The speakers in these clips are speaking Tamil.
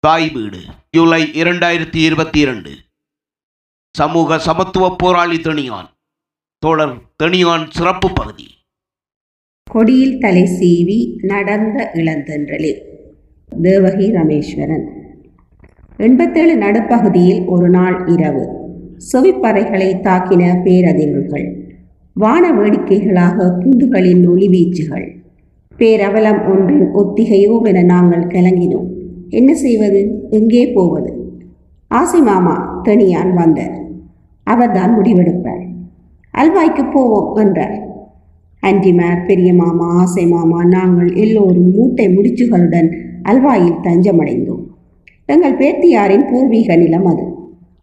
தாய் வீடு ஜூலை இரண்டாயிரத்தி இருபத்தி இரண்டு. சமூக சமத்துவ போராளி தெணியான் தோழர் தெணியான் சிறப்பு பகுதி. கொடியில் தலை சீவி நடந்த இளந்தென்றலே. தேவகி ரமேஸ்வரன். எண்பத்தேழு நடுப்பகுதியில் ஒரு நாள் இரவு செவிப்பறைகளை தாக்கின பேரதிர்வுகள் வான வேடிக்கைகளாக குண்டுகளின் ஒளிவீச்சுகள் பேரவலம் ஒன்றின் ஒத்திகையோவென நாங்கள் கலங்கினோம் என்ன செய்வது? எங்கே போவது? ஆசை மாமா தனியான் வந்தார். அவர்தான் முடிவெடுப்பார். அல்வாய்க்கு போவோம் என்றார். அன்றிமார் பெரிய மாமா ஆசை மாமா நாங்கள் எல்லோரும் மூட்டை முடிச்சுகளுடன் அல்வாயில் தஞ்சமடைந்தோம். எங்கள் பேத்தியாரின் பூர்வீக நிலம் அது.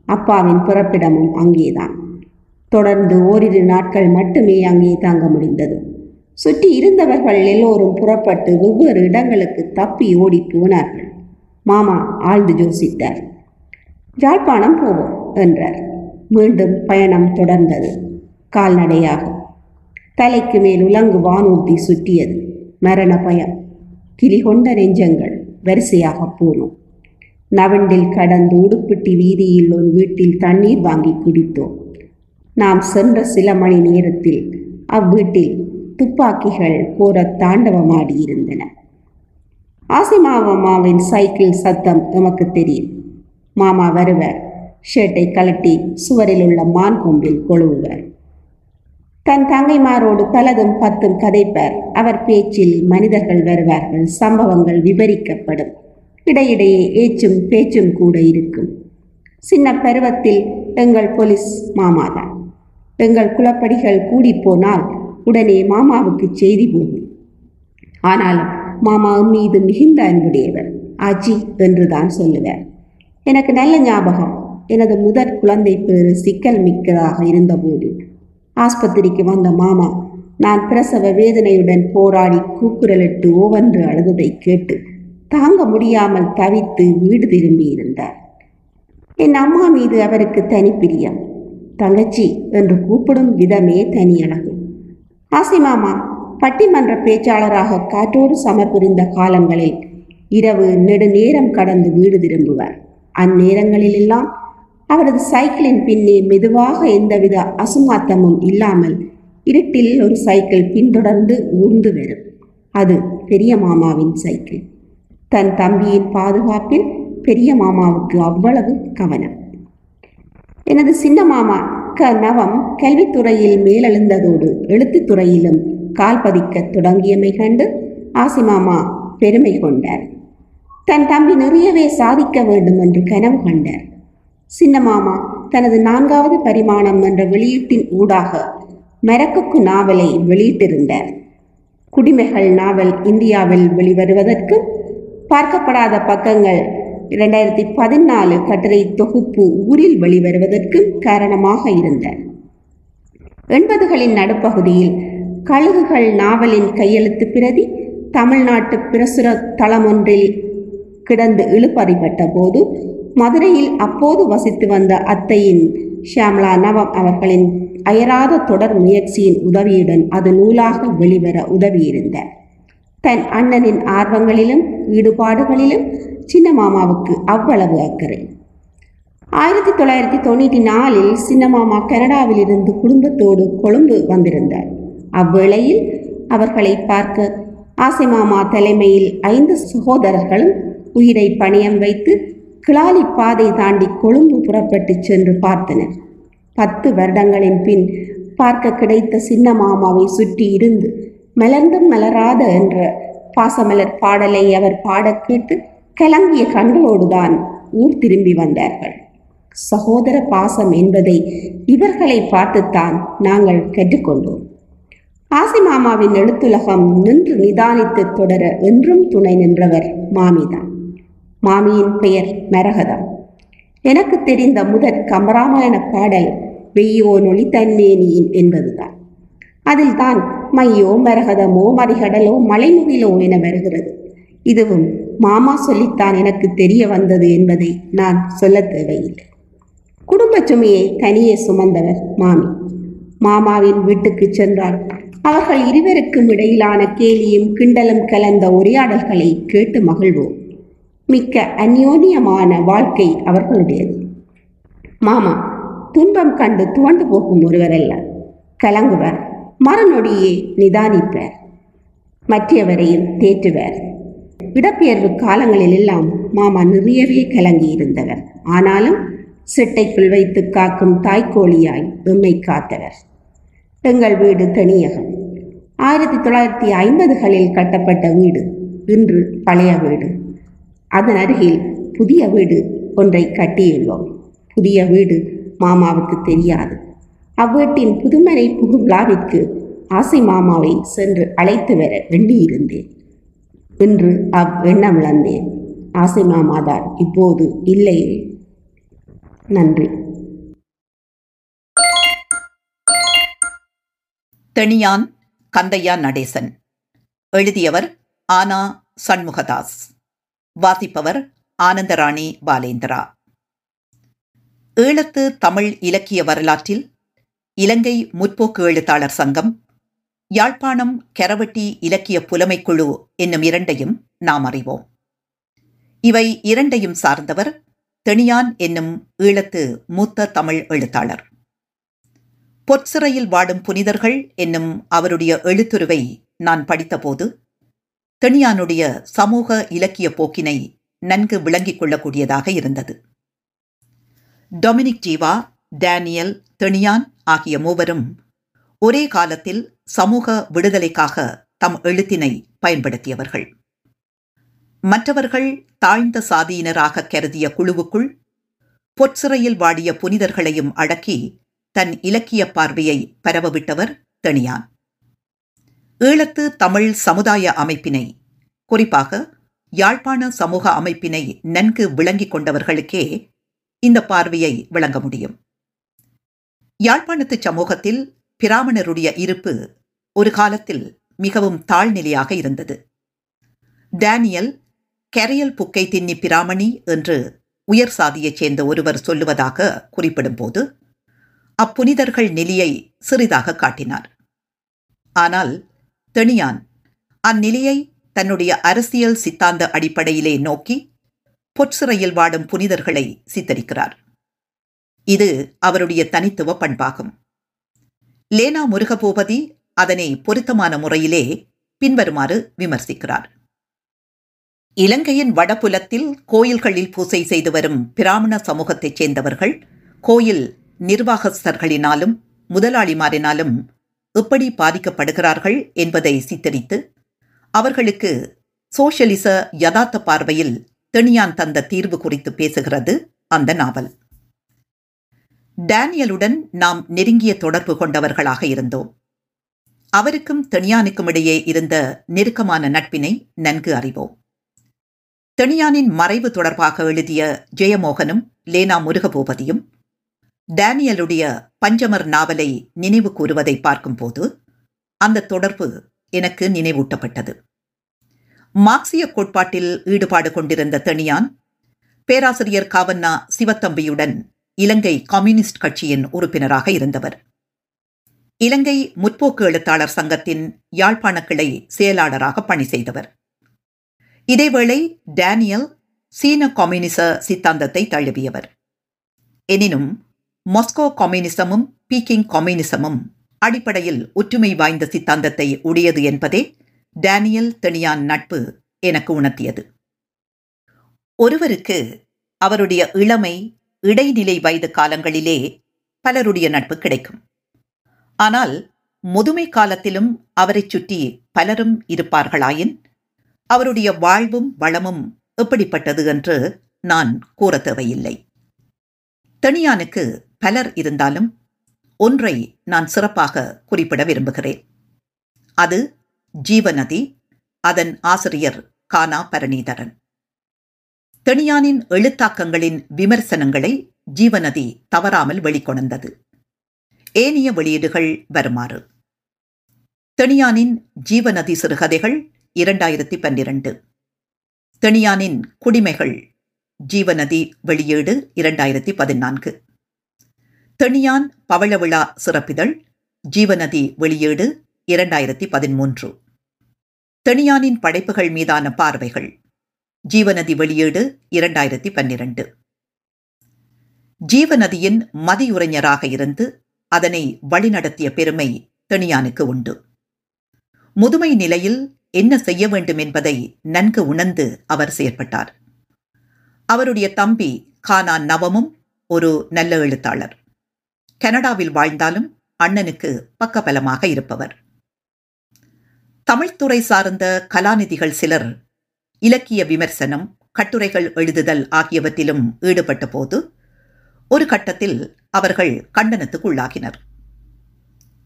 அப்பாவின் பிறப்பிடமும் அங்கேதான். தொடர்ந்து ஓரிரு நாட்கள் மட்டுமே அங்கே தாங்க முடிந்தது. சுற்றி இருந்தவர்கள் எல்லோரும் புறப்பட்டு வெவ்வேறு இடங்களுக்கு தப்பி ஓடி போனார்கள். மாமா ஆழ்ந்து யோசித்தார். யாழ்ப்பாணம் போவோம் என்றார். மீண்டும் பயணம் தொடர்ந்தது. கால்நடையாக. தலைக்கு மேல் உலங்கு வானூர்த்தி சுற்றியது. மரண பயம். கிளி கொண்ட நெஞ்சங்கள் வரிசையாக போனோம். நவண்டில் கடந்து உடுப்பிட்டி வீதியில் ஒரு வீட்டில் தண்ணீர் வாங்கி குடித்தோம். நாம் சென்ற சில மணி நேரத்தில் அவ்வீட்டில் துப்பாக்கிகள் கோர தாண்டவமாடியிருந்தன. ஆசிமாவம்மாவின் சைக்கிள் சத்தம் எமக்கு தெரியும். மாமா வருவர். ஷர்ட்டை கலட்டி சுவரில் உள்ள மான் கொம்பில் கொழுவுவர். தன் தங்கைமாரோடு பலதும் பத்தும் கதைப்பர். அவர் பேச்சில் மனிதர்கள் வருவார்கள். சம்பவங்கள் விவரிக்கப்படும் இடையிடையே ஏச்சும் பேச்சும் கூட இருக்கும். சின்ன பருவத்தில் எங்கள் போலீஸ் மாமாதான். எங்கள் குலப்படிகள் கூடிப்போனால் உடனே மாமாவுக்கு செய்தி போகும். ஆனாலும் மாமா மீது மிகுந்த அன்புடையவர். ஆச்சி என்றுதான் சொல்லுவார். எனக்கு நல்ல ஞாபகம். எனது முதற் குழந்தை பேறு சிக்கல் மிக்கதாக இருந்தபோது ஆஸ்பத்திரிக்கு வந்த மாமா நான் பிரசவ வேதனையுடன் போராடி கூக்குரலிட்டு ஓவென்று அழுததை கேட்டு தாங்க முடியாமல் தவித்து வீடு திரும்பியிருந்தார். என் அம்மா மீது அவருக்கு தனிப்பிரியம் தங்கச்சி என்று கூப்பிடும் விதமே தனி அழகு. ஆசி மாமா பட்டிமன்ற பேச்சாளராக காற்றோடு சமர்புரிந்த காலங்களில் இரவு நெடுநேரம் கடந்து வீடு திரும்புவார். அந்நேரங்களிலெல்லாம் அவரது சைக்கிளின் பின்னே மெதுவாக எந்தவித அசுமாத்தமும் இல்லாமல் இருட்டில் ஒரு சைக்கிள் பின்தொடர்ந்து ஊர்ந்து வரும். அது பெரிய மாமாவின் சைக்கிள். தன் தம்பியின் பாதுகாப்பில் பெரிய மாமாவுக்கு அவ்வளவு கவனம். எனது சின்ன மாமா க. நவம் கல்வித்துறையில் மேலெழுந்ததோடு எழுத்துத்துறையிலும் கால் பதிக்க தொடங்கியமை கண்டு ஆசிமாமா பெருமை கொண்டார். தன் தம்பி நிறையவே சாதிக்க வேண்டும் என்று கனவு கண்டார். சின்ன மாமா தனது நான்காவது பரிமாணம் என்ற வெளியீட்டின் ஊடாக மெரக்குக்கு நாவலை வெளியிட்டிருந்தார். குடிமைகள் நாவல் இந்தியாவில் வெளிவருவதற்கு பார்க்கப்படாத பக்கங்கள் இரண்டாயிரத்தி பதினாலு கட்டுரை தொகுப்பு ஊரில் வெளிவருவதற்கு காரணமாக இருந்தார் எண்பதுகளின் நடுப்பகுதியில் கழுகுகள் நாவலின் கையெழுத்து பிரதி தமிழ்நாட்டு பிரசுர தளமொன்றில் கிடந்து இழுப்பறிப்பட்ட போது மதுரையில் அப்போது வசித்து வந்த அத்தையின் ஷியாம்லா நவம் அவர்களின் அயராத தொடர் முயற்சியின் உதவியுடன் அது நூலாக வெளிவர உதவியிருந்தார் தன் அண்ணனின் ஆர்வங்களிலும் ஈடுபாடுகளிலும் சின்ன மாமாவுக்கு அவ்வளவு அக்கறை. ஆயிரத்தி தொள்ளாயிரத்தி தொண்ணூற்றி நாலில் சின்னமாமா கனடாவிலிருந்து குடும்பத்தோடு கொழும்பு வந்திருந்தார். அவ்வேளையில் அவர்களை பார்க்க ஆசை மாமா தலைமையில் ஐந்து சகோதரர்களும் உயிரை பணியம் வைத்து கிளாலி பாதை தாண்டி கொழும்பு புறப்பட்டு சென்று பார்த்தனர். பத்து வருடங்களின் பின் பார்க்க கிடைத்த சின்ன மாமாவை சுற்றி இருந்து மலர்ந்தும் மலராத என்ற பாசமலர் பாடலை அவர் பாடக் கேட்டு கலங்கிய கண்களோடுதான் ஊர் திரும்பி வந்தார்கள். சகோதர பாசம் என்பதை இவர்களை பார்த்துத்தான் நாங்கள் கற்றுக்கொண்டோம். ஆசி மாமாவின் எழுத்துலகம் நின்று நிதானித்து தொடர என்றும் துணை நின்றவர் மாமிதான். மாமியின் பெயர் மரகதம். எனக்கு தெரிந்த முதற் கம்பராமாயண பாடல் வெய்யோ நொழி தன்னேனியின் என்பதுதான். அதில் தான் மையோ மரகதமோ மறிகடலோ மலைமுகிலோ என வருகிறது. இதுவும் மாமா சொல்லித்தான் எனக்கு தெரிய வந்தது என்பதை நான் சொல்ல தேவையில்லை. குடும்ப சுமையை தனியே சுமந்தவர் மாமி. மாமாவின் வீட்டுக்கு சென்றால் அவர்கள் இருவருக்கும் இடையிலான கேலியும் கிண்டலும் கலந்த உரையாடல்களை கேட்டு மகிழ்வோம். மிக்க அந்யோன்யமான வாழ்க்கை அவர்களுடையது. மாமா துன்பம் கண்டு துவண்டு போகும் ஒருவர் அல்ல. கலங்குவர் மறுநொடியே நிதானிப்பர். மற்றவரையும் தேற்றுவர். இடப்பெயர்வு காலங்களில் எல்லாம் மாமா நிறையவே கலங்கி இருந்தவர் ஆனாலும் சிட்டைக்குள் வைத்து காக்கும் தாய்க்கோழியாய் எம்மை காத்தவர். எங்கள் வீடு தனியகம். ஆயிரத்தி தொள்ளாயிரத்தி ஐம்பதுகளில் கட்டப்பட்ட வீடு இன்று பழைய வீடு. அதன் அருகில் புதிய வீடு ஒன்றை கட்டியுள்ளோம். புதிய வீடு மாமாவுக்கு தெரியாது. அவ்வீட்டின் புதுமனை புகு விழாவிற்கு ஆசை மாமாவை சென்று அழைத்து வர வேண்டியிருந்தேன். இன்று அவ்வெண்ணம் இழந்தேன். ஆசை மாமாதான் இப்போது இல்லையே நன்றி. தனியான் கந்தையா நடேசன். எழுதியவர் ஆனா சண்முகதாஸ். வாசிப்பவர் ஆனந்தராணி பாலேந்திரா. ஈழத்து தமிழ் இலக்கிய வரலாற்றில் இலங்கை முற்போக்கு எழுத்தாளர் சங்கம் யாழ்ப்பாணம் கெரவட்டி இலக்கிய புலமைக்குழு என்னும் இரண்டையும் நாம் அறிவோம். இவை இரண்டையும் சார்ந்தவர் தெணியான் என்னும் ஈழத்து மூத்த தமிழ் எழுத்தாளர். பொற்சிறையில் வாடும் புனிதர்கள் என்னும் அவருடைய எழுத்துருவை நான் படித்தபோது தெனியானுடைய சமூக இலக்கிய போக்கினை நன்கு விளங்கிக் கொள்ளக்கூடியதாக இருந்தது. டொமினிக் ஜீவா டேனியல் தெனியான் ஆகிய மூவரும் ஒரே காலத்தில் சமூக விடுதலைக்காக தம் எழுத்தினை பயன்படுத்தியவர்கள். மற்றவர்கள் தாழ்ந்த சாதியினராக கருதிய குழுவுக்குள் பொற்சிறையில் வாடிய புனிதர்களையும் அடக்கி தன் இலக்கிய பார்வையை பரவவிட்டவர் தெணியான் ஈழத்து தமிழ் சமுதாய அமைப்பினை குறிப்பாக யாழ்ப்பாண சமூக அமைப்பினை நன்கு விளங்கிக் கொண்டவர்களுக்கே இந்த பார்வையை விளங்க முடியும். யாழ்ப்பாணத்து சமூகத்தில் பிராமணருடைய இருப்பு ஒரு காலத்தில் மிகவும் தாழ்நிலையாக இருந்தது. டேனியல் கெரியல் புக்கை தின்னி பிராமணி என்று உயர் சாதியைச் சேர்ந்த ஒருவர் சொல்லுவதாக குறிப்பிடும்போது அப்புனிதர்கள் நிலையை சிறிதாக காட்டினார். ஆனால் தெணியான் அந்நிலையை தன்னுடைய அரசியல் சித்தாந்த அடிப்படையிலே நோக்கி பொற்சிறையில் வாடும் புனிதர்களை சித்தரிக்கிறார். இது அவருடைய தனித்துவ பண்பாகும். லேனா முருகபூபதி அதனை பொருத்தமான முறையிலே பின்வருமாறு விமர்சிக்கிறார். இலங்கையின் வடபுலத்தில் கோயில்களில் பூசை செய்து வரும் பிராமண சமூகத்தைச் சேர்ந்தவர்கள் கோயில் நிர்வாகஸ்தர்களினாலும் முதலாளிமாரினாலும் எப்படி பாதிக்கப்படுகிறார்கள் என்பதை சித்தரித்து அவர்களுக்கு சோஷலிச யதார்த்த பார்வையில் தெனியான் தந்த தீர்வு குறித்து பேசுகிறது அந்த நாவல். டேனியலுடன் நாம் நெருங்கிய தொடர்பு கொண்டவர்களாக இருந்தோம். அவருக்கும் தெனியானுக்கும் இடையே இருந்த நெருக்கமான நட்பினை நன்கு அறிவோம். தெனியானின் மறைவு தொடர்பாக எழுதிய ஜெயமோகனும் லேனா முருகபூபதியும் டேனியலுடைய பஞ்சமர் நாவலை நினைவு கூறுவதை பார்க்கும்போது அந்த தொடர்பு எனக்கு நினைவூட்டப்பட்டது. மார்க்சிய கோட்பாட்டில் ஈடுபாடு கொண்டிருந்த தனியான் பேராசிரியர் காவண்ணா சிவத்தம்பியுடன் இலங்கை கம்யூனிஸ்ட் கட்சியின் உறுப்பினராக இருந்தவர். இலங்கை முற்போக்கு எழுத்தாளர் சங்கத்தின் யாழ்ப்பாண கிளை செயலாளராக பணி செய்தவர். இதேவேளை டேனியல் சீன கம்யூனிச சித்தாந்தத்தை தழுவியவர். எனினும் மாஸ்கோ கம்யூனிசமும் பீக்கிங் கம்யூனிசமும் அடிப்படையில் ஒற்றுமை வாய்ந்த சித்தாந்தத்தை உடையது என்பதே டேனியல் தெனியான் நட்பு எனக்கு உணர்த்தியது. ஒருவருக்கு அவருடைய இளமை இடைநிலை வயது காலங்களிலே பலருடைய நட்பு கிடைக்கும். ஆனால் முதுமை காலத்திலும் அவரைச் சுற்றி பலரும் இருப்பார்களாயின் அவருடைய வாழ்வும் வளமும் எப்படிப்பட்டது என்று நான் கூற தேவையில்லை. தெனியானுக்கு பலர் இருந்தாலும் ஒன்றை நான் சிறப்பாக குறிப்பிட விரும்புகிறேன். அது ஜீவநதி அதன் ஆசிரியர் கானா பரணீதரன். தெனியானின் எழுத்தாக்கங்களின் விமர்சனங்களை ஜீவநதி தவறாமல் வெளிக்கொணர்ந்தது. ஏனிய வெளியீடுகள் வருமாறு. தெனியானின் ஜீவநதி சிறுகதைகள் இரண்டாயிரத்தி பன்னிரண்டு. தெனியானின் குடிமைகள் ஜீவநதி வெளியீடு இரண்டாயிரத்தி பதினான்கு. தெனியான் பவளவிழா சிறப்பிதழ் ஜீவநதி வெளியீடு இரண்டாயிரத்தி பதிமூன்று தெனியானின் படைப்புகள் மீதான பார்வைகள் ஜீவநதி வெளியீடு இரண்டாயிரத்தி பன்னிரண்டு. ஜீவநதியின் மதியுரைஞராக இருந்து அதனை வழிநடத்திய பெருமை தெனியானுக்கு உண்டு. முதுமை நிலையில் என்ன செய்ய வேண்டும் என்பதை நன்கு உணர்ந்து அவர் செயற்பட்டார். அவருடைய தம்பி கானா நவமும் ஒரு நல்ல எழுத்தாளர். கனடாவில் வாழ்ந்தாலும் அண்ணனுக்கு பக்கபலமாக இருப்பவர். தமிழ்த்துறை சார்ந்த கலாநிதிகள் சிலர் இலக்கிய விமர்சனம் கட்டுரைகள் எழுதுதல் ஆகியவற்றிலும் ஈடுபட்ட போது ஒரு கட்டத்தில் அவர்கள் கண்டனத்துக்குள்ளாகினர்.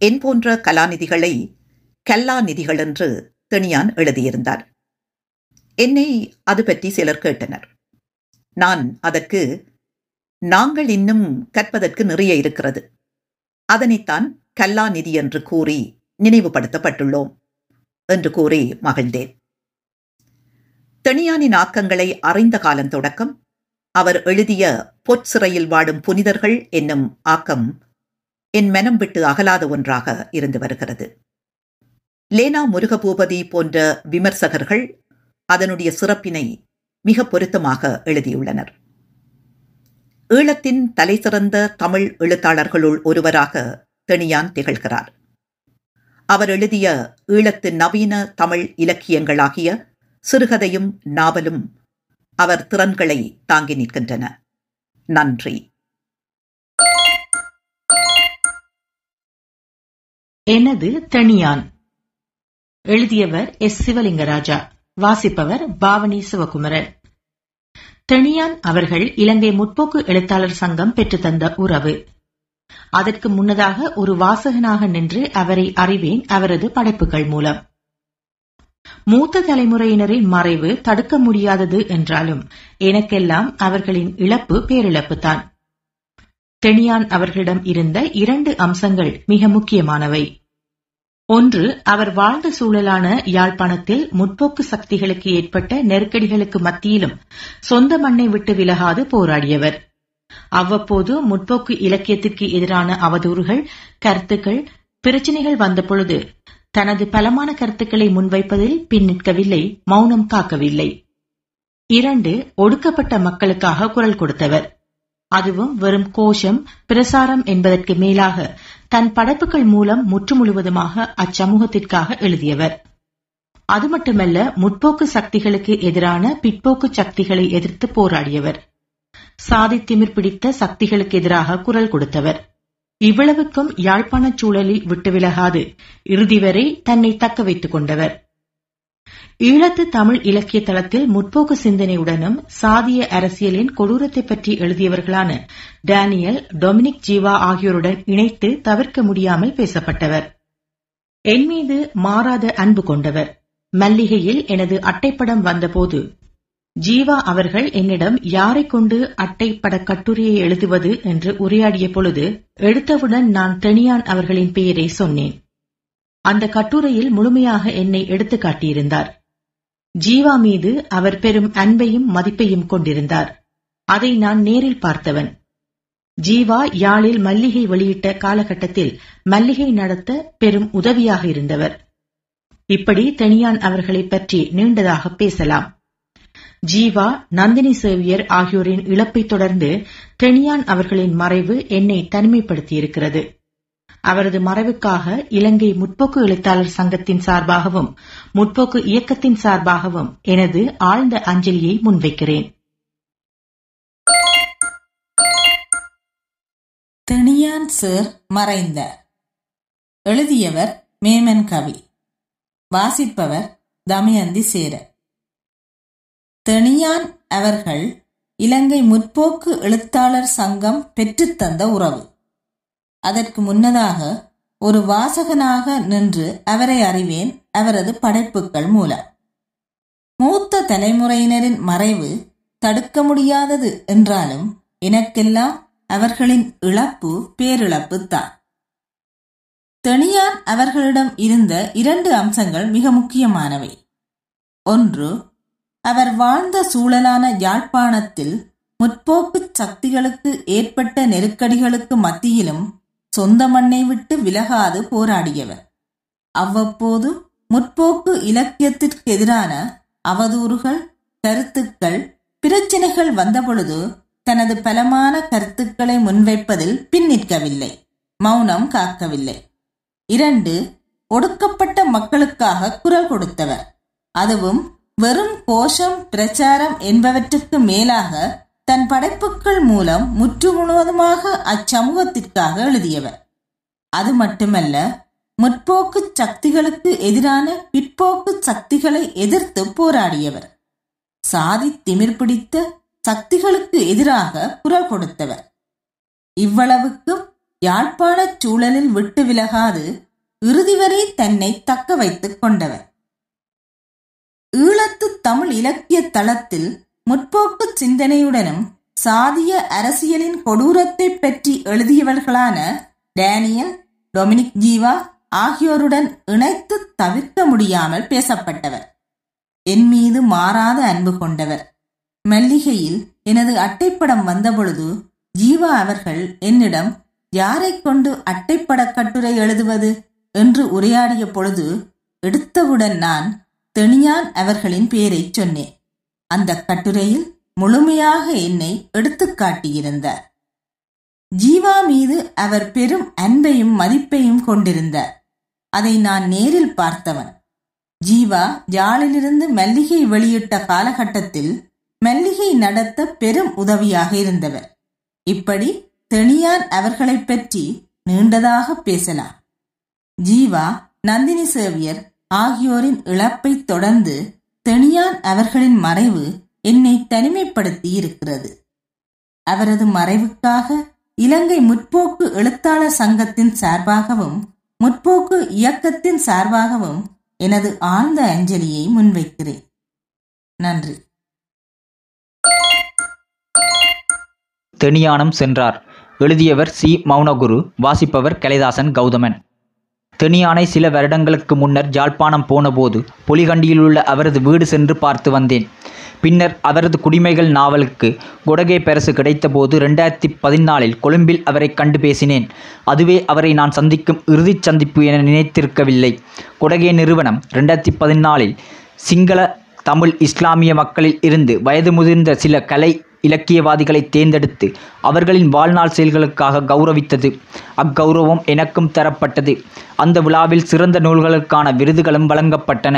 என் போன்ற கலாநிதிகளை கல்லாநிதிகள் என்று தெனியான் எழுதியிருந்தார். என்னை அது பற்றி சிலர் கேட்டனர். நான் அதற்கு நாங்கள் இன்னும் கற்பதற்கு நிறைய இருக்கிறது. அதனைத்தான் கல்லாநிதி என்று கூறி நினைவுபடுத்தப்பட்டுள்ளோம் என்று கூறி மகிழ்ந்தேன். தெனியானின் ஆக்கங்களை அறிந்த காலம் தொடக்கம் அவர் எழுதிய பொற்சிறையில் வாடும் புனிதர்கள் என்னும் ஆக்கம் என் மனம் விட்டு அகலாத ஒன்றாக இருந்து வருகிறது. லேனா முருகபூபதி போன்ற விமர்சகர்கள் அதனுடைய சிறப்பினை மிக பொருத்தமாக எழுதியுள்ளனர். ஈழத்தின் தலைசிறந்த தமிழ் எழுத்தாளர்களுள் ஒருவராக தெனியான் திகழ்கிறார். அவர் எழுதிய ஈழத்து நவீன தமிழ் இலக்கியங்களாகிய சிறுகதையும் நாவலும் அவர் திறன்களை தாங்கி நிற்கின்றன. நன்றி. எனது தனியான். எழுதியவர் எஸ். சிவலிங்கராஜா. வாசிப்பவர் பாவனி சிவகுமரன். தெனியான் அவர்கள் இலங்கை முற்போக்கு எழுத்தாளர் சங்கம் பெற்றுத்தந்த உறவு. அதற்கு முன்னதாக ஒரு வாசகனாக நின்று அவரை அறிவேன் அவரது படைப்புகள் மூலம். மூத்த தலைமுறையினரின் மறைவு தடுக்க முடியாதது என்றாலும் எனக்கெல்லாம் அவர்களின் இழப்பு பேரிழப்புதான் தெனியான் அவர்களிடம் இருந்த இரண்டு அம்சங்கள் மிக முக்கியமானவை. ஒன்று அவர் வாழ்ந்த சூழலான யாழ்ப்பாணத்தில் முற்போக்கு சக்திகளுக்கு ஏற்பட்ட நெருக்கடிகளுக்கு மத்தியிலும் சொந்த மண்ணை விட்டு விலகாது போராடியவர். அவ்வப்போது முற்போக்கு இலக்கியத்திற்கு எதிரான அவதூறுகள் கருத்துக்கள் பிரச்சனைகள் வந்தபொழுது தனது பலமான கருத்துக்களை முன்வைப்பதில் பின் நிற்கவில்லை மௌனம் காக்கவில்லை. இரண்டு ஒடுக்கப்பட்ட மக்களுக்காக குரல் கொடுத்தவர். அதுவும் வெறும் கோஷம் பிரசாரம் என்பதற்கு மேலாக தன் படைப்புகள் மூலம் முற்று முழுவதுமாக அச்சமூகத்திற்காக எழுதியவர். அது மட்டுமல்ல முற்போக்கு சக்திகளுக்கு எதிரான பிற்போக்கு சக்திகளை எதிர்த்து போராடியவர். சாதி திமிர் பிடித்த சக்திகளுக்கு எதிராக குரல் கொடுத்தவர். இவ்வளவுக்கும் யாழ்ப்பாணச் சூழலில் விட்டு விலகாது இறுதி வரை தன்னை தக்க வைத்துக் கொண்டவர். ஈழத்து தமிழ் இலக்கிய தளத்தில் முற்போக்கு சிந்தனையுடனும் சாதிய அரசியலின் கொடூரத்தை பற்றி எழுதியவர்களான டேனியல் டொமினிக் ஜீவா ஆகியோருடன் இணைத்து தவிர்க்க முடியாமல் பேசப்பட்டவர். என் மீது மாறாத அன்பு கொண்டவர். மல்லிகையில் எனது அட்டைப்படம் வந்தபோது ஜீவா அவர்கள் என்னிடம் யாரை கொண்டு அட்டைப்பட கட்டுரையை எழுதுவது என்று உரையாடிய பொழுது எடுத்தவுடன் நான் தெனியான் அவர்களின் பெயரை சொன்னேன். அந்த கட்டுரையில் முழுமையாக என்னை எடுத்து காட்டியிருந்தார். ஜீவா மீது அவர் பெரும் அன்பையும் மதிப்பையும் கொண்டிருந்தார். அதை நான் நேரில் பார்த்தவன். ஜீவா யாழில் மல்லிகை வெளியிட்ட காலகட்டத்தில் மல்லிகை நடத்த பெரும் உதவியாக இருந்தவர். இப்படி தெனியான் அவர்களை பற்றி நீண்டதாக பேசலாம். ஜீவா நந்தினி சேவியர் ஆகியோரின் இழப்பை தொடர்ந்து தெனியான் அவர்களின் மறைவு என்னை தனிமைப்படுத்தியிருக்கிறது. அவரது மறைவுக்காக இலங்கை முற்போக்கு எழுத்தாளர் சங்கத்தின் சார்பாகவும் முற்போக்கு இயக்கத்தின் சார்பாகவும் எனது ஆழ்ந்த அஞ்சலியை முன்வைக்கிறேன். தெனியான் சார் மறைந்த. எழுதியவர் மேமன் கவி. வாசிப்பவர் தமயந்தி சேர. தெனியான் அவர்கள் இலங்கை முற்போக்கு எழுத்தாளர் சங்கம் பெற்றுத்தந்த உறவு. அதற்கு முன்னதாக ஒரு வாசகனாக நின்று அவரை அறிவேன் அவரது படைப்புகள் மூலம் மூத்த தலைமுறையினரின் மறைவு தடுக்க முடியாதது என்றாலும் எனக்கெல்லாம் அவர்களின் இழப்பு பேரிழப்பு தான். தெனியார் அவர்களிடம் இருந்த இரண்டு அம்சங்கள் மிக முக்கியமானவை. ஒன்று அவர் வாழ்ந்த சூழலான யாழ்ப்பாணத்தில் முற்போக்கு சக்திகளுக்கு ஏற்பட்ட நெருக்கடிகளுக்கு மத்தியிலும் சொந்த மண்ணை விட்டு விலகாது போராடியவர். அவ்வப்போது முற்போக்கு இலக்கியத்திற்கு எதிரான அவதூறுகள் கருத்துக்கள் பிரச்சனைகள் வந்தபொழுது தனது பலமான கருத்துக்களை முன்வைப்பதில் பின்னிற்கவில்லை மௌனம் காக்கவில்லை. இரண்டு ஒடுக்கப்பட்ட மக்களுக்காக குரல் கொடுத்தவர். அதுவும் வெறும் கோஷம் பிரச்சாரம் என்பவற்றுக்கு மேலாக தன் படைப்புகள் மூலம் முற்று முழுவதுமாக அச்சமூகத்திற்காக எழுதியவர். அது மட்டுமல்ல முற்போக்கு சக்திகளுக்கு எதிரான பிற்போக்கு சக்திகளை எதிர்த்து போராடியவர். சாதி திமிர் பிடித்த சக்திகளுக்கு எதிராக குரல் கொடுத்தவர். இவ்வளவுக்கும் யாழ்ப்பாணச் சூழலில் விட்டு விலகாது இறுதி வரை தன்னை தக்க வைத்துக் கொண்டவர். ஈழத்து தமிழ் இலக்கிய தளத்தில் முற்போக்கு சிந்தனையுடனும் சாதிய அரசியலின் கொடூரத்தை பற்றி எழுதியவர்களான டேனியல் டொமினிக் ஜீவா ஆகியோருடன் இணைத்து தவிர்க்க முடியாமல் பேசப்பட்டவர். என் மீது மாறாத அன்பு கொண்டவர். மல்லிகையில் எனது அட்டைப்படம் வந்தபொழுது ஜீவா அவர்கள் என்னிடம் யாரைக் கொண்டு அட்டைப்பட கட்டுரை எழுதுவது? என்று உரையாடிய பொழுது எடுத்தவுடன் நான் தெனியான் அவர்களின் பெயரைச் சொன்னேன். அந்த கட்டுரையில் முழுமையாக என்னை எடுத்துக்காட்டியிருந்தார் ஜீவா மீது அவர் பெரும் அன்பையும் மதிப்பையும் கொண்டிருந்தார். அதை நான் நேரில் பார்த்தவன். ஜீவா ஜாலிலிருந்து மல்லிகை வெளியிட்ட காலகட்டத்தில் மல்லிகை நடத்த பெரும் உதவியாக இருந்தவர். இப்படி தெனியான் அவர்களைப் பற்றி நீண்டதாக பேசலாம். ஜீவா நந்தினி சேவியர் ஆகியோரின் இழப்பைத் தொடர்ந்து தெனியான் அவர்களின் மறைவு என்னை தனிமைப்படுத்தி இருக்கிறது அவரது மறைவுக்காக இலங்கை முற்போக்கு எழுத்தாளர் சங்கத்தின் சார்பாகவும் முற்போக்கு இயக்கத்தின் சார்பாகவும் எனது ஆழ்ந்த அஞ்சலியை முன்வைக்கிறேன். நன்றி. தெனியானம் சென்றார். எழுதியவர் சி. மௌனகுரு வாசிப்பவர் கலைதாசன் கௌதமன். தெனியானை சில வருடங்களுக்கு முன்னர் ஜாழ்ப்பாணம் போனபோது புலிகண்டியில் உள்ள அவரது வீடு சென்று பார்த்து வந்தேன். பின்னர் அவரது குடிமைகள் நாவலுக்கு கொடகே பரிசு கிடைத்தபோது ரெண்டாயிரத்தி பதினாலில் கொழும்பில் அவரை கண்டு பேசினேன். அதுவே அவரை நான் சந்திக்கும் இறுதிச் சந்திப்பு என நினைத்திருக்கவில்லை. கொடகே நிறுவனம் ரெண்டாயிரத்தி பதினாலில் சிங்கள தமிழ் இஸ்லாமிய மக்களில் இருந்து வயது முதிர்ந்த சில கலை இலக்கியவாதிகளை தேர்ந்தெடுத்து அவர்களின் வாழ்நாள் செயல்களுக்காக கௌரவித்தது. அக்கௌரவம் எனக்கும் தரப்பட்டது. அந்த விழாவில் சிறந்த நூல்களுக்கான விருதுகளும் வழங்கப்பட்டன.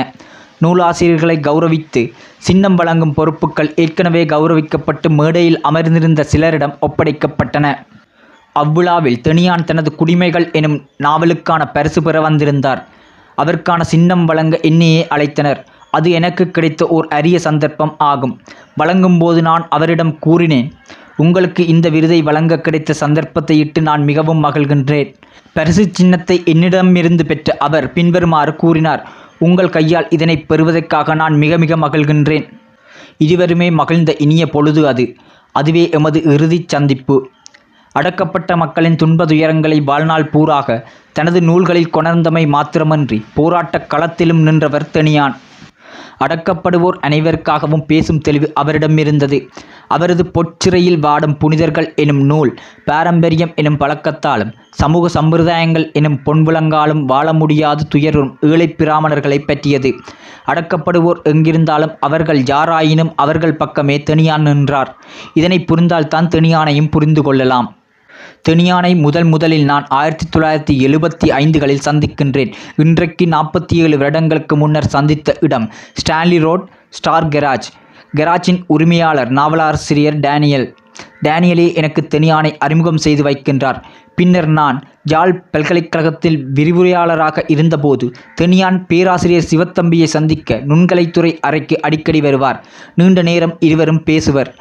நூலாசிரியர்களை கௌரவித்து சின்னம் வழங்கும் பொறுப்புகள் ஏற்கனவே கௌரவிக்கப்பட்டு மேடையில் அமர்ந்திருந்த சிலரிடம் ஒப்படைக்கப்பட்டன. அவ்விழாவில் தெனியான் தனது குடிமைகள் எனும் நாவலுக்கான பரிசு பெற வந்திருந்தார். அதற்கான சின்னம் வழங்க என்னையே அழைத்தனர். அது எனக்கு கிடைத்த ஓர் அரிய சந்தர்ப்பம் ஆகும். வழங்கும்போது நான் அவரிடம் கூறினேன் உங்களுக்கு இந்த விருதை வழங்க கிடைத்த சந்தர்ப்பத்தை இட்டு நான் மிகவும் மகிழ்கின்றேன். பரிசு சின்னத்தை என்னிடமிருந்து பெற்ற அவர் பின்வருமாறு கூறினார் உங்கள் கையால் இதனை பெறுவதற்காக நான் மிக மிக மகிழ்கின்றேன். இருவருமே மகிழ்ந்த இனிய பொழுது அது. அதுவே எமது இறுதிச் சந்திப்பு. அடக்கப்பட்ட மக்களின் துன்பதுயரங்களை வாழ்நாள் பூராக தனது நூல்களில் கொணர்ந்தமை மாத்திரமன்றி போராட்டக் களத்திலும் நின்றவர் தனியான். அடக்கப்படுவோர் அனைவருக்காகவும் பேசும் தெளிவு அவரிடம் இருந்தது. அவரது பொற்சிறையில் வாடும் புனிதர்கள் எனும் நூல் பாரம்பரியம் எனும் பழக்கத்தாலும் சமூக சம்பிரதாயங்கள் எனும் பொன்விளங்காலும் வாழ முடியாது துயரும் ஏழைப் பிராமணர்களைப் பற்றியது. அடக்கப்படுவோர் எங்கிருந்தாலும் அவர்கள் யாராயினும் அவர்கள் பக்கமே தனியான் நின்றார். இதனை புரிந்தால்தான் தனியானையும் புரிந்து கொள்ளலாம். தெனியானை முதல் முதலில் நான் ஆயிரத்தி தொள்ளாயிரத்தி எழுபத்தி ஐந்துகளில் சந்திக்கின்றேன். இன்றைக்கு நாற்பத்தி ஏழு வருடங்களுக்கு முன்னர் சந்தித்த இடம் ஸ்டான்லி ரோட் ஸ்டார் கெராஜ். கெராஜின் உரிமையாளர் நாவலாசிரியர் டேனியல். டேனியலே எனக்கு தெனியானை அறிமுகம் செய்து வைக்கின்றார். பின்னர் நான் ஜாழ் பல்கலைக்கழகத்தில் விரிவுரையாளராக இருந்தபோது தெனியான் பேராசிரியர் சிவத்தம்பியை சந்திக்க நுண்கலைத்துறை அறைக்கு அடிக்கடி வருவார். நீண்ட நேரம் இருவரும் பேசுவர்.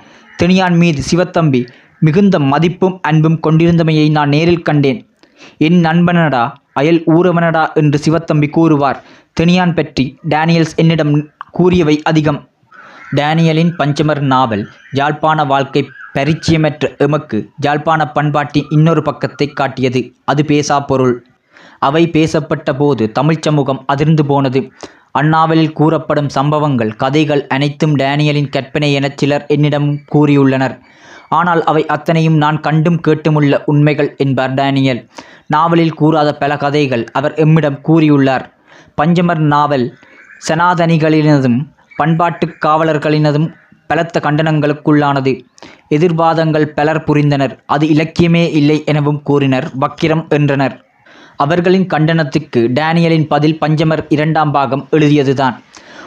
தெனியான் மீது சிவத்தம்பி மிகுந்த மதிப்பும் அன்பும் கொண்டிருந்தமையை நான் நேரில் கண்டேன். என் நண்பனடா அயல் ஊரவனடா என்று சிவத்தம்பி கூறுவார். தெனியான் பற்றி டேனியல்ஸ் என்னிடம் கூறியவை அதிகம். டேனியலின் பஞ்சமர் நாவல் யாழ்ப்பாண வாழ்க்கை பரிச்சயமற்ற எமக்கு யாழ்ப்பாண பண்பாட்டின் இன்னொரு பக்கத்தை காட்டியது. அது பேசா பொருள். அவை பேசப்பட்ட போது தமிழ்ச் சமூகம் அதிர்ந்து போனது. அந்நாவலில் கூறப்படும் சம்பவங்கள் கதைகள் அனைத்தும் டேனியலின் கற்பனை எனச் சிலர் என்னிடம் கூறியுள்ளனர். ஆனால் அவை அத்தனையும் நான் கண்டும் கேட்டுமுள்ள உண்மைகள் என்பார் டேனியல். நாவலில் கூறாத பல கதைகள் அவர் எம்மிடம் கூறியுள்ளார். பஞ்சமர் நாவல் சனாதனிகளினதும் பண்பாட்டுக் காவலர்களினதும் பலத்த கண்டனங்களுக்குள்ளானது. எதிர்வாதங்கள் பலர் புரிந்தனர். அது இலக்கியமே இல்லை எனவும் கூறினர். வக்கிரம் என்றனர். அவர்களின் கண்டனத்துக்கு டேனியலின் பதில் பஞ்சமர் இரண்டாம் பாகம் எழுதியதுதான்.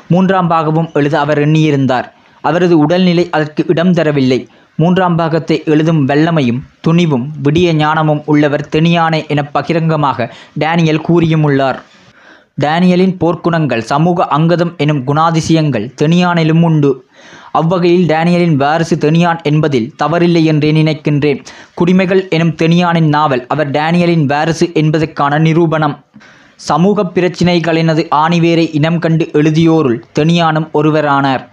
மூன்றாம் பாகமும் எழுத அவர் எண்ணியிருந்தார். அவரது உடல்நிலை அதற்கு இடம் தரவில்லை. மூன்றாம் பாகத்தை எழுதும் வல்லமையும் துணிவும் விடிய ஞானமும் உள்ளவர் தெனியானே என பகிரங்கமாக டேனியல் கூறியுமுள்ளார். டேனியலின் போர்க்குணங்கள் சமூக அங்கதம் எனும் குணாதிசயங்கள் தெனியானிலும் உண்டு. அவ்வகையில் டேனியலின் வாரிசு தெனியான் என்பதில் தவறில்லை என்றே நினைக்கின்றேன். குடிமைகள் எனும் தெனியானின் நாவல் அவர் டேனியலின் வாரிசு என்பதற்கான நிரூபணம். சமூக பிரச்சினைகளினது ஆணிவேரை இனம் கண்டு எழுதியோருள் தெனியானும் ஒருவரானார்.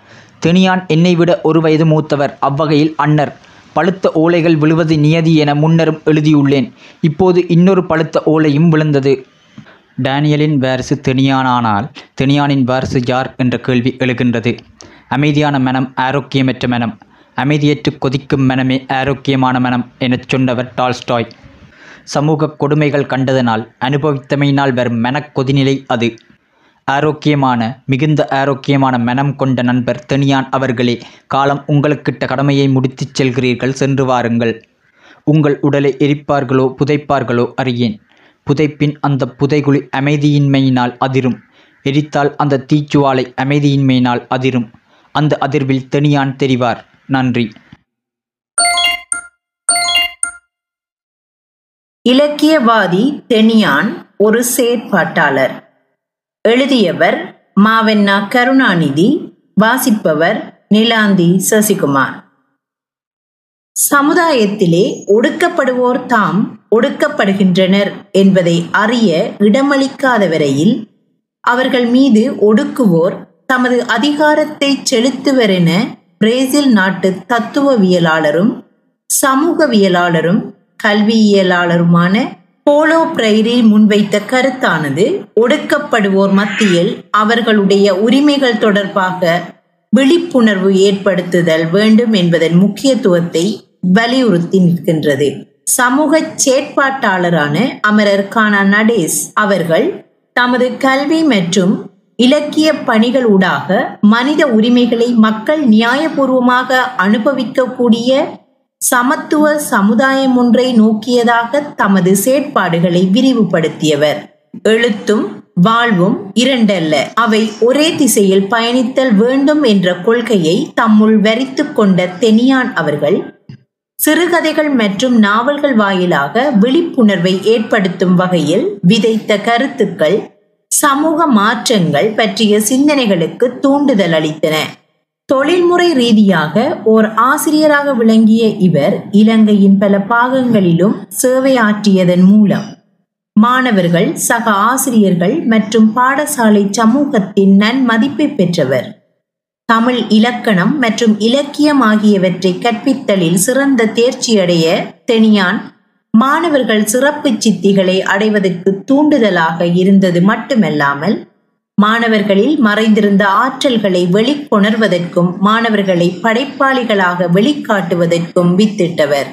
தெனியான் என்னை விட ஒரு வயது மூத்தவர். அவ்வகையில் அன்னர். பழுத்த ஓலைகள் விழுவது நியதி என முன்னரும் எழுதியுள்ளேன். இப்போது இன்னொரு பழுத்த ஓலையும் விழுந்தது. டேனியலின் வாரிசு தெனியானானால் தெனியானின் வாரிசு யார் என்ற கேள்வி எழுகின்றது. அமைதியான மனம் ஆரோக்கியமற்ற மனம். அமைதியற்று கொதிக்கும் மனமே ஆரோக்கியமான மனம் எனச் சொன்னவர் டால்ஸ்டாய். சமூக கொடுமைகள் கண்டதனால் அனுபவித்தமையினால் வரும் மனக்கொதிநிலை அது. ஆரோக்கியமான மிகுந்த ஆரோக்கியமான மனம் கொண்ட நண்பர் தெனியான் அவர்களே காலம் உங்களுக்கிட்ட கடமையை முடித்துச் செல்கிறீர்கள் சென்று வாருங்கள். உங்கள் உடலை எரிப்பார்களோ புதைப்பார்களோ அறியேன். புதைப்பின் அந்த புதைகுழி அமைதியின்மையினால் அதிரும். எரித்தால் அந்த தீச்சுவாலை அமைதியின்மையினால் அதிரும். அந்த அதிர்வில் தெனியான் தெரிவார். நன்றி. இலக்கியவாதி தெனியான் ஒரு செயற்பாட்டாளர். எழுதியவர் மாவென்னா கருணாநிதி வாசிப்பவர் நிலாந்தி சசிகுமார். சமுதாயத்திலே ஒடுக்கப்படுவோர் தாம் ஒடுக்கப்படுகின்றனர் என்பதை அறிய இடமளிக்காத வரையில் அவர்கள் மீது ஒடுக்குவோர் தமது அதிகாரத்தை செலுத்துவர் என பிரேசில் நாட்டு தத்துவவியலாளரும் சமூகவியலாளரும் கல்வியியலாளருமான போலோ பிரைரி முன்வைத்த கருத்தானது ஒடுக்கப்படுவோர் மத்தியில் அவர்களுடைய உரிமைகள் தொடர்பாக விழிப்புணர்வு ஏற்படுத்துதல் வேண்டும் என்பதன் முக்கியத்துவத்தை வலியுறுத்தி நிற்கின்றது. சமூக செயற்பாட்டாளரான அமரர் கானா நடேஸ் அவர்கள் தமது கல்வி மற்றும் இலக்கிய பணிகள் ஊடாக மனித உரிமைகளை மக்கள் நியாயபூர்வமாக அனுபவிக்கக்கூடிய சமத்துவ சமுதாயம் ஒன்றை நோக்கியதாக தமது செயற்பாடுகளை விரிவுபடுத்தியவர். எழுத்தும் வாழ்வும் இரண்டல்ல. அவை ஒரே திசையில் பயணித்தல் வேண்டும் என்ற கொள்கையை தம்முள் வரித்து கொண்ட தெனியான் அவர்கள் சிறுகதைகள் மற்றும் நாவல்கள் வாயிலாக விழிப்புணர்வை ஏற்படுத்தும் வகையில் விதைத்த கருத்துக்கள் சமூக மாற்றங்கள் பற்றிய சிந்தனைகளுக்கு தூண்டுதல் அளித்தன. தொழில்முறை ரீதியாக ஓர் ஆசிரியராக விளங்கிய இவர் இலங்கையின் பல பாகங்களிலும் சேவையாற்றியதன் மூலம் மாணவர்கள் சக ஆசிரியர்கள் மற்றும் பாடசாலை சமூகத்தின் நன்மதிப்பை பெற்றவர். தமிழ் இலக்கணம் மற்றும் இலக்கியம் ஆகியவற்றை கற்பித்தலில் சிறந்த தேர்ச்சியடைய தெனியான் மாணவர்கள் சிறப்பு சித்திகளை அடைவதற்கு தூண்டுதலாக இருந்தது மட்டுமல்லாமல் மாணவர்களில் மறைந்திருந்த ஆற்றல்களை வெளிக்கொணர்வதற்கும் மாணவர்களை படைப்பாளிகளாக வெளிக்காட்டுவதற்கும் வித்திட்டவர்.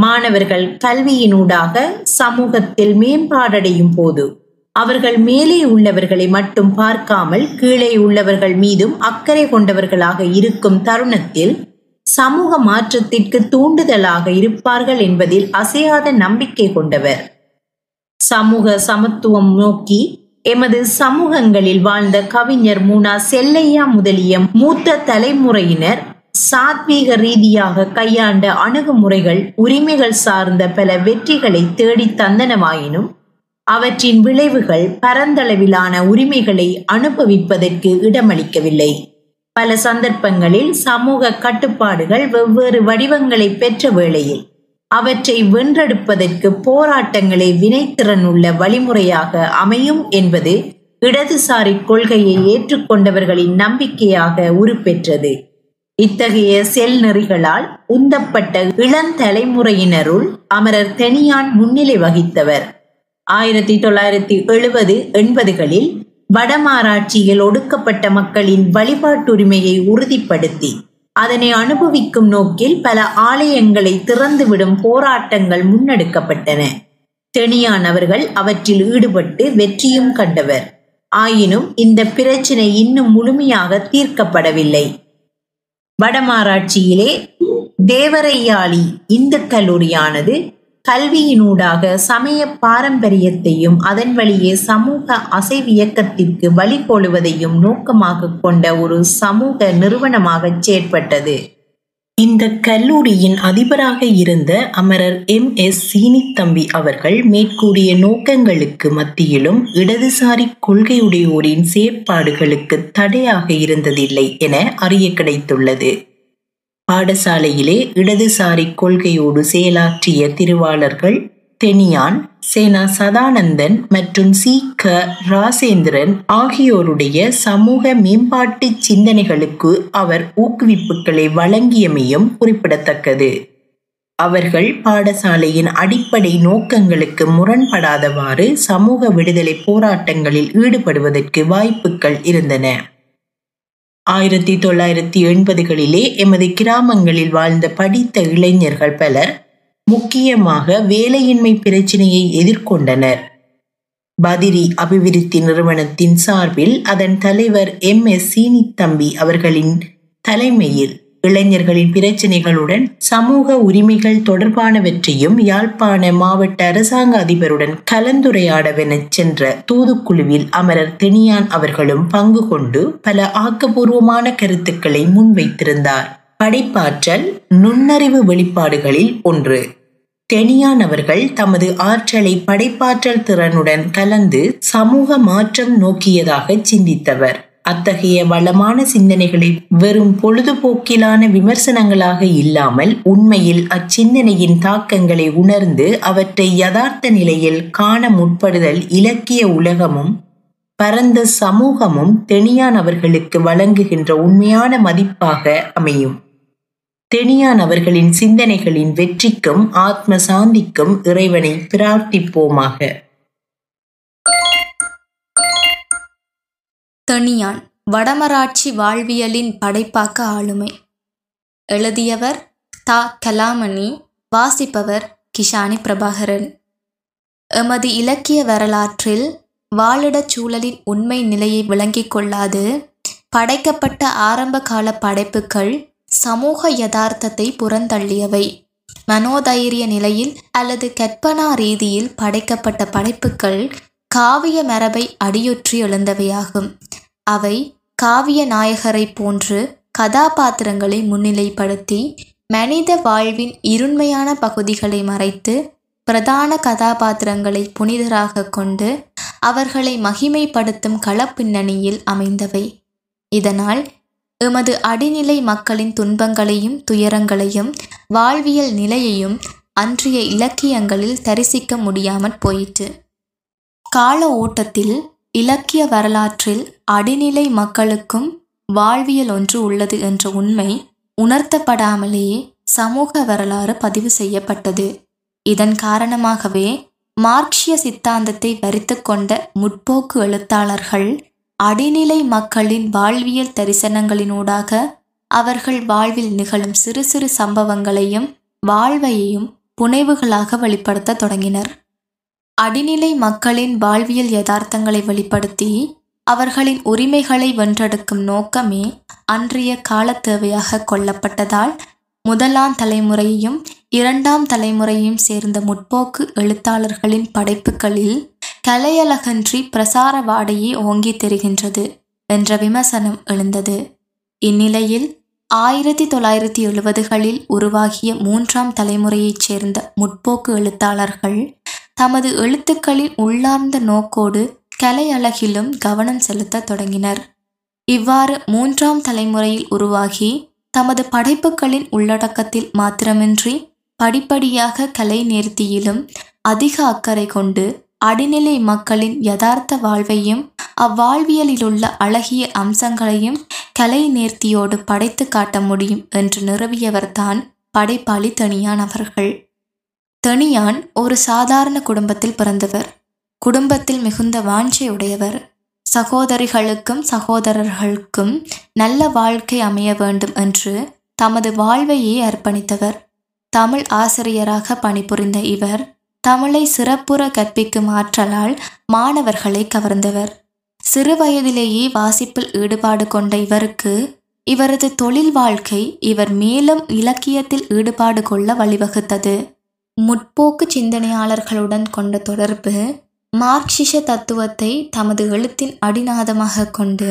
மாணவர்கள் கல்வியினூடாக சமூகத்தில் மேம்பாடடையும் போது அவர்கள் மேலே உள்ளவர்களை மட்டும் பார்க்காமல் கீழே உள்ளவர்கள் மீதும் அக்கறை கொண்டவர்களாக இருக்கும் தருணத்தில் சமூக மாற்றத்திற்கு தூண்டுதலாக இருப்பார்கள் என்பதில் அசையாத நம்பிக்கை கொண்டவர். சமூக சமத்துவம் நோக்கி எமது சமூகங்களில் வாழ்ந்த கவிஞர் மூனா செல்லையா முதலிய மூத்த தலைமுறையினர் சாத்வீக ரீதியாக கையாண்ட அணுகுமுறைகள் உரிமைகள் சார்ந்த பல வெற்றிகளை தேடி தந்தனவாயினும் அவற்றின் விளைவுகள் பரந்தளவிலான உரிமைகளை அனுபவிப்பதற்கு இடமளிக்கவில்லை. பல சந்தர்ப்பங்களில் சமூக கட்டுப்பாடுகள் வெவ்வேறு வடிவங்களை பெற்ற வேளையில் அவற்றை வென்றெடுப்பதற்கு போராட்டங்களை வினைத்திறன் உள்ள வழிமுறையாக அமையும் என்பது இடதுசாரி கொள்கையை ஏற்றுக்கொண்டவர்களின் நம்பிக்கையாக உருப்பெற்றது. இத்தகைய செல் நெறிகளால் உந்தப்பட்ட இளந்தலைமுறையினருள் அமரர் தெனியான் முன்னிலை வகித்தவர். ஆயிரத்தி தொள்ளாயிரத்தி எழுபது எண்பதுகளில் வடமாராட்சியில் ஒடுக்கப்பட்ட மக்களின் வழிபாட்டுரிமையை உறுதிப்படுத்தி அதனை அனுபவிக்கும் நோக்கில் பல ஆலயங்களை திறந்துவிடும் போராட்டங்கள் முன்னெடுக்கப்பட்டன. தெனியானவர்கள் அவற்றில் ஈடுபட்டு வெற்றியும் கண்டவர். ஆயினும் இந்த பிரச்சினை இன்னும் முழுமையாக தீர்க்கப்படவில்லை. வடமாராட்சியிலே தேவரையாளி இந்து கல்லூரியானது கல்வியினூடாக சமய பாரம்பரியத்தையும் அதன் வழியே சமூக அசைவியக்கத்திற்கு வழிகோலுவதையும் நோக்கமாக கொண்ட ஒரு சமூக நிறுவனமாக செயற்பட்டது. இந்த கல்லூரியின் அதிபராக இருந்த அமரர் எம். எஸ். சீனித்தம்பி அவர்கள் மேற்கூறிய நோக்கங்களுக்கு மத்தியிலும் இடதுசாரி கொள்கையுடையோரின் செயற்பாடுகளுக்கு தடையாக இருந்ததில்லை என அறிய கிடைத்துள்ளது. பாடசாலையிலே இடதுசாரி கொள்கையோடு செயலாற்றிய திருவாளர்கள் தெனியான் சேனா சதானந்தன் மற்றும் சி. க. ராசேந்திரன் ஆகியோருடைய சமூக மேம்பாட்டு சிந்தனைகளுக்கு அவர் ஊக்குவிப்புகளை வழங்கியமையும் குறிப்பிடத்தக்கது. அவர்கள் பாடசாலையின் அடிப்படை நோக்கங்களுக்கு முரண்படாதவாறு சமூக விடுதலை போராட்டங்களில் ஈடுபடுவதற்கு வாய்ப்புகள் இருந்தன. ஆயிரத்தி தொள்ளாயிரத்தி எண்பதுகளிலே எமது கிராமங்களில் வாழ்ந்த படித்த இளைஞர்கள் பலர் முக்கியமாக வேலையின்மை பிரச்சினையை எதிர்கொண்டனர். பதிரி அபிவிருத்தி நிறுவனத்தின் சார்பில் அதன் தலைவர் எம். எஸ். சீனித்தம்பி அவர்களின் தலைமையில் இளைஞர்களின் பிரச்சினைகளுடன் சமூக உரிமைகள் தொடர்பானவற்றையும் யாழ்ப்பாண மாவட்ட அரசாங்க அதிபருடன் கலந்துரையாடவென சென்ற தூதுக்குழுவில் அமரர் தெனியான் அவர்களும் பங்கு கொண்டு பல ஆக்கப்பூர்வமான கருத்துக்களை முன்வைத்திருந்தார். படைப்பாற்றல் நுண்ணறிவு வெளிப்பாடுகளில் ஒன்று. தெனியான் அவர்கள் தமது ஆற்றலை படைப்பாற்றல் திறனுடன் கலந்து சமூக மாற்றம் நோக்கியதாக சிந்தித்தவர். அத்தகைய வளமான சிந்தனைகளை வெறும் பொழுதுபோக்கிலான விமர்சனங்களாக இல்லாமல் உண்மையில் அச்சிந்தனையின் தாக்கங்களை உணர்ந்து அவற்றை யதார்த்த நிலையில் காண முற்படுதல் இலக்கிய உலகமும் பரந்த சமூகமும் தெனியானவர்களுக்கு வழங்குகின்ற உண்மையான மதிப்பாக அமையும். தெனியான் அவர்களின் சிந்தனைகளின் வெற்றிக்கும் ஆத்ம சாந்திக்கும் இறைவனை பிரார்த்திப்போமாக. தனியான் வடமராட்சி வாழ்வியலின் படைப்பாக்க ஆளுமை. எழுதியவர் தா. கலாமணி வாசிப்பவர் கிஷானி பிரபாகரன். எமது இலக்கிய வரலாற்றில் வாழிடச் சூழலின் உண்மை நிலையை விளங்கிக் கொள்ளாது படைக்கப்பட்ட ஆரம்ப கால படைப்புகள் சமூக யதார்த்தத்தை புறந்தள்ளியவை. மனோதைரிய நிலையில் அல்லது கற்பனா ரீதியில் படைக்கப்பட்ட படைப்புகள் காவிய மரபை அடியொற்றி எழுந்தவையாகும். அவை காவிய நாயகரை போன்று கதாபாத்திரங்களை முன்னிலைப்படுத்தி மனித வாழ்வின் இருண்மையான பகுதிகளை மறைத்து பிரதான கதாபாத்திரங்களை புனிதராக கொண்டு அவர்களை மகிமைப்படுத்தும் களப்பின்னணியில் அமைந்தவை. இதனால் எமது அடிநிலை மக்களின் துன்பங்களையும் துயரங்களையும் வாழ்வியல் நிலையையும் அன்றைய இலக்கியங்களில் தரிசிக்க முடியாமற் போயிற்று. கால ஓட்டத்தில் இலக்கிய வரலாற்றில் அடிநிலை மக்களுக்கும் வாழ்வியல் ஒன்று உள்ளது என்ற உண்மை உணர்த்தப்படாமலேயே சமூக வரலாறு பதிவு செய்யப்பட்டது. இதன் காரணமாகவே மார்க்சிய சித்தாந்தத்தை வரித்து கொண்ட முற்போக்கு எழுத்தாளர்கள் அடிநிலை மக்களின் வாழ்வியல் தரிசனங்களினூடாக அவர்கள் வாழ்வில் நிகழும் சிறு சிறு சம்பவங்களையும் வாழ்வையையும் புனைவுகளாக வெளிப்படுத்த தொடங்கினர். அடிநிலை மக்களின் வாழ்வியல் யதார்த்தங்களை வெளிப்படுத்தி அவர்களின் உரிமைகளை வென்றெடுக்கும் நோக்கமே அன்றைய கால தேவையாக கொள்ளப்பட்டதால் முதலாம் தலைமுறையையும் இரண்டாம் தலைமுறையையும் சேர்ந்த முற்போக்கு எழுத்தாளர்களின் படைப்புகளில் கலையலகன்றி பிரசார வாடையே ஓங்கித் தெரிகின்றது என்ற விமர்சனம் எழுந்தது. இந்நிலையில் ஆயிரத்தி தொள்ளாயிரத்தி எழுபதுகளில் உருவாகிய மூன்றாம் தலைமுறையைச் சேர்ந்த முற்போக்கு எழுத்தாளர்கள் தமது எழுத்துக்களின் உள்ளார்ந்த நோக்கோடு கலை அழகிலும் கவனம் செலுத்த தொடங்கினர். இவ்வாறு மூன்றாம் தலைமுறையில் உருவாகி தமது படைப்புகளின் உள்ளடக்கத்தில் மாத்திரமின்றி படிப்படியாக கலை நேர்த்தியிலும் அதிக அக்கறை கொண்டு அடிநிலை மக்களின் யதார்த்த வாழ்வையும் அவ்வாழ்வியலிலுள்ள அழகிய அம்சங்களையும் கலை நேர்த்தியோடு படைத்து காட்ட முடியும் என்று நிறுவியவர்தான் படைப்பாளி தனியான் அவர்கள். தனியான் ஒரு சாதாரண குடும்பத்தில் பிறந்தவர். குடும்பத்தில் மிகுந்த வாஞ்சையுடையவர் சகோதரிகளுக்கும் சகோதரர்களுக்கும் நல்ல வாழ்க்கை அமைய வேண்டும் என்று தமது வாழ்வையே அர்ப்பணித்தவர். தமிழ் ஆசிரியராக பணிபுரிந்த இவர் தமிழை சிறப்புற கற்பிக்கும் ஆற்றலால் மாணவர்களை கவர்ந்தவர். சிறுவயதிலேயே வாசிப்பில் ஈடுபாடு கொண்ட இவருக்கு இவரது தொழில் வாழ்க்கை இவர் மேலும் இலக்கியத்தில் ஈடுபாடு கொள்ள வழிவகுத்தது. முற்போக்கு சிந்தனையாளர்களுடன் கொண்ட தொடர்பு மார்க்சிச தத்துவத்தை தமது எழுத்தின் அடிநாதமாக கொண்டு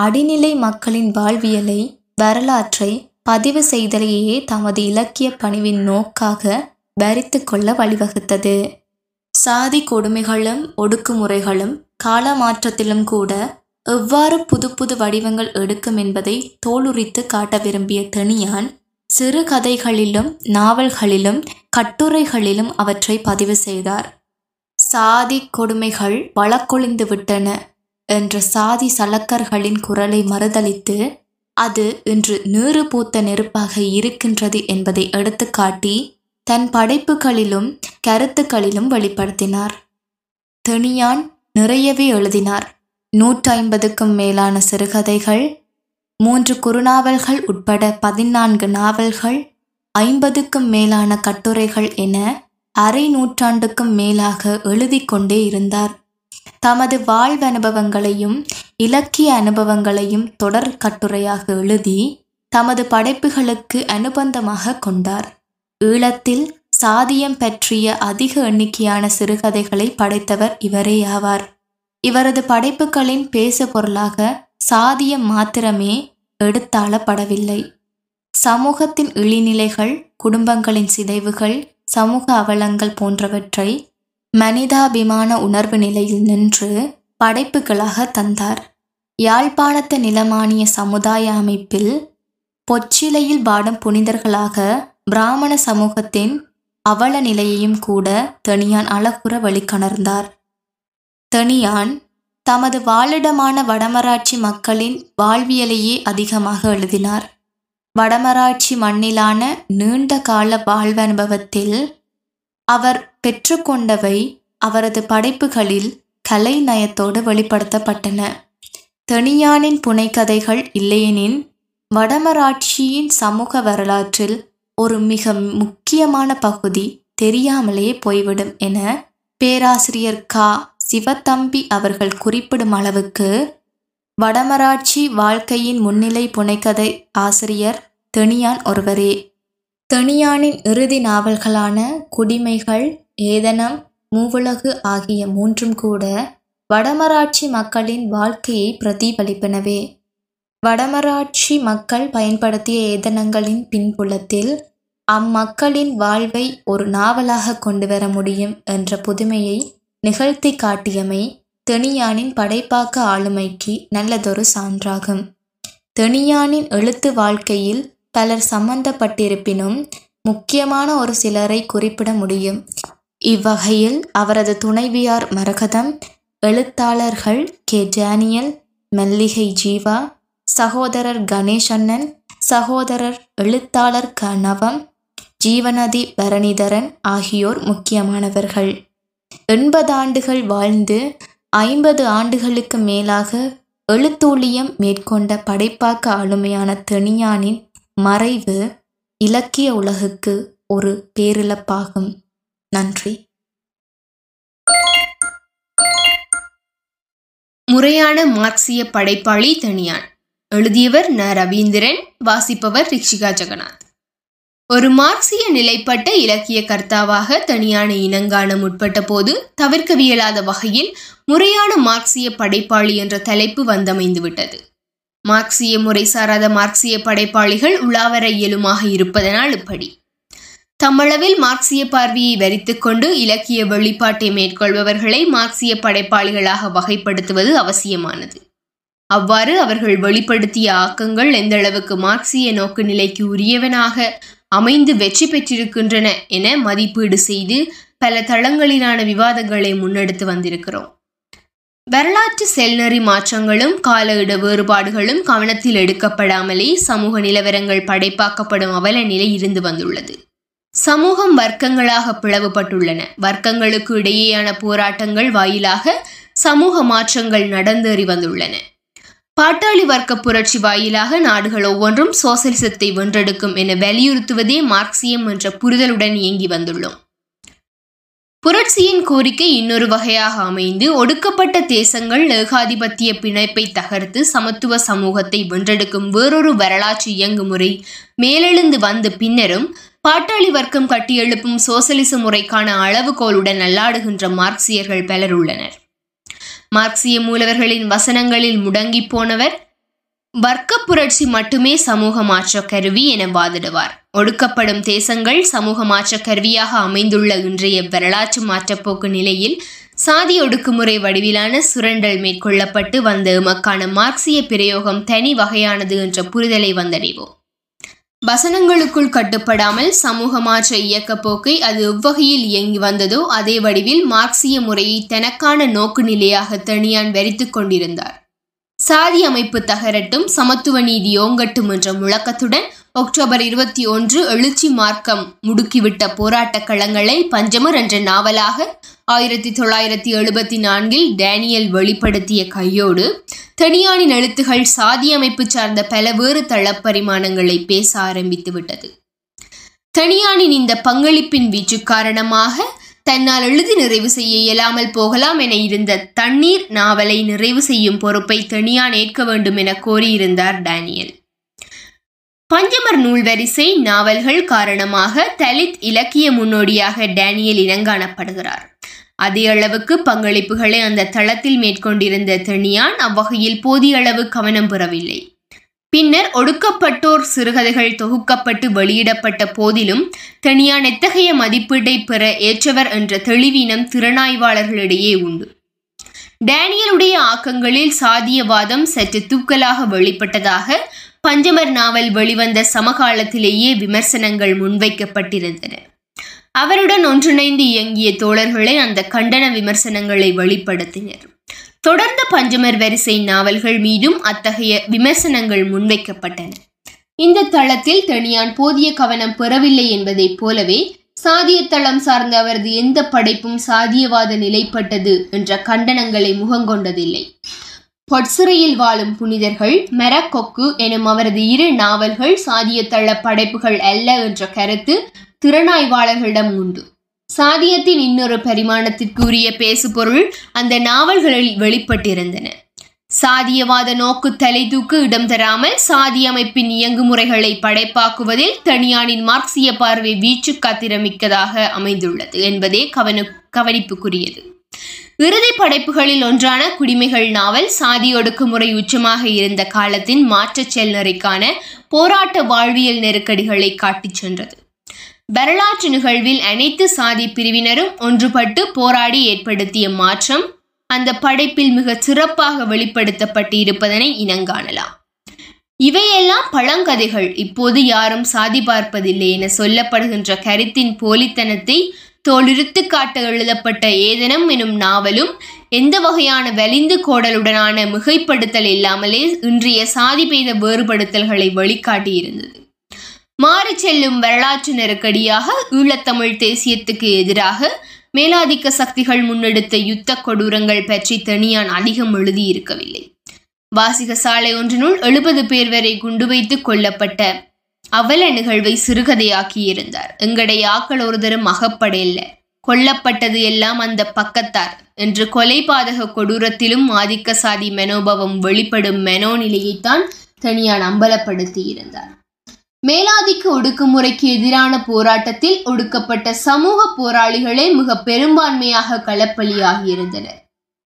அடிநிலை மக்களின் வாழ்வியலை வரலாற்றை பதிவு செய்தலையே தமது இலக்கிய பணிவின் நோக்காக வரித்து கொள்ள வழிவகுத்தது. சாதி கொடுமைகளும் ஒடுக்குமுறைகளும் காலமாற்றத்திலும் கூட எவ்வாறு புது புது வடிவங்கள் எடுக்கும் என்பதை தோலுரித்து காட்ட விரும்பிய தெனியான் சிறுகதைகளிலும் நாவல்களிலும் கட்டுரைகளிலும் அவற்றை பதிவு செய்தார். சாதி கொடுமைகள் வழக்கொழிந்து விட்டன என்ற சாதி சலக்கர்களின் குரலை மறுதளித்து அது இன்று நீறு பூத்த நெருப்பாக இருக்கின்றது என்பதை எடுத்துக்காட்டி தன் படைப்புகளிலும் கருத்துக்களிலும் வெளிப்படுத்தினார். தெனியான் நிறையவே எழுதினார். நூற்றி ஐம்பதுக்கும் மேலான சிறுகதைகள் மூன்று குறுநாவல்கள் உட்பட பதினான்கு நாவல்கள் ஐம்பதுக்கும் மேலான கட்டுரைகள் என அரை நூற்றாண்டுக்கும் மேலாக எழுதி கொண்டே இருந்தார். தமது வாழ்வனுபவங்களையும் இலக்கிய அனுபவங்களையும் தொடர் கட்டுரையாக எழுதி தமது படைப்புகளுக்கு அனுபந்தமாக கொண்டார். ஈழத்தில் சாதியம் பற்றிய அதிக எண்ணிக்கையான சிறுகதைகளை படைத்தவர் இவரே ஆவார். இவரது படைப்புகளின் பேசு பொருளாக சாதியம் மாத்திரமே எடுத்தாளப்படவில்லை. சமூகத்தின் இழிநிலைகள் குடும்பங்களின் சிதைவுகள் சமூக அவலங்கள் போன்றவற்றை மனிதாபிமான உணர்வு நிலையில் நின்று படைப்புகளாக தந்தார். யாழ்ப்பாணத்து நிலமானிய சமுதாய அமைப்பில் பொச்சிலையில் பாடும் புனிதர்களாக பிராமண சமூகத்தின் அவல நிலையையும் கூட தெனியான் அழகுற வெளிக்கணர்ந்தார் தெனியான் தமது வாழிடமான வடமராட்சி மக்களின் வாழ்வியலையே அதிகமாக எழுதினார். வடமராட்சி மண்ணிலான நீண்ட கால வாழ்வனுபவத்தில் அவர் பெற்றுக்கொண்டவை அவரது படைப்புகளில் கலை நயத்தோடு வெளிப்படுத்தப்பட்டன. தெனியானின் புனைக்கதைகள் இல்லையெனின் வடமராட்சியின் சமூக வரலாற்றில் ஒரு மிக முக்கியமான பகுதி தெரியாமலே போய்விடும் என பேராசிரியர் கா. சிவத்தம்பி அவர்கள் குறிப்பிடும் அளவுக்கு வடமராட்சி வாழ்க்கையின் முன்னிலை புனைக்கதை ஆசிரியர் தெனியான் ஒருவரே. தெனியானின் இறுதி நாவல்களான குடிமைகள் ஏதனம் மூவுலகு ஆகிய மூன்றும் கூட வடமராட்சி மக்களின் வாழ்க்கையை பிரதிபலிப்பனவே. வடமராட்சி மக்கள் பயன்படுத்திய ஏதனங்களின் பின்புலத்தில் அம்மக்களின் வாழ்வை ஒரு நாவலாக கொண்டு வர முடியும் என்ற புதுமையை நிகழ்த்தி காட்டியமை தெனியானின் படைப்பாக்க ஆளுமைக்கு நல்லதொரு சான்றாகும். தெனியானின் எழுத்து வாழ்க்கையில் பலர் சம்பந்தப்பட்டிருப்பினும் முக்கியமான ஒரு சிலரை குறிப்பிட முடியும். இவ்வகையில் அவரது துணைவியார் மரகதம் எழுத்தாளர்கள் கே. டேனியல் மல்லிகை ஜீவா சகோதரர் கணேசண்ணன் சகோதரர் எழுத்தாளர் க நவம் ஜீவநதி பரணிதரன் ஆகியோர் முக்கியமானவர்கள். எண்பது ஆண்டுகள் வாழ்ந்து ஐம்பது ஆண்டுகளுக்கு மேலாக எழுத்தூழியம் மேற்கொண்ட படைப்பாக்க ஆளுமையான தெனியானின் மறைவு இலக்கிய உலகுக்கு ஒரு பேரிழப்பாகும். நன்றி. முறையான மார்க்சிய படைப்பாளி தனியான். எழுதியவர் ந. ரவீந்திரன் வாசிப்பவர் ரிக்ஷிகா ஜெகநாத். ஒரு மார்க்சிய நிலைப்பட்ட இலக்கிய கர்த்தாவாக தனியான இனங்காண முற்பட்ட போது தவிர்க்கவியலாத வகையில் முறையான மார்க்சிய படைப்பாளி என்ற தலைப்பு வந்தமைந்துவிட்டது. மார்க்சிய முறை சாராத மார்க்சிய படைப்பாளிகள் உலாவர இயலுமாக இருப்பதனால் இப்படி. தம்மளவில் மார்க்சிய பார்வையை வரித்துக்கொண்டு இலக்கிய வெளிப்பாட்டை மேற்கொள்பவர்களை மார்க்சிய படைப்பாளிகளாக வகைப்படுத்துவது அவசியமானது. அவ்வாறு அவர்கள் வெளிப்படுத்திய ஆக்கங்கள் எந்தளவுக்கு மார்க்சிய நோக்கு நிலைக்கு உரியவனாக அமைந்து வெற்றி பெற்றிருக்கின்றன என மதிப்பீடு செய்து பல தளங்களிலான விவாதங்களை முன்னெடுத்து வந்திருக்கிறோம். வரலாற்று செல்நெறி மாற்றங்களும் கால இட வேறுபாடுகளும் கவனத்தில் எடுக்கப்படாமலே சமூக நிலவரங்கள் படைப்பாக்கப்படும் அவல நிலை இருந்து வந்துள்ளது. சமூகம் வர்க்கங்களாக பிளவுபட்டுள்ளன. வர்க்கங்களுக்கு இடையேயான போராட்டங்கள் வாயிலாக சமூக மாற்றங்கள் நடந்தேறி வந்துள்ளன. பாட்டாளி வர்க்க புரட்சி வாயிலாக நாடுகள் ஒவ்வொன்றும் சோசலிசத்தை வென்றெடுக்கும் என வலியுறுத்துவதே மார்க்சியம் என்ற புரிதலுடன் இயங்கி வந்துள்ளோம். புரட்சியின் கோரிக்கை இன்னொரு வகையாக அமைந்து ஒடுக்கப்பட்ட தேசங்கள் ஏகாதிபத்திய பிணைப்பை தகர்த்து சமத்துவ சமூகத்தை வென்றெடுக்கும் வேறொரு வரலாற்று இயங்குமுறை மேலெழுந்து வந்த பின்னரும் பாட்டாளி வர்க்கம் கட்டியெழுப்பும் சோசலிச முறைக்கான அளவுகோலுடன் நல்லாடுகின்ற மார்க்சியர்கள் பலர் உள்ளனர் மார்க்சிய மூலவர்களின் வசனங்களில் முடங்கி போனவர் வர்க்க புரட்சி மட்டுமே சமூக மாற்ற கருவி என வாதிடுவார். ஒடுக்கப்படும் தேசங்கள் சமூக மாற்ற கருவியாக அமைந்துள்ள இன்றைய வரலாற்று மாற்றப்போக்கு நிலையில் சாதி ஒடுக்குமுறை வடிவிலான சுரண்டல் மேற்கொள்ளப்பட்டு வந்த எமக்கான மார்க்சிய பிரயோகம் தனி வகையானது என்ற புரிதலை வந்தடைவோம். வசனங்களுக்குள் கட்டுப்படாமல் சமூக மாற்ற இயக்க போக்கை அது எவ்வகையில் இயங்கி வந்ததோ அதே வடிவில் மார்க்சிய முறையை தனக்கான நோக்கு நிலையாக தனியான் வெறித்து கொண்டிருந்தார். சாதி அமைப்பு தகரட்டும் சமத்துவ நீதி ஓங்கட்டும் என்ற முழக்கத்துடன் அக்டோபர் இருபத்தி ஒன்று எழுச்சி மார்க்கம் முடுக்கிவிட்ட போராட்டக் களங்களை பஞ்சமர் என்ற நாவலாக ஆயிரத்தி தொள்ளாயிரத்தி எழுபத்தி நான்கில் டேனியல் வெளிப்படுத்திய கையோடு தனியானின் எழுத்துகள் சாதி அமைப்பு சார்ந்த பலவேறு தளப்பரிமாணங்களை பேச ஆரம்பித்து விட்டது. தனியானின் இந்த பங்களிப்பின் வீச்சு காரணமாக தன்னால் எழுதி நிறைவு செய்ய இயலாமல் போகலாம் என இருந்த தண்ணீர் நாவலை நிறைவு செய்யும் பொறுப்பை தனியான் ஏற்க வேண்டும் என கோரியிருந்தார் டேனியல். பஞ்சமர் நூல் வரிசை நாவல்கள் காரணமாக தலித் இலக்கிய முன்னோடியாக டேனியல் இனங்காணப்படுகிறார். அதே அளவுக்கு பங்களிப்புகளை அந்த தளத்தில் மேற்கொண்டிருந்த தனியான் அவ்வகையில் போதிய அளவு கவனம் பெறவில்லை. பின்னர் ஒடுக்கப்பட்டோர் சிறுகதைகள் தொகுக்கப்பட்டு வெளியிடப்பட்ட போதிலும் தனியான் எத்தகைய மதிப்பீட்டை பெற ஏற்றவர் என்ற தெளிவீனம் திறனாய்வாளர்களிடையே உண்டு. டேனியலுடைய ஆக்கங்களில் சாதியவாதம் சற்று தூக்கலாக வெளிப்பட்டதாக பஞ்சமர் நாவல் வெளிவந்த சமகாலத்திலேயே விமர்சனங்கள் முன்வைக்கப்பட்டிருந்தன. அவருடன் ஒன்றிணைந்து இயங்கிய தோழர்களே அந்த கண்டன விமர்சனங்களை வெளிப்படுத்தினர். தொடர்ந்த பஞ்சமர் வரிசை நாவல்கள் மீதும் அத்தகைய விமர்சனங்கள் முன்வைக்கப்பட்டன. இந்த தளத்தில் தனியான் போதிய கவனம் பெறவில்லை என்பதைப் போலவே சாதிய தளம் சார்ந்த அவரது எந்த படைப்பும் சாதியவாத நிலைப்பட்டது என்ற கண்டனங்களை முகங்கொண்டதில்லை. பொற்சிறையில் வாழும் புனிதர்கள் மெரக்கொக்கு எனும் அவரது இரு நாவல்கள் சாதியத்தள்ள படைப்புகள் அல்ல என்ற கருத்து திறனாய்வாளர்களிடம் உண்டு. சாதியத்தின் இன்னொரு பரிமாணத்திற்குரிய பேசுபொருள் அந்த நாவல்களில் வெளிப்பட்டிருந்தன. சாதியவாத நோக்கு தலை தூக்கு இடம் தராமல் சாதி அமைப்பின் இயங்குமுறைகளை படைப்பாக்குவதில் தனியானின் மார்க்சிய பார்வை வீச்சு காத்திரமிக்கதாக அமைந்துள்ளது என்பதே கவன கவனிப்புக்குரியது. இறுதி படைப்புகளில் ஒன்றான குடிமைகள் நாவல் சாதி ஒடுக்குமுறை உச்சமாக இருந்த காலத்தின் மாற்றச் செயல்நெறிக்கான போராட்ட வாழ்வியல் நெருக்கடிகளை காட்டிச் சென்றது. வரலாற்று நிகழ்வில் அனைத்து சாதி பிரிவினரும் ஒன்றுபட்டு போராடி ஏற்படுத்திய மாற்றம் அந்த படைப்பில் மிக சிறப்பாக வெளிப்படுத்தப்பட்டு இருப்பதனை இனங்காணலாம் இவையெல்லாம் பழங்கதைகள். இப்போது யாரும் சாதி பார்ப்பதில்லை என சொல்லப்படுகின்ற கருத்தின் போலித்தனத்தை தோலுரித்து காட்ட எழுதப்பட்ட ஏதனம் எனும் நாவலும் எந்த வகையான வலிந்து கோடலுடனான மிகைப்படுத்தல் இல்லாமலே இன்றைய சாதி பெய்த வேறுபடுத்தல்களை வெளிக்காட்டியிருந்தது மாறி செல்லும் வரலாற்று நெருக்கடியாக ஈழத்தமிழ் தேசியத்துக்கு எதிராக மேலாதிக்க சக்திகள் முன்னெடுத்த யுத்த கொடூரங்கள் பற்றி தனியான் அதிகம் எழுதியிருக்கவில்லை. வாசிக சாலை ஒன்றினுள் எழுபது பேர் வரை குண்டு வைத்து கொல்லப்பட்ட அவல நிகழ்வை சிறுகதையாக்கியிருந்தார். எங்கடைய ஆக்கள் ஒருதரும் அகப்படையில்ல கொல்லப்பட்டது எல்லாம் அந்த பக்கத்தார். என்று கொலைபாதக கொடூரத்திலும் ஆதிக்க சாதி மெனோபவம் வெளிப்படும் மனோநிலையைத்தான் தனியான் அம்பலப்படுத்தியிருந்தார். மேலாதிக்க ஒடுக்குமுறைக்கு எதிரான போராட்டத்தில் ஒடுக்கப்பட்ட சமூக போராளிகளே மிக பெரும்பான்மையாக களப்பலியாகியிருந்தனர்.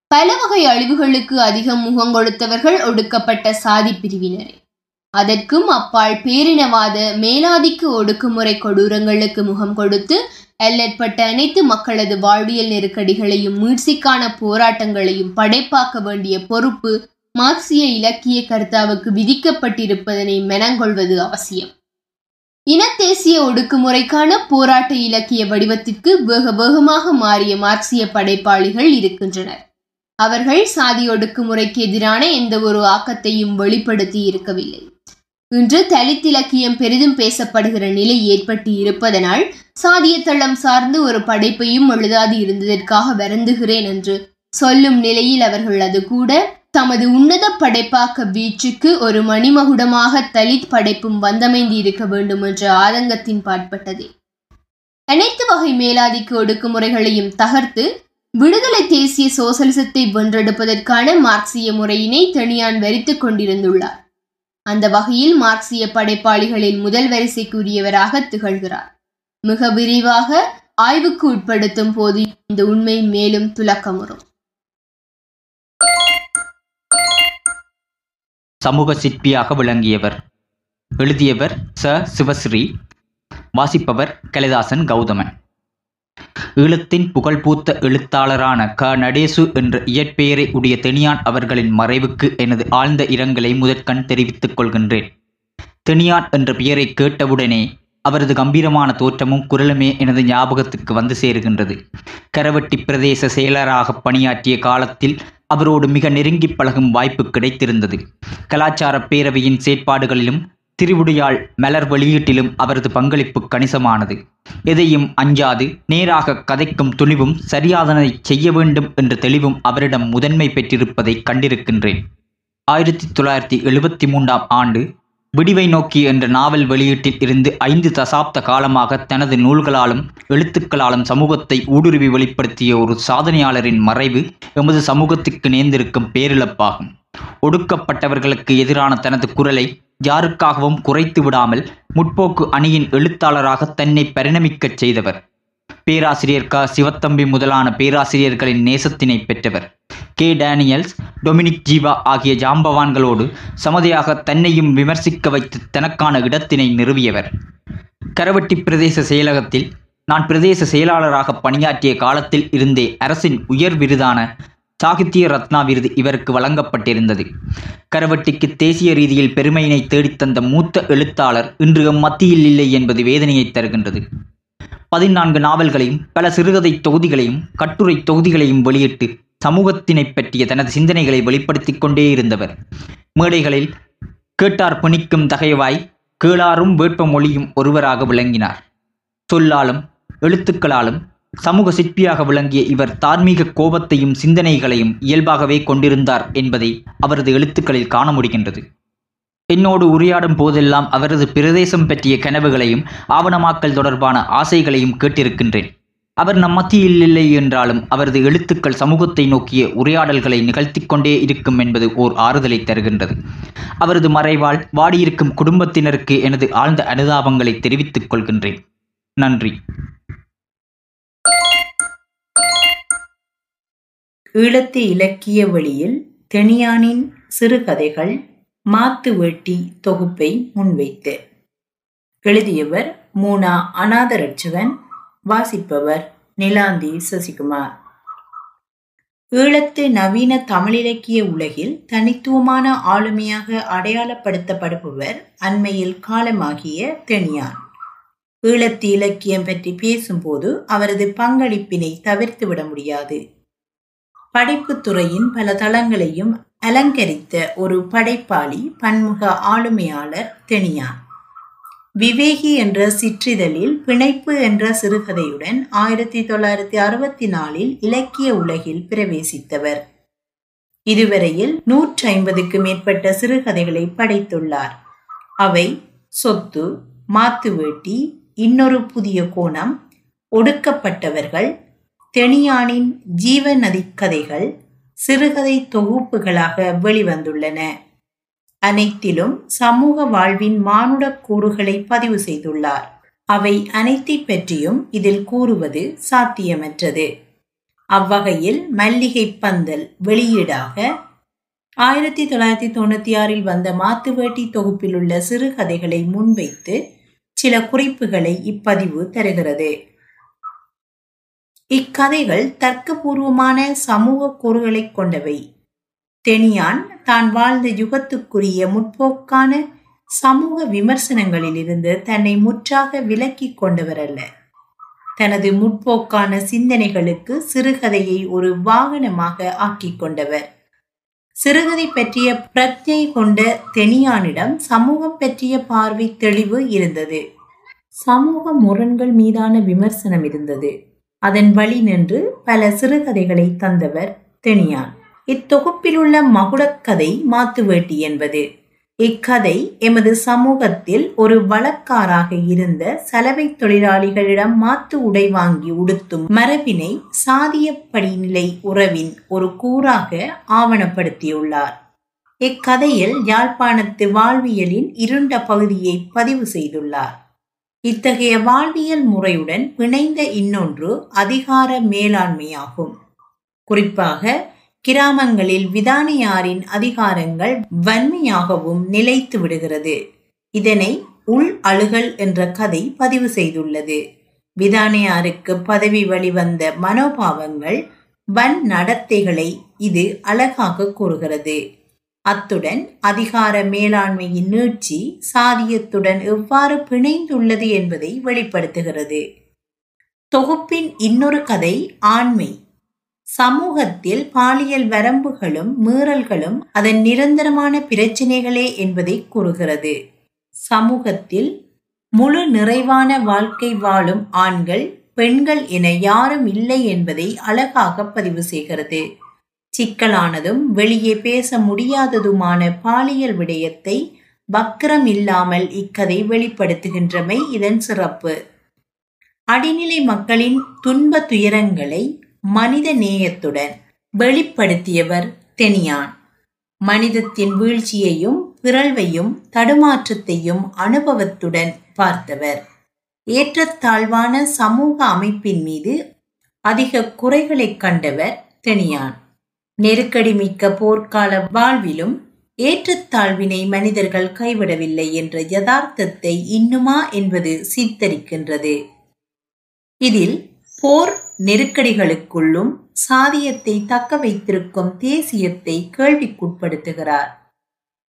பல வகை அழிவுகளுக்கு அதிகம் முகம் கொடுத்தவர்கள் ஒடுக்கப்பட்ட சாதி பிரிவினரே. அதற்கும் அப்பால் பேரினவாத மேலாதிக்க ஒடுக்குமுறை கொடூரங்களுக்கு முகம் கொடுத்து எல்லற்பட்ட அனைத்து மக்களது வாழ்வியல் நெருக்கடிகளையும் மீட்சிக்கான போராட்டங்களையும் படைப்பாக்க வேண்டிய பொறுப்பு மார்க்சிய இலக்கிய கர்த்தாவுக்கு விதிக்கப்பட்டிருப்பதனை மெனங்கொள்வது அவசியம். இனத்தேசிய ஒடுக்குமுறைக்கான போராட்ட இலக்கிய வடிவத்திற்கு வேக வேகமாக மாறிய மார்க்சிய படைப்பாளிகள் இருக்கின்றனர். அவர்கள் சாதி ஒடுக்குமுறைக்கு எதிரான எந்த ஒரு ஆக்கத்தையும் வெளிப்படுத்தி இருக்கவில்லை. இன்று தலித் இலக்கியம் பெரிதும் பேசப்படுகிற நிலை ஏற்பட்டு இருப்பதனால் சாதிய தளம் சார்ந்து ஒரு படைப்பையும் எழுதாது இருந்ததற்காக வருந்துகிறேன் என்று சொல்லும் நிலையில் அவர்கள் அது கூட தமது உன்னத படைப்பாக்க வீச்சுக்கு ஒரு மணிமகுடமாக தலித் படைப்பும் வந்தமைந்து இருக்க வேண்டும் என்ற ஆதங்கத்தின் பாட்பட்டதே அனைத்து வகை மேலாதிக்க ஒடுக்குமுறைகளையும் தகர்த்து விடுதலை தேசிய சோசலிசத்தை வென்றெடுப்பதற்கான மார்க்சிய முறையினை தனியான் வரித்துக் கொண்டிருந்துள்ளார். அந்த வகையில் மார்க்சிய படைப்பாளிகளின் முதல் வரிசைக்குரியவராக திகழ்கிறார். மிக விரிவாக ஆய்வுக்கு உட்படுத்தும் போது இந்த உண்மை மேலும் துலக்கமுறும். சமூக சிற்பியாக விளங்கியவர். எழுதியவர் ச. சிவஸ்ரீ. வாசிப்பவர் கலிதாசன் கௌதமன். ஈழத்தின் புகழ்பூத்த எழுத்தாளரான க. நடேசு என்ற இயற்பெயரை உடைய தெனியான் அவர்களின் மறைவுக்கு எனது ஆழ்ந்த இரங்கலை முதற்கண் தெரிவித்துக் கொள்கின்றேன். தெனியான் என்ற பெயரை கேட்டவுடனே அவரது கம்பீரமான தோற்றமும் குரலுமே எனது ஞாபகத்துக்கு வந்து சேருகின்றது. கரவட்டி பிரதேச செயலராக பணியாற்றிய காலத்தில் அவரோடு மிக நெருங்கி பழகும் வாய்ப்பு கிடைத்திருந்தது. கலாச்சார பேரவையின் செயற்பாடுகளிலும் திருவுடையாள் மலர் வெளியீட்டிலும் அவரது பங்களிப்பு கணிசமானது. எதையும் அஞ்சாது நேராக கதைக்கும் துணிவும் சரியாதனை செய்ய வேண்டும் என்ற தெளிவும் அவரிடம் முதன்மை பெற்றிருப்பதை கண்டிருக்கின்றேன். ஆயிரத்தி தொள்ளாயிரத்தி எழுபத்தி மூன்றாம் ஆண்டு விடிவை நோக்கி என்ற நாவல் வெளியீட்டில் இருந்து ஐந்து தசாப்த காலமாக தனது நூல்களாலும் எழுத்துக்களாலும் சமூகத்தை ஊடுருவி வெளிப்படுத்திய ஒரு சாதனையாளரின் மறைவு எமது சமூகத்துக்கு நேர்ந்திருக்கும் பேரிழப்பாகும். ஒடுக்கப்பட்டவர்களுக்கு எதிரான தனது குரலை யாருக்காகவும் குறைத்து விடாமல் முற்போக்கு அணியின் எழுத்தாளராக தன்னை பரிணமிக்கச் செய்தவர். பேராசிரியர் க. சிவத்தம்பி முதலான பேராசிரியர்களின் நேசத்தினை பெற்றவர். கே. டேனியல்ஸ் டொமினிக் ஜீவா ஆகிய ஜாம்பவான்களோடு சமதியாக தன்னையும் விமர்சிக்க வைத்து தனக்கான இடத்தினை நிறுவியவர். கரவட்டி பிரதேச செயலகத்தில் நான் பிரதேச செயலாளராக பணியாற்றிய காலத்தில் இருந்தே அரசின் உயர் விருதான சாகித்ய ரத்னா விருது இவருக்கு வழங்கப்பட்டிருந்தது. கரவட்டிக்கு தேசிய ரீதியில் பெருமையினை தேடித்தந்த மூத்த எழுத்தாளர் இன்று மத்தியில் இல்லை என்பது வேதனையை தருகின்றது. பதினான்கு நாவல்களையும் பல சிறுகதை தொகுதிகளையும் கட்டுரை தொகுதிகளையும் வெளியிட்டு சமூகத்தினை பற்றிய தனது சிந்தனைகளை வெளிப்படுத்தி கொண்டே இருந்தவர். மேடைகளில் கேட்டார் பிணிக்கும் தகைவாய் கேளாரும் வேட்ப மொழியும் ஒருவராக விளங்கினார். சொல்லாலும் எழுத்துக்களாலும் சமூக சிற்பியாக விளங்கிய இவர் தார்மீக கோபத்தையும் சிந்தனைகளையும் இயல்பாகவே கொண்டிருந்தார் என்பதை அவரது எழுத்துக்களில் காண முடிகின்றது. என்னோடு உரையாடும் போதெல்லாம் அவரது பிரதேசம் பற்றிய கனவுகளையும் ஆவணமாக்கல் தொடர்பான ஆசைகளையும் கேட்டிருக்கின்றேன். அவர் நம் மத்தியில் இல்லை என்றாலும் அவரது எழுத்துக்கள் சமூகத்தை நோக்கிய உரையாடல்களை நிகழ்த்தி கொண்டே இருக்கும் என்பது ஓர் ஆறுதலை தருகின்றது. அவரது மறைவால் வாடியிருக்கும் குடும்பத்தினருக்கு எனது ஆழ்ந்த அனுதாபங்களை தெரிவித்துக் கொள்கின்றேன். நன்றி. ஈழத்து இலக்கிய வழியில் தெனியானின் சிறுகதைகள் மாத்து வேட்டி தொகுப்பை முன்வைத்து. எழுதியவர் மூனா அநாதரட்சவன் வாசிப்பவர் நிலாந்தி சசிகுமார். ஈழத்து நவீன தமிழிலக்கிய உலகில் தனித்துவமான ஆளுமையாக அடையாளப்படுத்தப்படுபவர் அண்மையில் காலமாகிய தெனியான். ஈழத்து இலக்கியம் பற்றி பேசும்போது அவரது பங்களிப்பினை தவிர்த்துவிட முடியாது. படைப்புத்துறையின் பல தளங்களையும் அலங்கரித்த ஒரு படைப்பாளி பன்முக ஆளுமையாளர் தெனியான் விவேகி என்ற சிற்றிதழில் பிணைப்பு என்ற சிறுகதையுடன் ஆயிரத்தி தொள்ளாயிரத்தி அறுபத்தி நாலில் இலக்கிய உலகில் பிரவேசித்தவர். இதுவரையில் நூற்றி ஐம்பதுக்கு மேற்பட்ட சிறுகதைகளை படைத்துள்ளார். அவை சொத்து மாத்துவேட்டி இன்னொரு புதிய கோணம் ஒடுக்கப்பட்டவர்கள் தெனியானின் ஜீவநதி கதைகள் சிறுகதை தொகுப்புகளாக வெளிவந்துள்ளன. அனைத்திலும் சமூக வாழ்வின் மானுட கூறுகளை பதிவு செய்துள்ளார். அவை அனைத்தை பற்றியும் இதில் கூறுவது சாத்தியமற்றது. அவ்வகையில் மல்லிகை பந்தல் வெளியீடாக ஆயிரத்தி தொள்ளாயிரத்தி தொண்ணூத்தி ஆறில் வந்த மாத்துவேட்டி தொகுப்பில் உள்ள சிறுகதைகளை முன்வைத்து சில குறிப்புகளை இப்பதிவு தருகிறது. இக்கதைகள் தர்க்கபூர்வமான சமூக கூறுகளை கொண்டவை. தெனியான் தான் வாழ்ந்த யுகத்துக்குரிய முற்போக்கான சமூக விமர்சனங்களிலிருந்து தன்னை முற்றாக விலக்கிக் கொண்டவர் அல்ல. தனது முற்போக்கான சிந்தனைகளுக்கு சிறுகதையை ஒரு வாகனமாக ஆக்கிக் கொண்டவர். சிறுகதை பற்றிய பிரஜை கொண்ட தெனியானிடம் சமூகம் பற்றிய பார்வை தெளிவு இருந்தது. சமூக முரண்கள் மீதான விமர்சனம் இருந்தது. அதன் வழி நின்று பல சிறுகதைகளை தந்தவர் தெனியான். இத்தொகுப்பிலுள்ள மகுடக்கதை மாத்துவேட்டி என்பது. இக்கதை எமது சமூகத்தில் ஒரு வழக்காராக இருந்த சலவை தொழிலாளிகளிடம் மாத்து உடை வாங்கி உடுத்தும் மரபினை சாதிய படிநிலை உறவின் ஒரு கூறாக ஆவணப்படுத்தியுள்ளார். இக்கதையில் யாழ்ப்பாணத்து வாழ்வியலின் இருண்ட பகுதியை பதிவு செய்துள்ளார். இத்தகைய வாழ்வியல் முறையுடன் பிணைந்த இன்னொன்று அதிகார மேலாண்மையாகும். குறிப்பாக கிராமங்களில் விதானியாரின் அதிகாரங்கள் வன்மையாகவும் நிலைத்து விடுகிறது. இதனை உள் அழுகல் என்ற கதை பதிவு செய்துள்ளது. விதானியாருக்கு பதவி வழிவந்த மனோபாவங்கள் வன் நடத்தைகளை இது அழகாக கூறுகிறது. அத்துடன் அதிகார மேலாண்மையின் நீட்சி சாதியத்துடன் எவ்வாறு பிணைந்துள்ளது என்பதை வெளிப்படுத்துகிறது. தொகுப்பின் இன்னொரு கதை ஆண்மை. சமூகத்தில் பாலியல் வரம்புகளும் மீறல்களும் அதன் நிரந்தரமான பிரச்சினைகளே என்பதை கூறுகிறது. சமூகத்தில் முழு நிறைவான வாழ்க்கை வாழும் ஆண்கள் பெண்கள் என யாரும் இல்லை என்பதை அழகாக பதிவு செய்கிறது. சிக்கலானதும் வெளியே பேச முடியாததுமான பாலியல் விடயத்தை வக்கரம் இல்லாமல் இக்கதை வெளிப்படுத்துகின்றமை இதன் சிறப்பு. அடிநிலை மக்களின் துன்ப துயரங்களை மனித நேயத்துடன் வெளிப்படுத்தியவர் தெனியான். மனிதத்தின் வீழ்ச்சியையும் பிறழ்வையும் தடுமாற்றத்தையும் அனுபவத்துடன் பார்த்தவர். ஏற்றத்தாழ்வான சமூக அமைப்பின் மீது அதிக குறைகளைக் கண்டவர் தெனியான். நெருக்கடி மிக்க போர்க்கால வாழ்விலும் ஏற்றத்தாழ்வினை மனிதர்கள் கைவிடவில்லை என்ற யதார்த்தத்தை இன்னுமா என்பது சித்தரிக்கின்றது. இதில் போர் நெருக்கடிகளுக்குள்ளும் சாதியத்தை தக்க வைத்திருக்கும் தேசியத்தை கேள்விக்குட்படுத்துகிறார்.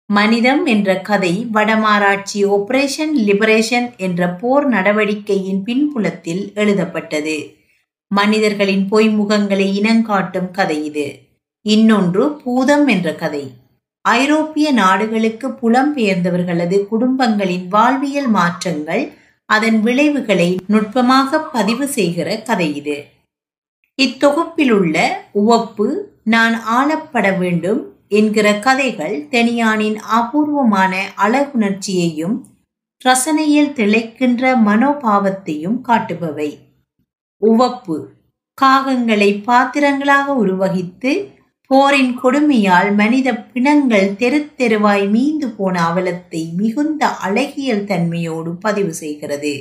மனிதம் என்ற கதை வடமாராட்சி ஆபரேஷன் லிபரேஷன் என்ற போர் நடவடிக்கையின் பின்புலத்தில் எழுதப்பட்டது. மனிதர்களின் பொய்முகங்களை இனங்காட்டும் கதை இது. இன்னொன்று பூதம் என்ற கதை. ஐரோப்பிய நாடுகளுக்கு புலம்பெயர்ந்தவர்களது குடும்பங்களின் வாழ்வியல் மாற்றங்கள் அதன் விளைவுகளை நுட்பமாக பதிவு செய்கிற கதை இது. இத்தொகுப்பிலுள்ள உவப்பு நான் ஆளப்பட வேண்டும் என்கிற கதைகள் தெனியானின் அபூர்வமான அழகுணர்ச்சியையும் ரசனையில் திளைக்கின்ற மனோபாவத்தையும் காட்டுபவை. உவப்பு காகங்களை பாத்திரங்களாக உருவகித்து போரின் கொடுமையால் மனித பிணங்கள் தெரு தெருவாய் மீந்து போன அவலத்தை மிகுந்த அழகியல் தன்மையோடு பதிவு செய்கிறது.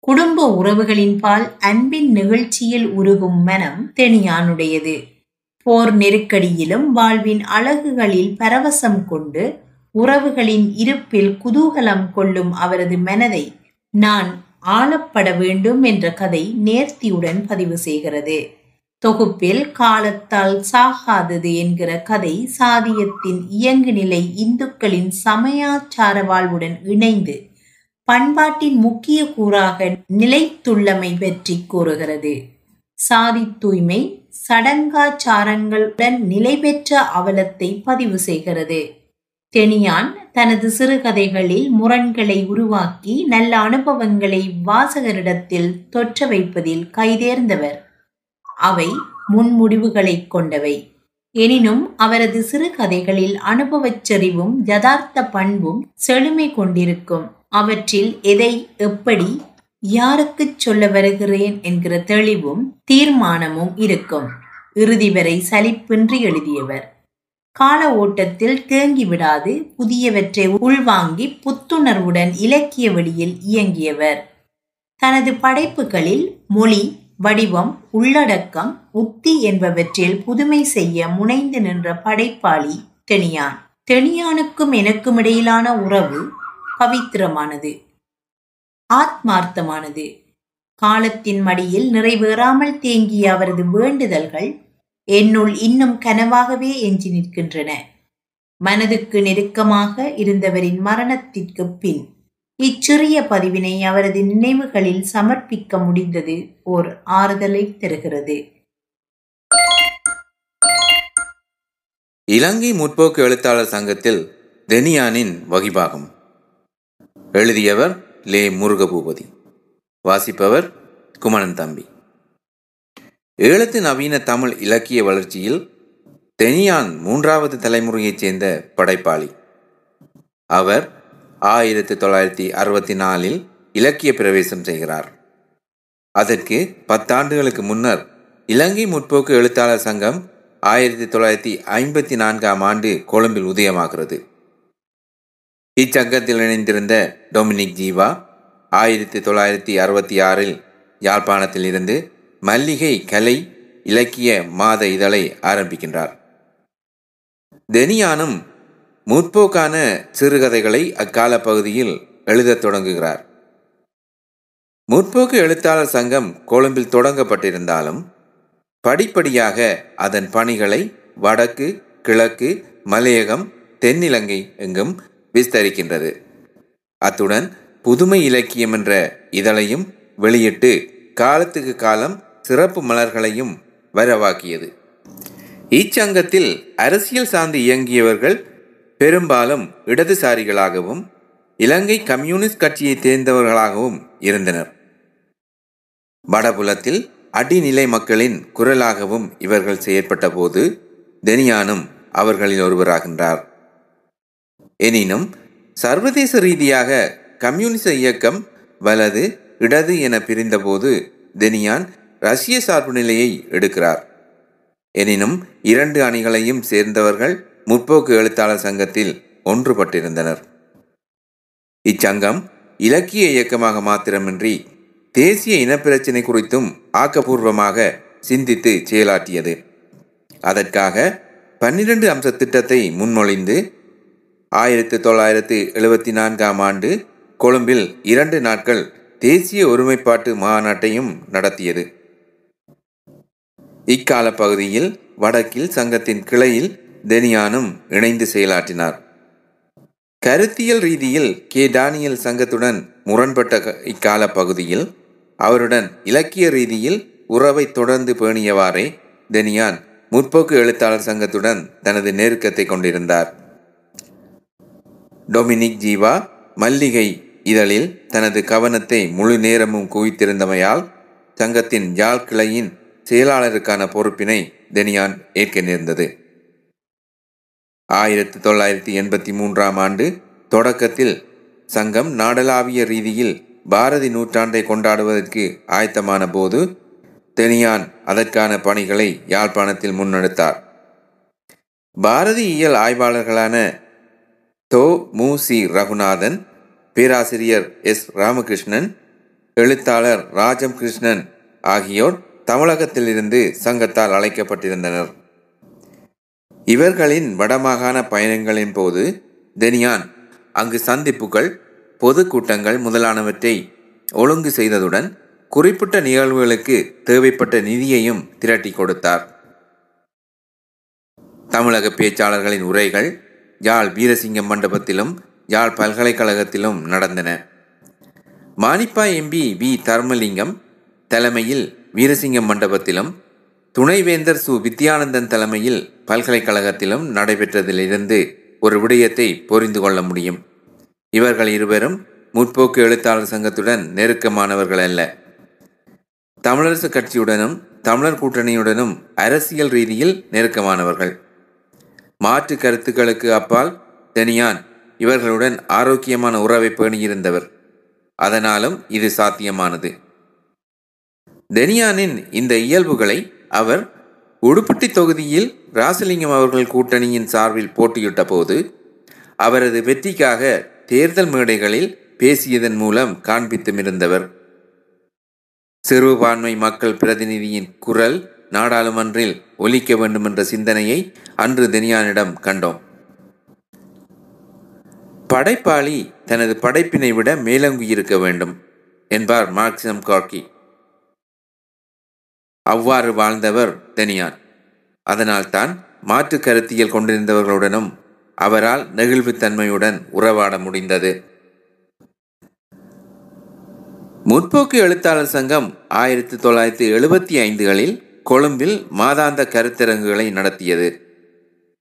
குடும்ப உறவுகளின் பால் அன்பின் நிகழ்ச்சியில் உருகும் மனம் தெனியானுடையது. போர் நெருக்கடியிலும் வாழ்வின் அழகுகளில் பரவசம் கொண்டு உறவுகளின் இருப்பில் குதூகலம் கொள்ளும் அவரது மனதை நான் ஆளப்பட வேண்டும் என்ற கதை நேர்த்தியுடன் பதிவு செய்கிறது. தொகுப்பில் காலத்தால் சாகாதது என்கிற கதை சாதியத்தின் இயங்கு நிலை இந்துக்களின் சமயாச்சார வாழ்வுடன் இணைந்து பண்பாட்டின் முக்கிய கூறாக நிலைத்துள்ளமை பற்றி கூறுகிறது. சாதி தூய்மை சடங்காச்சாரங்களுடன் நிலை பெற்ற அவலத்தை பதிவு செய்கிறது. தெனியான் தனது சிறுகதைகளில் முரண்களை உருவாக்கி நல்ல அனுபவங்களை வாசகரிடத்தில் தொற்ற வைப்பதில் கைதேர்ந்தவர். அவை முன்முடிவுகளை கொண்டவை. எனினும் அவரது சிறுகதைகளில் அனுபவச் செறிவும் யதார்த்த பண்பும் செழுமை கொண்டிருக்கும். அவற்றில் எதை எப்படி யாருக்குச் சொல்ல வருகிறேன் என்கிற தெளிவும் தீர்மானமும் இருக்கும். இறுதி வரை சலிப்பின்றி எழுதியவர். கால ஓட்டத்தில் தேங்கி விடாது புதியவற்றை உள்வாங்கி புத்துணர்வுடன் இலக்கிய வழியில் இயங்கியவர். தனது படைப்புகளில் மொழி வடிவம் உள்ளடக்கம் உத்தி என்பவற்றில் புதுமை செய்ய முனைந்து நின்ற படைப்பாளி தெனியான். தெனியானுக்கும் எனக்கும் இடையிலான உறவு பவித்திரமானது. ஆத்மார்த்தமானது. காலத்தின் மடியில் நிறைவேறாமல் தேங்கிய அவரது வேண்டுதல்கள் என்னுள் இன்னும் கனவாகவே எஞ்சி நிற்கின்றன. மனதுக்கு நெருக்கமாக இருந்தவரின் மரணத்திற்கு பின் இச்சிறிய பதிவினை அவரது நினைவுகளில் சமர்ப்பிக்க முடிந்தது. ஓர் ஆறுதலை தருகிறது. இலங்கை முற்போக்கு எழுத்தாளர் சங்கத்தில் தெனியானின் வகிபாகம். எழுதியவர் லே முருகபூபதி. வாசிப்பவர் குமணன் தம்பி. ஈழத்து நவீன தமிழ் இலக்கிய வளர்ச்சியில் தெனியான் மூன்றாவது தலைமுறையைச் சேர்ந்த படைப்பாளி. அவர் ஆயிரத்தி தொள்ளாயிரத்தி அறுபத்தி நாலில் இலக்கிய பிரவேசம் செய்கிறார். அதற்கு பத்தாண்டுகளுக்கு முன்னர் இலங்கை முற்போக்கு எழுத்தாளர் சங்கம் ஆயிரத்தி தொள்ளாயிரத்தி ஐம்பத்தி நான்காம் ஆண்டு கொழும்பில் உதயமாகிறது. இச்சங்கத்தில் இணைந்திருந்த டொமினிக் ஜீவா ஆயிரத்தி தொள்ளாயிரத்தி அறுபத்தி ஆறில் யாழ்ப்பாணத்தில் இருந்து மல்லிகை கலை இலக்கிய மாத இதழை ஆரம்பிக்கின்றார். தெனியானும் முற்போக்கான சிறுகதைகளை அக்கால பகுதியில் எழுதத் தொடங்குகிறார். முற்போக்கு எழுத்தாளர் சங்கம் கொழும்பில் தொடங்கப்பட்டிருந்தாலும் படிப்படியாக அதன் பணிகளை வடக்கு கிழக்கு மலையகம் தென்னிலங்கை எங்கும் விஸ்தரிக்கின்றது. அத்துடன் புதுமை இலக்கியம் என்ற இதழையும் வெளியிட்டு காலத்துக்கு காலம் சிறப்பு மலர்களையும் வரவாக்கியது. இச்சங்கத்தில் அரசியல் சார்ந்து இயங்கியவர்கள் பெரும்பாலும் இடதுசாரிகளாகவும் இலங்கை கம்யூனிஸ்ட் கட்சியை தேர்ந்தவர்களாகவும் இருந்தனர். வடபுலத்தில் அடிநிலை மக்களின் குரலாகவும் இவர்கள் செயற்பட்ட போது தெனியானும் அவர்களில் ஒருவராகின்றார். எனினும் சர்வதேச ரீதியாக கம்யூனிச இயக்கம் வலது இடது என பிரிந்தபோது தெனியான் ரஷ்ய சார்பு நிலையை எடுக்கிறார். எனினும் இரண்டு அணிகளையும் சேர்ந்தவர்கள் முற்போக்கு எழுத்தாளர் சங்கத்தில் ஒன்றுபட்டிருந்தனர். இச்சங்கம் இலக்கிய இயக்கமாக மாத்திரமின்றி தேசிய இனப்பிரச்சினை குறித்தும் ஆக்கப்பூர்வமாக சிந்தித்து செயலாற்றியது. அதற்காக பன்னிரண்டு அம்ச திட்டத்தை முன்மொழிந்து ஆயிரத்தி தொள்ளாயிரத்து எழுபத்தி நான்காம் ஆண்டு கொழும்பில் இரண்டு நாட்கள் தேசிய ஒருமைப்பாட்டு மாநாட்டையும் நடத்தியது. இக்கால பகுதியில் வடக்கில் சங்கத்தின் கிளையில் தெனியானும் இணைந்து செயலாற்றினார். கருத்தியல் ரீதியில் கே. டானியல் சங்கத்துடன் முரண்பட்ட இக்கால பகுதியில் அவருடன் இலக்கிய ரீதியில் உறவை தொடர்ந்து பேணியவாறே தெனியான் முற்போக்கு எழுத்தாளர் சங்கத்துடன் தனது நெருக்கத்தை கொண்டிருந்தார். டொமினிக் ஜீவா மல்லிகை இதழில் தனது கவனத்தை முழு நேரமும் குவித்திருந்தமையால் சங்கத்தின் யாழ் கிளையின் செயலாளருக்கான பொறுப்பினை தெனியான் ஏற்க நேர்ந்தது. ஆயிரத்தி தொள்ளாயிரத்தி எண்பத்தி மூன்றாம் ஆண்டு தொடக்கத்தில் சங்கம் நாடளாவிய ரீதியில் பாரதி நூற்றாண்டை கொண்டாடுவதற்கு ஆயத்தமான போது தெனியான் அதற்கான பணிகளை யாழ்ப்பாணத்தில் முன்னெடுத்தார். பாரதியியல் ஆய்வாளர்களான தோ மு சி ரகுநாதன் பேராசிரியர் எஸ் ராமகிருஷ்ணன் எழுத்தாளர் ராஜம் கிருஷ்ணன் ஆகியோர் தமிழகத்திலிருந்து சங்கத்தால் அழைக்கப்பட்டிருந்தனர். இவர்களின் வடமாகாண பயணங்களின் போது தெனியான் அங்கு சந்திப்புகள் பொதுக்கூட்டங்கள் முதலானவற்றை ஒழுங்கு செய்ததுடன் குறிப்பிட்ட நிகழ்வுகளுக்கு தேவைப்பட்ட நிதியையும் திரட்டி கொடுத்தார். தமிழக பேச்சாளர்களின் உரைகள் யாழ் வீரசிங்கம் மண்டபத்திலும் யாழ் பல்கலைக்கழகத்திலும் நடந்தன. மானிப்பா எம்பி வி தர்மலிங்கம் தலைமையில் வீரசிங்கம் மண்டபத்திலும் துணைவேந்தர் சு. வித்யானந்தன் தலைமையில் பல்கலைக்கழகத்திலும் நடைபெற்றதிலிருந்து ஒரு விடயத்தை புரிந்து கொள்ள முடியும். இவர்கள் இருவரும் முற்போக்கு எழுத்தாளர் சங்கத்துடன் நெருக்கமானவர்கள் அல்ல. தமிழரசு கட்சியுடனும் தமிழர் கூட்டணியுடனும் அரசியல் ரீதியில் நெருக்கமானவர்கள். மாற்று கருத்துக்களுக்கு அப்பால் தெனியான் இவர்களுடன் ஆரோக்கியமான உறவை பேணியிருந்தவர். அதனாலும் இது சாத்தியமானது. தெனியானின் இந்த இயல்புகளை அவர் உடுப்பட்டி தொகுதியில் ராசலிங்கம் அவர்கள் கூட்டணியின் சார்பில் போட்டியிட்ட போது அவரது வெற்றிக்காக தேர்தல் மேடைகளில் பேசியதன் மூலம் காண்பித்துமிருந்தவர். சிறுபான்மை மக்கள் பிரதிநிதியின் குரல் நாடாளுமன்றில் ஒலிக்க வேண்டும் என்ற சிந்தனையை அன்று தெனியானிடம் கண்டோம். படைப்பாளி தனது படைப்பினை விட மேலோங்கியிருக்க வேண்டும் என்பார் மார்க்சியம் கார்கி. அவ்வாறு வாழ்ந்தவர் தெனியான் அதனால்தான் மாற்று கருத்தியல் கொண்டிருந்தவர்களுடனும் அவரால் நெகிழ்வுத்தன்மையுடன் உறவாட முடிந்தது. முற்போக்கு எழுத்தாளர் சங்கம் ஆயிரத்தி தொள்ளாயிரத்தி எழுபத்தி ஐந்துகளில் கொழும்பில் மாதாந்த கருத்தரங்குகளை நடத்தியது.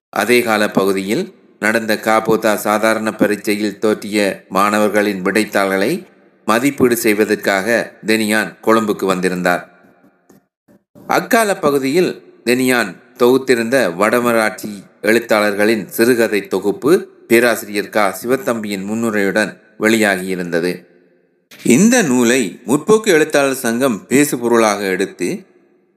அதே கால பகுதியில் நடந்த காபோதா சாதாரண பரீட்சையில் தோற்றிய மாணவர்களின் விடைத்தாள்களை மதிப்பீடு செய்வதற்காக தெனியான் கொழும்புக்கு வந்திருந்தார். அக்கால பகுதியில் தெனியான் தொகுத்திருந்த வடமராட்சி எழுத்தாளர்களின் சிறுகதை தொகுப்பு பேராசிரியர் க. சிவத்தம்பியின் முன்னுரையுடன் வெளியாகியிருந்தது. இந்த நூலை முற்போக்கு எழுத்தாளர் சங்கம் பேசுபொருளாக எடுத்து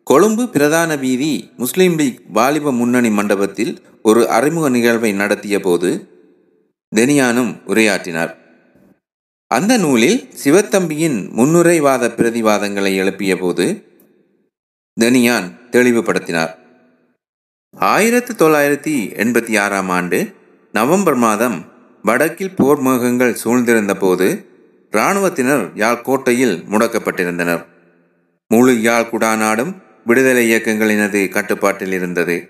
கொழும்பு பிரதான வீதி முஸ்லீம் லீக் வாலிப முன்னணி மண்டபத்தில் ஒரு அறிமுக நிகழ்வை நடத்திய போது தெனியானும் உரையாற்றினார். அந்த நூலில் சிவத்தம்பியின் முன்னுரைவாத பிரதிவாதங்களை எழுப்பிய போது தெனியான் தெளிவுபடுத்தினார். ஆயிரத்தி தொள்ளாயிரத்தி எண்பத்தி ஆறாம் ஆண்டு நவம்பர் மாதம் வடக்கில் போர் மேகங்கள் சூழ்ந்திருந்த போது இராணுவத்தினர் யாழ் கோட்டையில் முடக்கப்பட்டிருந்தனர். முழு யாழ் குடாநாடும் விடுதலை இயக்கங்களினது கட்டுப்பாட்டில் இருந்தது.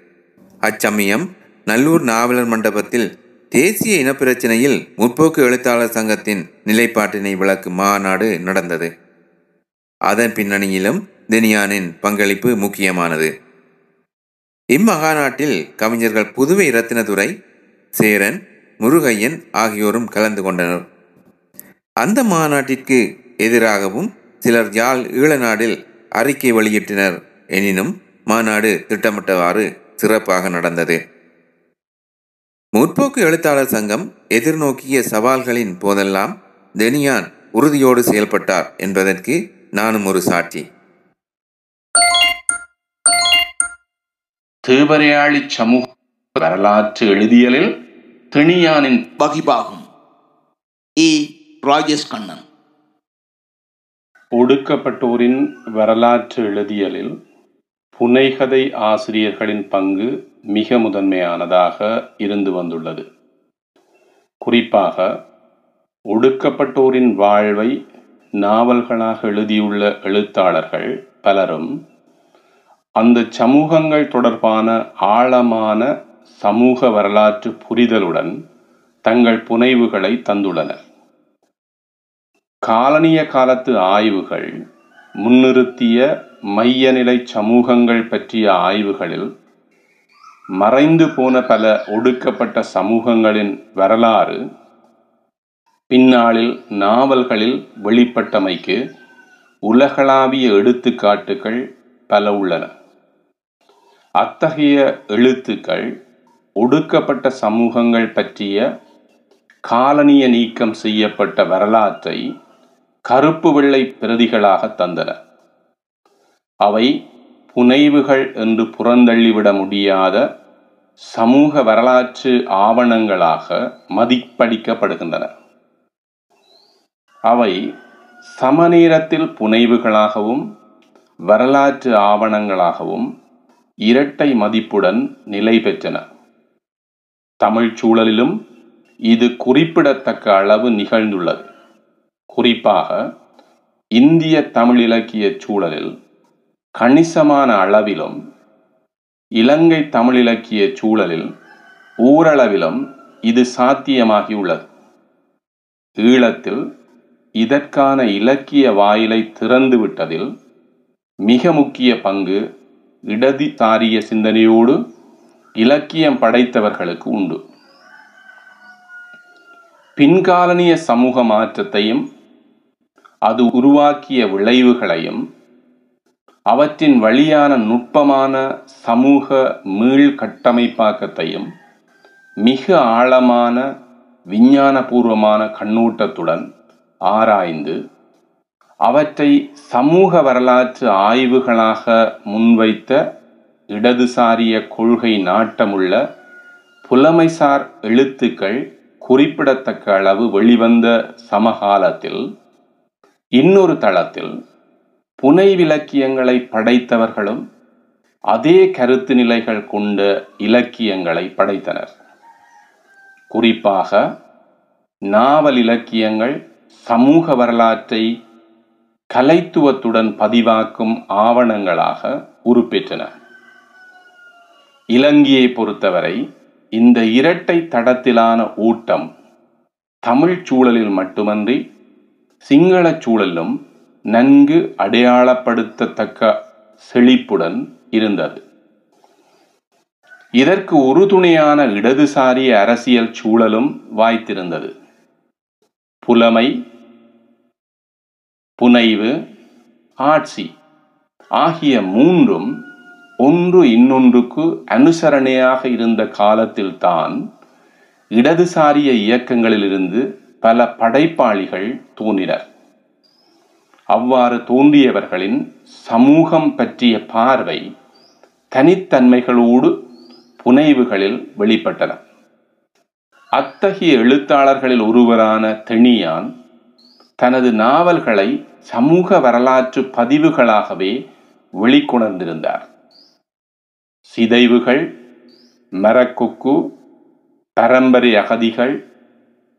அச்சமயம் நல்லூர் நாவலர் மண்டபத்தில் தேசிய இனப்பிரச்சினையில் முற்போக்கு எழுத்தாளர் சங்கத்தின் நிலைப்பாட்டினை விளக்கும் மாநாடு நடந்தது. அதன் பின்னணியிலும் தெனியானின் பங்களிப்பு முக்கியமானது. இம்மகாநாட்டில் கவிஞர்கள் புதுவை ரத்தினதுரை சேரன் முருகையன் ஆகியோரும் கலந்து கொண்டனர். அந்த மாநாட்டிற்கு எதிராகவும் சிலர் யாழ் ஈழநாடில் அறிக்கை வெளியிட்டனர். எனினும் மாநாடு திட்டமிட்டவாறு சிறப்பாக நடந்தது. முற்போக்கு எழுத்தாளர் சங்கம் எதிர்நோக்கிய சவால்களின் போதெல்லாம் தெனியான் உறுதியோடு செயல்பட்டார் என்பதற்கு நானும் ஒரு சாட்சி. தேவரையாளி சமூக வரலாற்று எழுதியலில் தெனியானின் வகிபாகும் ஏ ராஜேஷ் கண்ணன் ஒடுக்கப்பட்டோரின் வரலாற்று எழுதியலில் புனைகதை ஆசிரியர்களின் பங்கு மிக முதன்மையானதாக இருந்து வந்துள்ளது. குறிப்பாக ஒடுக்கப்பட்டோரின் வாழ்வை நாவல்களாக எழுதியுள்ள எழுத்தாளர்கள் பலரும் அந்த சமூகங்கள் தொடர்பான ஆழமான சமூக வரலாற்று புரிதலுடன் தங்கள் புனைவுகளை தந்துள்ளனர். காலனிய காலத்து ஆய்வுகள் முன்னிறுத்திய மையநிலை சமூகங்கள் பற்றிய ஆய்வுகளில் மறைந்து போன பல ஒடுக்கப்பட்ட சமூகங்களின் வரலாறு பின்னாளில் நாவல்களில் வெளிப்பட்டமைக்கு உலகளாவிய எடுத்துக்காட்டுகள் பல உள்ளன. அத்தகைய எழுத்துக்கள் ஒடுக்கப்பட்ட சமூகங்கள் பற்றிய காலனிய நீக்கம் செய்யப்பட்ட வரலாற்றை கருப்பு வெள்ளை பிரதிகளாக தந்தன. அவை புனைவுகள் என்று புறந்தள்ளிவிட முடியாத சமூக வரலாற்று ஆவணங்களாக மதிப்பளிக்கப்படுகின்றன. அவை சமநேரத்தில் புனைவுகளாகவும் வரலாற்று ஆவணங்களாகவும் இரட்டை மதிப்புடன் நிலை பெற்றன. தமிழ் சூழலிலும் இது குறிப்பிடத்தக்க அளவு நிகழ்ந்துள்ளது. குறிப்பாக இந்திய தமிழ் இலக்கிய சூழலில் கணிசமான அளவிலும் இலங்கை தமிழ் இலக்கிய சூழலில் ஊரளவிலும் இது சாத்தியமாகியுள்ளது. ஈழத்தில் இதற்கான இலக்கிய வாயிலை திறந்துவிட்டதில் மிக முக்கிய பங்கு இடதி தாரிய சிந்தனையோடு இலக்கியம் படைத்தவர்களுக்கு உண்டு. பின்காலனிய சமூக மாற்றத்தையும் அது உருவாக்கிய விளைவுகளையும் அவற்றின் வழியான நுட்பமான சமூக மீள் கட்டமைப்பாக்கத்தையும் மிக ஆழமான விஞ்ஞானபூர்வமான கண்ணோட்டத்துடன் ஆராய்ந்து அவற்றை சமூக வரலாற்று ஆய்வுகளாக முன்வைத்த இடதுசாரிய கொள்கை நாட்டமுள்ள புலமைசார் எழுத்துக்கள் குறிப்பிடத்தக்க அளவு வெளிவந்த சமகாலத்தில் இன்னொரு தளத்தில் புனைவிலக்கியங்களை படைத்தவர்களும் அதே கருத்து நிலைகள் கொண்ட இலக்கியங்களை படைத்தனர். குறிப்பாக நாவல் இலக்கியங்கள் சமூக வரலாற்றை கலைத்துவத்துடன் பதிவாக்கும் ஆவணங்களாக உருப்பெற்றன. இலங்கையை பொறுத்தவரை இந்த இரட்டை தடத்திலான ஊட்டம் தமிழ் சூழலில் மட்டுமன்றி சிங்கள சூழலிலும் நன்கு அடையாளப்படுத்தத்தக்க செழிப்புடன் இருந்தது. இதற்கு உறுதுணையான இடதுசாரி அரசியல் சூழலும் வாய்த்திருந்தது. புலமை புனைவு ஆட்சி ஆகிய மூன்றும் ஒன்று இன்னொன்றுக்கு அனுசரணையாக இருந்த காலத்தில்தான் இடதுசாரிய இயக்கங்களிலிருந்து பல படைப்பாளிகள் தோன்றினர். அவ்வாறு தோன்றியவர்களின் சமூகம் பற்றிய பார்வை தனித்தன்மைகளோடு புனைவுகளில் வெளிப்பட்டன. அத்தகைய எழுத்தாளர்களில் ஒருவரான தெனியான் தனது நாவல்களை சமூக வரலாற்று பதிவுகளாகவே வெளிக்கொணர்ந்திருந்தார். சிதைவுகள் மரக்கொக்கு பரம்பரை அகதிகள்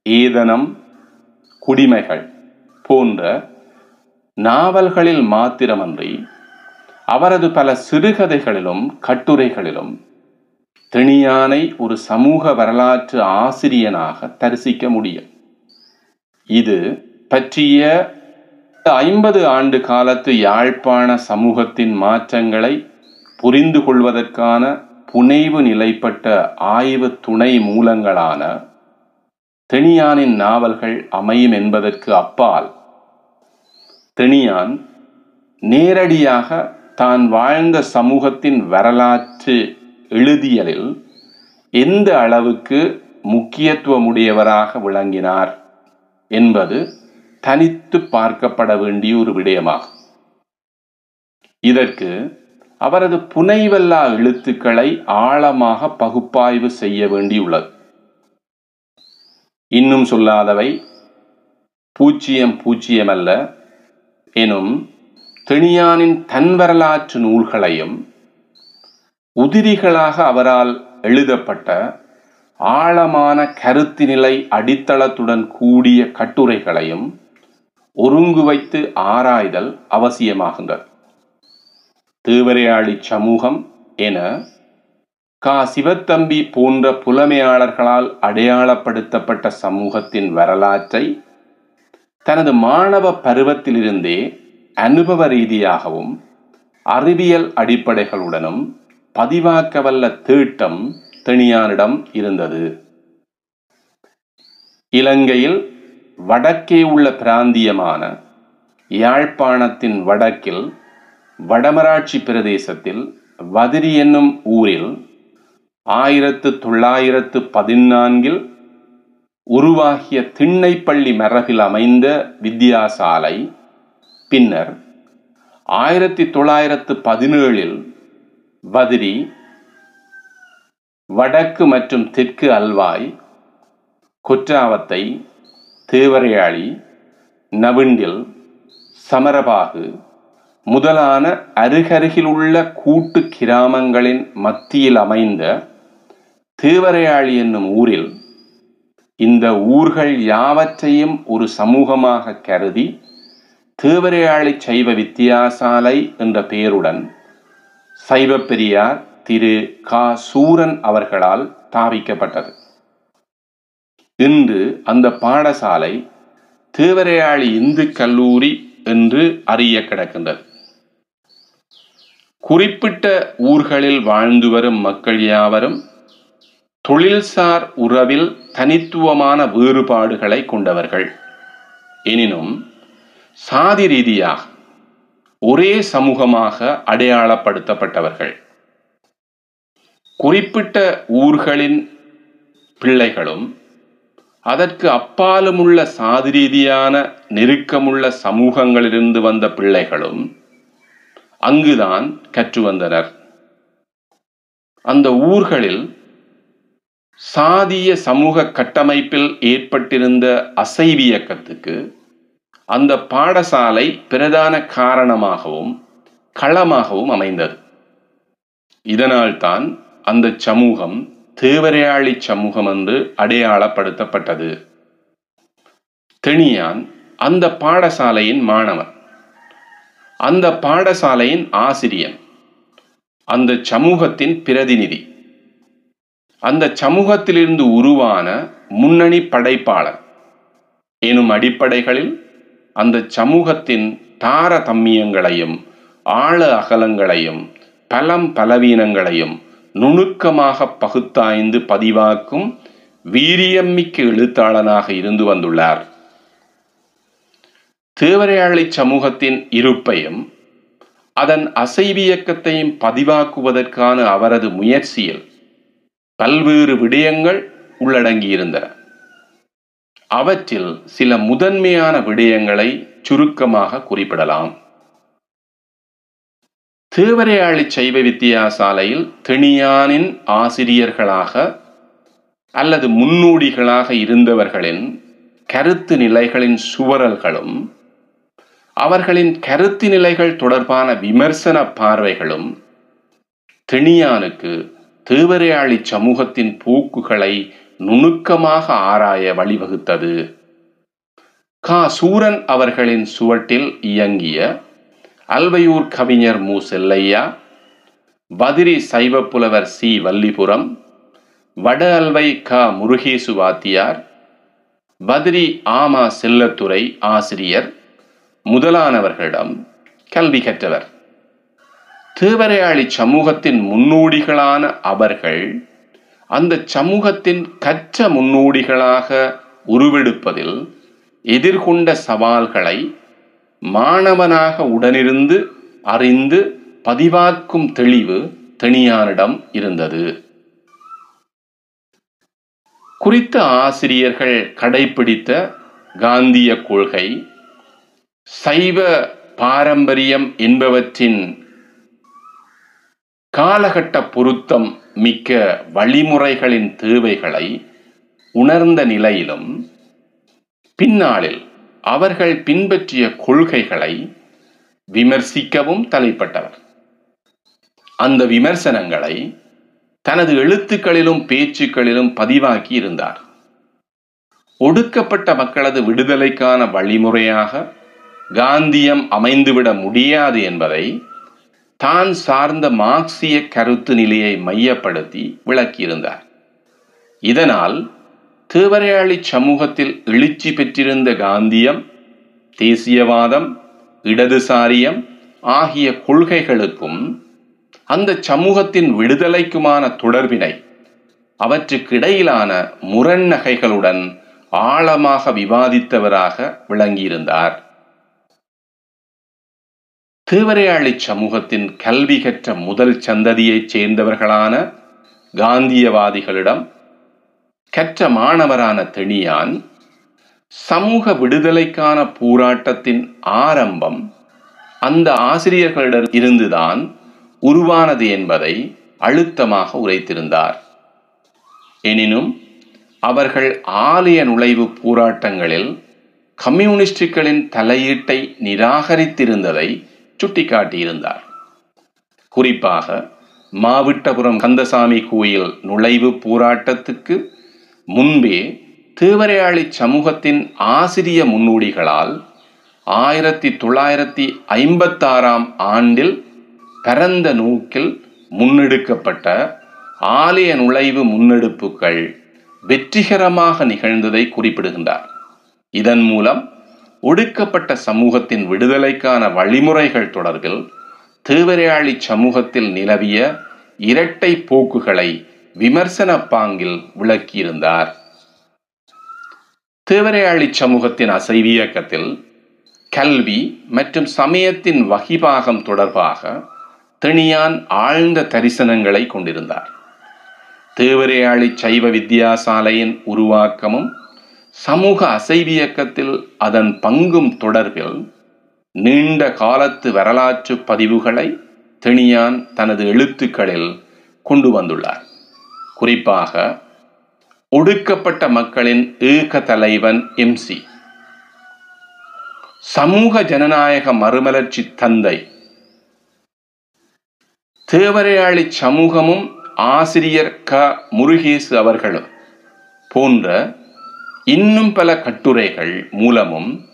ஏதனம் குடிமைகள் போன்ற நாவல்களில் மாத்திரமன்றி அவரது பல சிறுகதைகளிலும் கட்டுரைகளிலும் திணியானை ஒரு சமூக வரலாற்று ஆசிரியனாக தரிசிக்க முடியும். இது பற்றிய ஐம்பது ஆண்டு காலத்து யாழ்ப்பாண சமூகத்தின் மாற்றங்களை புரிந்து கொள்வதற்கான புனைவு நிலைப்பட்ட ஆய்வு துணை மூலங்களான தெனியானின் நாவல்கள் அமையும் என்பதற்கு அப்பால் தெனியான் நேரடியாக தான் வாழ்ந்த சமூகத்தின் வரலாற்று எழுதியலில் எந்த அளவுக்கு முக்கியத்துவமுடையவராக விளங்கினார் என்பது தனித்து பார்க்கப்பட வேண்டிய ஒரு விடயமாகும். இதற்கு அவரது புனைவல்லா எழுத்துக்களை ஆழமாக பகுப்பாய்வு செய்ய வேண்டியுள்ளது. இன்னும் சொல்லாதவை பூச்சியம் அல்ல எனும் தெனியானின் தன் வரலாற்று நூல்களையும் உதிரிகளாக அவரால் எழுதப்பட்ட ஆழமான கருத்து நிலை அடித்தளத்துடன் கூடிய கட்டுரைகளையும் ஒருங்கு வைத்து ஆராய்தல் அவசியமாகின்றது தேவரையாளி சமூகம் என கா. சிவத்தம்பி போன்ற புலமையாளர்களால் அடையாளப்படுத்தப்பட்ட சமூகத்தின் வரலாற்றை தனது மாணவ பருவத்திலிருந்தே அனுபவ ரீதியாகவும் அறிவியல் அடிப்படைகளுடனும் பதிவாக்கவல்ல தீட்டம் தெனியானிடம் இருந்தது. இலங்கையில் வடக்கே உள்ள பிராந்தியமான யாழ்ப்பாணத்தின் வடக்கில் வடமராட்சி பிரதேசத்தில் வதிரி என்னும் ஊரில் ஆயிரத்து தொள்ளாயிரத்து பதினான்கில் உருவாகிய திண்ணைப்பள்ளி மரபில் அமைந்த வித்தியாசாலை பின்னர் ஆயிரத்தி தொள்ளாயிரத்து பதினேழில் வதிரி வடக்கு மற்றும் தெற்கு அல்வாய் குற்றாவத்தை தேவரையாளி நவிண்டில் சமரபாகு முதலான அருகருகில் உள்ள கூட்டு கிராமங்களின் மத்தியில் அமைந்த தேவரையாளி என்னும் ஊரில் இந்த ஊர்கள் யாவற்றையும் ஒரு சமூகமாக கருதி தேவரையாளி சைவ வித்தியாசாலை என்ற பெயருடன் சைவ பெரியார் திரு கா. சூரன் அவர்களால் தாவிக்கப்பட்டது இன்று அந்த பாடசாலை தேவரையாளி இந்து கல்லூரி என்று அறிய கிடக்கின்றது. குறிப்பிட்ட ஊர்களில் வாழ்ந்து வரும் மக்கள் யாவரும் தொழில்சார் உறவில் தனித்துவமான வேறுபாடுகளை கொண்டவர்கள். எனினும் சாதி ரீதியாக ஒரே சமூகமாக அடையாளப்படுத்தப்பட்டவர்கள். குறிப்பிட்ட ஊர்களின் பிள்ளைகளும் அதற்கு அப்பாலுமுள்ள சாதி ரீதியான நெருக்கமுள்ள சமூகங்களிலிருந்து வந்த பிள்ளைகளும் அங்குதான் கற்று வந்தனர். அந்த ஊர்களில் சாதிய சமூக கட்டமைப்பில் ஏற்பட்டிருந்த அசைவியக்கத்துக்கு அந்த பாடசாலை பிரதான காரணமாகவும் களமாகவும் அமைந்தது. இதனால்தான் அந்த சமூகம் தேவரையாளி சமூகம் என்று அடையாளப்படுத்தப்பட்டது. தெனியான் அந்த பாடசாலையின் மாணவன். அந்த பாடசாலையின் ஆசிரியன். அந்த சமூகத்தின் பிரதிநிதி. அந்த சமூகத்திலிருந்து உருவான முன்னணி படைப்பாளர். எனும் அடிப்படைகளில் அந்த சமூகத்தின் தாரதம்மியங்களையும் ஆழ அகலங்களையும் பலம் பலவீனங்களையும் நுணுக்கமாக பகுத்தாய்ந்து பதிவாக்கும் வீரியம்மிக்க எழுத்தாளனாக இருந்து வந்துள்ளார். தேவரையாளி சமூகத்தின் இருப்பையும் அதன் அசைவியக்கத்தையும் பதிவாக்குவதற்கான அவரது முயற்சியில் பல்வேறு விடயங்கள் உள்ளடங்கியிருந்தன. அவற்றில் சில முதன்மையான விடயங்களை சுருக்கமாக குறிப்பிடலாம். தேவரையாளி சைவ வித்தியாசாலையில் தெனியானின் ஆசிரியர்களாக அல்லது முன்னோடிகளாக இருந்தவர்களின் கருத்து நிலைகளின் சுவரல்களும் அவர்களின் கருத்து நிலைகள் தொடர்பான விமர்சன பார்வைகளும் தெனியானுக்கு தேவரையாளி சமூகத்தின் போக்குகளை நுணுக்கமாக ஆராய வழிவகுத்தது. கா. சூரன் அவர்களின் சுவட்டில் இயங்கிய அல்வையூர் கவிஞர் மு. செல்லையா பதிரி சைவ புலவர் சி. வல்லிபுரம் வட அல்வை க. முருகேசு வாத்தியார் பதிரி ஆமா செல்லத்துறை ஆசிரியர் முதலானவர்களிடம் கல்வி கற்றவர். தேவரையாளி சமூகத்தின் முன்னோடிகளான அவர்கள் அந்த சமூகத்தின் கற்ற முன்னோடிகளாக உருவெடுப்பதில் எதிர்கொண்ட சவால்களை மாணவனாக உடனிருந்து அறிந்து பதிவாக்கும் தெளிவு தெணியானிடம் இருந்தது. குறித்த ஆசிரியர்கள் கடைபிடித்த காந்திய கொள்கை சைவ பாரம்பரியம் என்பவற்றின் காலகட்ட பொருத்தம் மிக்க வழிமுறைகளின் தேவைகளை உணர்ந்த நிலையிலும் பின்னாளில் அவர்கள் பின்பற்றிய கொள்கைகளை விமர்சிக்கவும் தலைப்பட்டவர். அந்த விமர்சனங்களை தனது எழுத்துக்களிலும் பேச்சுக்களிலும் பதிவாக்கி இருந்தார். ஒடுக்கப்பட்ட மக்களது விடுதலைக்கான வழிமுறையாக காந்தியம் அமைந்துவிட முடியாது என்பதை தான் சார்ந்த மார்க்சிய கருத்து நிலையை மையப்படுத்தி விளக்கியிருந்தார். இதனால் தேவரையாளி சமூகத்தில் எழுச்சி பெற்றிருந்த காந்தியம் தேசியவாதம் இடதுசாரியம் ஆகிய கொள்கைகளுக்கும் அந்த சமூகத்தின் விடுதலைக்குமான தொடர்பினை அவற்றுக்கிடையிலான முரண்நகைகளுடன் ஆழமாக விவாதித்தவராக விளங்கியிருந்தார். தேவரையாளி சமூகத்தின் கல்வி கற்ற முதல் சந்ததியைச் சேர்ந்தவர்களான காந்தியவாதிகளிடம் கற்ற மாணவரான தெணியான் சமூக விடுதலைக்கான போராட்டத்தின் ஆரம்பம் அந்த ஆசிரியர்களிடம் இருந்துதான் உருவானது என்பதை அழுத்தமாக உரைத்திருந்தார். எனினும் அவர்கள் ஆலய நுழைவு போராட்டங்களில் கம்யூனிஸ்டுகளின் தலையீட்டை நிராகரித்திருந்ததை சுட்டிக்காட்டியிருந்தார். குறிப்பாக மாவிட்டபுரம் கந்தசாமி கோயில் நுழைவு போராட்டத்துக்கு முன்பே தேவரையாளி சமூகத்தின் ஆசிரிய முன்னோடிகளால் ஆயிரத்தி தொள்ளாயிரத்தி ஐம்பத்தாறாம் ஆண்டில் பரந்த நோக்கில் முன்னெடுக்கப்பட்ட ஆலய நுழைவு முன்னெடுப்புகள் வெற்றிகரமாக நிகழ்ந்ததை குறிப்பிடுகின்றார். இதன் மூலம் ஒடுக்கப்பட்ட சமூகத்தின் விடுதலைக்கான வழிமுறைகள் தொடர்பில் தேவரையாளி சமூகத்தில் நிலவிய இரட்டை போக்குகளை விமர்சன பாங்கில் விளக்கியிருந்தார். தேவரையாளி சமூகத்தின் அசைவியக்கத்தில் கல்வி மற்றும் சமயத்தின் வகிபாகம் தொடர்பாக தெணியான் ஆழ்ந்த தரிசனங்களை கொண்டிருந்தார். தேவரையாளி சைவ வித்தியாசாலையின் உருவாக்கமும் சமூக அசைவியக்கத்தில் அதன் பங்கும் தொடர்பில் நீண்ட காலத்து வரலாற்று பதிவுகளை தெணியான் தனது எழுத்துக்களில் கொண்டு வந்துள்ளார். குறிப்பாக ஒடுக்கப்பட்ட மக்களின் ஏக தலைவன் எம்சி சமூக ஜனநாயக மறுமலர்ச்சி தந்தை. தேவரையாளி சமூகமும் ஆசிரியர் க. முருகேசு அவர்களும் போன்ற இன்னும் பல கட்டுரைகள் மூலமும்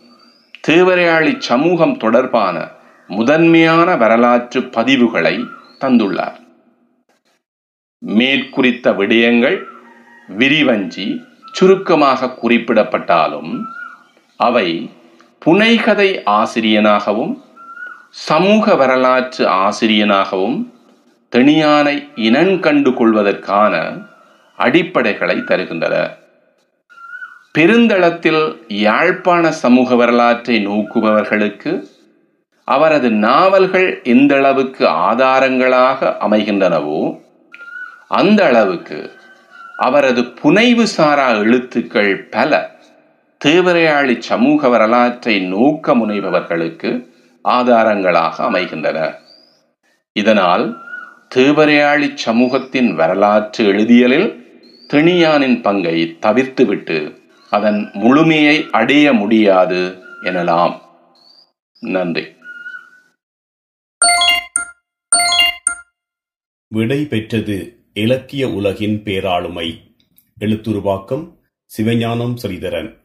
தேவரையாளி சமூகம் தொடர்பான முதன்மையான வரலாற்று பதிவுகளை தந்துள்ளார். மேற்குறித்த விடயங்கள் விரிவஞ்சி சுருக்கமாக குறிப்பிடப்பட்டாலும் அவை புனைகதை ஆசிரியனாகவும் சமூக வரலாற்று ஆசிரியனாகவும் தெணியானை இனங்கண்டு கொள்வதற்கான அடிப்படைகளை தருகின்றன. பெருந்தளத்தில் யாழ்ப்பாண சமூக வரலாற்றை நோக்குபவர்களுக்கு அவரது நாவல்கள் எந்தளவுக்கு ஆதாரங்களாக அமைகின்றனவோ அந்த அளவுக்கு அவரது புனைவு சாரா எழுத்துக்கள் பல தேவரையாளி சமூக வரலாற்றை நோக்க முனைபவர்களுக்கு ஆதாரங்களாக அமைகின்றன. இதனால் தேவரையாளி சமூகத்தின் வரலாற்று எழுதியலில் திணியானின் பங்கை தவிர்த்துவிட்டு அதன் முழுமையை அடைய முடியாது எனலாம். நன்றி. விடை பெற்றது இலக்கிய உலகின் பேராளுமை. எழுத்துருவாக்கம் சிவஞானம் ஸ்ரீதரன்.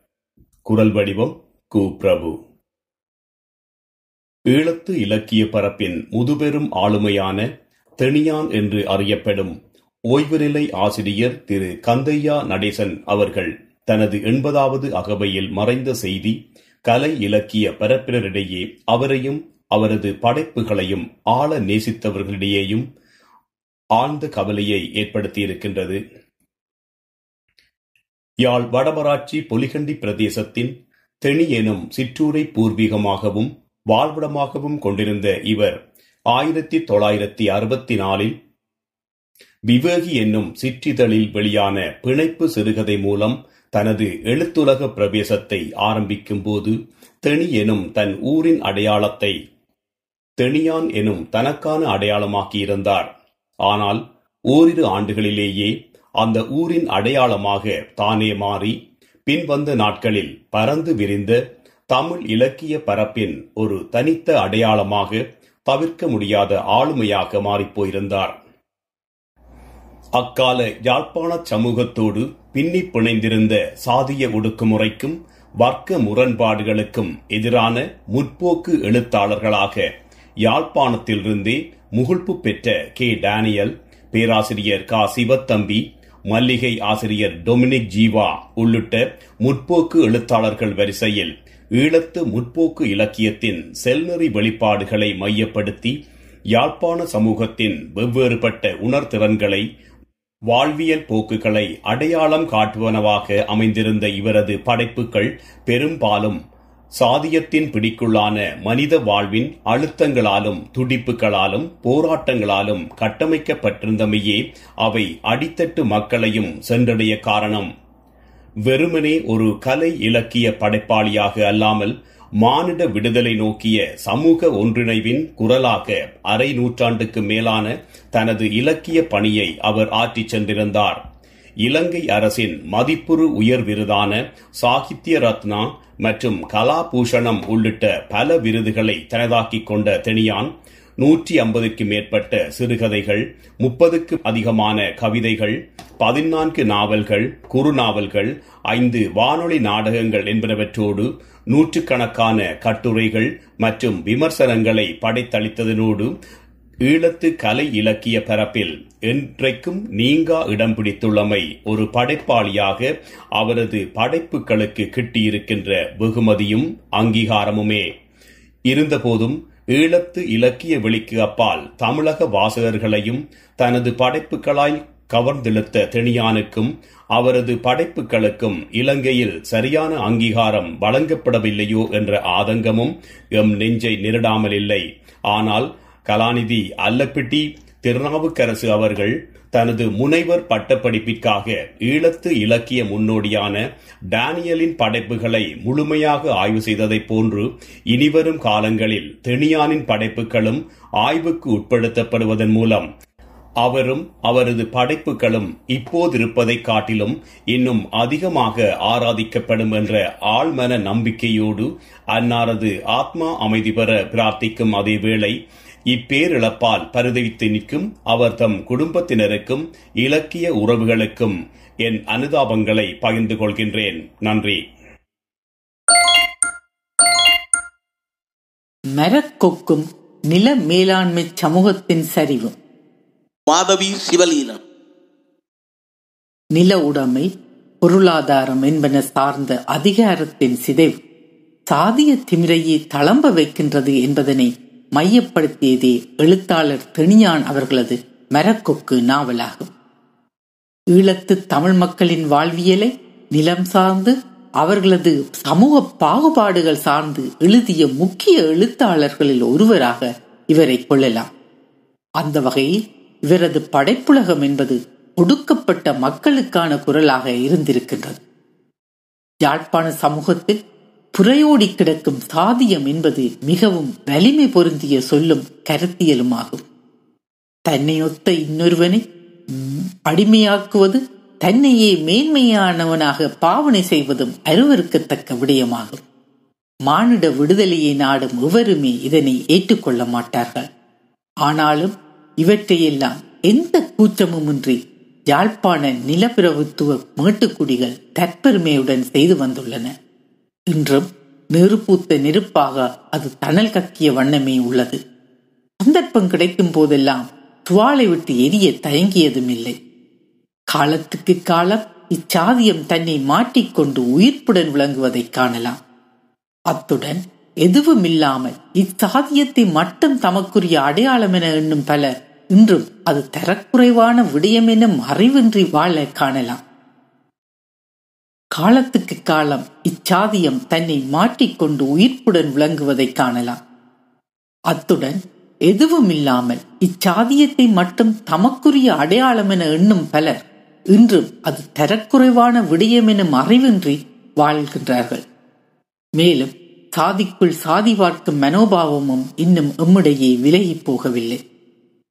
குரல் வடிவம் கு. பிரபு. ஈழத்து இலக்கிய பரப்பின் முதுபெரும் ஆளுமையான தெனியான் என்று அறியப்படும் ஓய்வுநிலை ஆசிரியர் திரு. கந்தையா நடேசன் அவர்கள் தனது எண்பதாவது அகவையில் மறைந்த செய்தி கலை இலக்கிய பரப்பினரிடையே அவரையும் அவரது படைப்புகளையும் ஆழ நேசித்தவர்களிடையேயும் ஆழ்ந்த கவலையை ஏற்படுத்தியிருக்கின்றது. யாழ் வடமராட்சி பொலிகண்டி பிரதேசத்தின் தெனி எனும் சிற்றூரை பூர்வீகமாகவும் வாழ்விடமாகவும் கொண்டிருந்த இவர் ஆயிரத்தி தொள்ளாயிரத்தி அறுபத்தி நாலில் விவேகி என்னும் சிற்றிதழில் வெளியான பிணைப்பு சிறுகதை மூலம் தனது எழுத்துலக பிரவேசத்தை ஆரம்பிக்கும் போது தெனி எனும் தன் ஊரின் அடையாளத்தை தெனியான் எனும் தனக்கான அடையாளமாக்கியிருந்தார். ஆனால் ஓரிரு ஆண்டுகளிலேயே அந்த ஊரின் அடையாளமாக தானே மாறி பின்வந்த நாட்களில் பறந்து விரிந்த தமிழ் இலக்கிய பரப்பின் ஒரு தனித்த அடையாளமாக தவிர்க்க முடியாத ஆளுமையாக மாறிப்போயிருந்தார் அக்கால யாழ்ப்பாண சமூகத்தோடு பின்னி பிணைந்திருந்த சாதிய ஒடுக்குமுறைக்கும் வர்க்க முரண்பாடுகளுக்கும் எதிரான முற்போக்கு எழுத்தாளர்களாக யாழ்ப்பாணத்திலிருந்தே முகுழ்ப்பு பெற்ற கே. டேனியல் பேராசிரியர் கா. சிவத்தம்பி மல்லிகை ஆசிரியர் டொமினிக் ஜீவா உள்ளிட்ட முற்போக்கு எழுத்தாளர்கள் வரிசையில் ஈழத்து முற்போக்கு இலக்கியத்தின் செல்நெறி வெளிப்பாடுகளை மையப்படுத்தி யாழ்ப்பாண சமூகத்தின் வெவ்வேறுபட்ட உணர்திறன்களை வாழ்வியல் போக்குகளை அடையாளம் காட்டுவனவாக அமைந்திருந்த இவரது படைப்புகள் பெரும்பாலும் சாதியத்தின் பிடிக்குள்ளான மனித வாழ்வின் அழுத்தங்களாலும் துடிப்புகளாலும் போராட்டங்களாலும் கட்டமைக்கப்பட்டிருந்தமையே அவை அடித்தட்டு மக்களையும் சென்றடைய காரணம். வெறுமனே ஒரு கலை இலக்கிய படைப்பாளியாக அல்லாமல் மானிட விடுதலை நோக்கிய சமூக ஒன்றிணைவின் குரலாக அரை நூற்றாண்டுக்கு மேலான தனது இலக்கிய பணியை அவர் ஆற்றிச் சென்றிருந்தார். இலங்கை அரசின் மதிப்புறு உயர் விருதான சாகித்ய ரத்னா மற்றும் கலாபூஷணம் உள்ளிட்ட பல விருதுகளை தனதாக்கிக் கொண்ட தெனியான் நூற்றி ஐம்பதுக்கு மேற்பட்ட சிறுகதைகள் முப்பதுக்கு அதிகமான கவிதைகள் பதினான்கு நாவல்கள் குறுநாவல்கள் ஐந்து வானொலி நாடகங்கள் என்பனவற்றோடு நூற்றுக்கணக்கான கட்டுரைகள் மற்றும் விமர்சனங்களை படைத்தளித்ததனோடு ஈழத்து கலை இலக்கிய பரப்பில் என்றைக்கும் நீங்கா இடம் பிடித்துள்ளமை ஒரு படைப்பாளியாக அவரது படைப்புகளுக்கு கிட்டியிருக்கின்ற வெகுமதியும் அங்கீகாரமுமே. இருந்தபோதும் ஈழத்து இலக்கிய வெளிக்கு அப்பால் தமிழக வாசகர்களையும் தனது படைப்புகளாய் கவர்ந்தெழுத்த தெனியானுக்கும் அவரது படைப்புகளுக்கும் இலங்கையில் சரியான அங்கீகாரம் வழங்கப்படவில்லையோ என்ற ஆதங்கமும் எம் நெஞ்சை நிரடாமல் இல்லை ஆனால் கலாநிதி அல்லப்பிட்டி திருநாவுக்கரசு அவர்கள் தனது முனைவர் பட்டப்படிப்பிற்காக ஈழத்து இலக்கிய முன்னோடியான டேனியலின் படைப்புகளை முழுமையாக ஆய்வு செய்ததைப் போன்று இனிவரும் காலங்களில் தெனியானின் படைப்புகளும் ஆய்வுக்கு உட்படுத்தப்படுவதன் மூலம் அவரும் அவரது படைப்புகளும் இப்போதிருப்பதைக் காட்டிலும் இன்னும் அதிகமாக ஆராதிக்கப்படும் என்ற ஆழ்மன நம்பிக்கையோடு அன்னாரது ஆத்மா அமைதி பெற பிரார்த்திக்கும் அதே வேளை இப்பேரிழப்பால் பரிதவித்து நிற்கும் அவர் தம் குடும்பத்தினருக்கும் இலக்கிய உறவுகளுக்கும் என் அனுதாபங்களை பகிர்ந்து கொள்கின்றேன். நன்றி. மரக்கொக்கும் நில மேலாண்மை சமூகத்தின் சரிவும் மாதவி சிவலீலன் நில உடைமை பொருளாதாரம் என்பன சார்ந்த அதிகாரத்தின் சிதைவு. சாதிய திமிரையை தளம்ப வைக்கின்றது என்பதனை மையப்படுத்தியதே எழுத்தாளர் தெனியான் அவர்களது மரக்கொக்கு நாவலாகும். ஈழத்து தமிழ் மக்களின் வாழ்வியலை நிலம் சார்ந்து அவர்களது சமூக பாகுபாடுகள் சார்ந்து எழுதிய முக்கிய எழுத்தாளர்களில் ஒருவராக இவரை கொள்ளலாம். அந்த வகையில் இவரது படைப்புலகம் என்பது ஒடுக்கப்பட்ட மக்களுக்கான குரலாக இருந்திருக்கின்றது. யாழ்ப்பாண சமூகத்தில் புறையோடி கிடக்கும் சாதியம் என்பது மிகவும் வலிமை பொருந்திய சொல்லும் கருத்தியலுமாகும். தன்னையொத்த இன்னொருவனை அடிமையாக்குவது தன்னையே மேன்மையானவனாக பாவனை செய்வதும் அருவருக்கத்தக்க விடயமாகும். மானிட விடுதலையை நாடும் எவருமே இதனை ஏற்றுக்கொள்ள மாட்டார்கள். ஆனாலும் இவற்றையெல்லாம் எந்த கூச்சமுமின்றி யாழ்ப்பாண நிலப்பிரபுத்துவ மேட்டுக்குடிகள் தற்பெருமையுடன் செய்து வந்துள்ளன. இன்றும் நெருப்பூத்த நெருப்பாக அது தணல் கக்கிய வண்ணமே உள்ளது. சந்தர்ப்பம் கிடைக்கும் போதெல்லாம் துவாலை விட்டு எரிய தயங்கியதும் இல்லை காலத்துக்கு காலம் இச்சாதியம் தன்னை மாட்டிக்கொண்டு உயிர்ப்புடன் விளங்குவதை காணலாம். அத்துடன் எதுவுமில்லாமல் இச்சாதியத்தை மட்டும் தமக்குரிய அடையாளம் என எண்ணும் பலர் இன்றும் அது தரக்குறைவான விடயம் எனும் அறிவின்றி வாழ காணலாம். காலத்துக்கு காலம் இச்சாதியம் தன்னை மாட்டிக்கொண்டு உயிர்ப்புடன் விளங்குவதை காணலாம். அத்துடன் எதுவும் இல்லாமல் இச்சாதியத்தை மட்டும் தமக்குரிய அடையாளம் என எண்ணும் பலர் இன்றும் அது தரக்குறைவான விடயம் எனும் அறிவின்றி வாழ்கின்றார்கள். மேலும் சாதிக்குள் சாதி பார்க்கும் மனோபாவமும் இன்னும் எம்மிடையே விலகி போகவில்லை.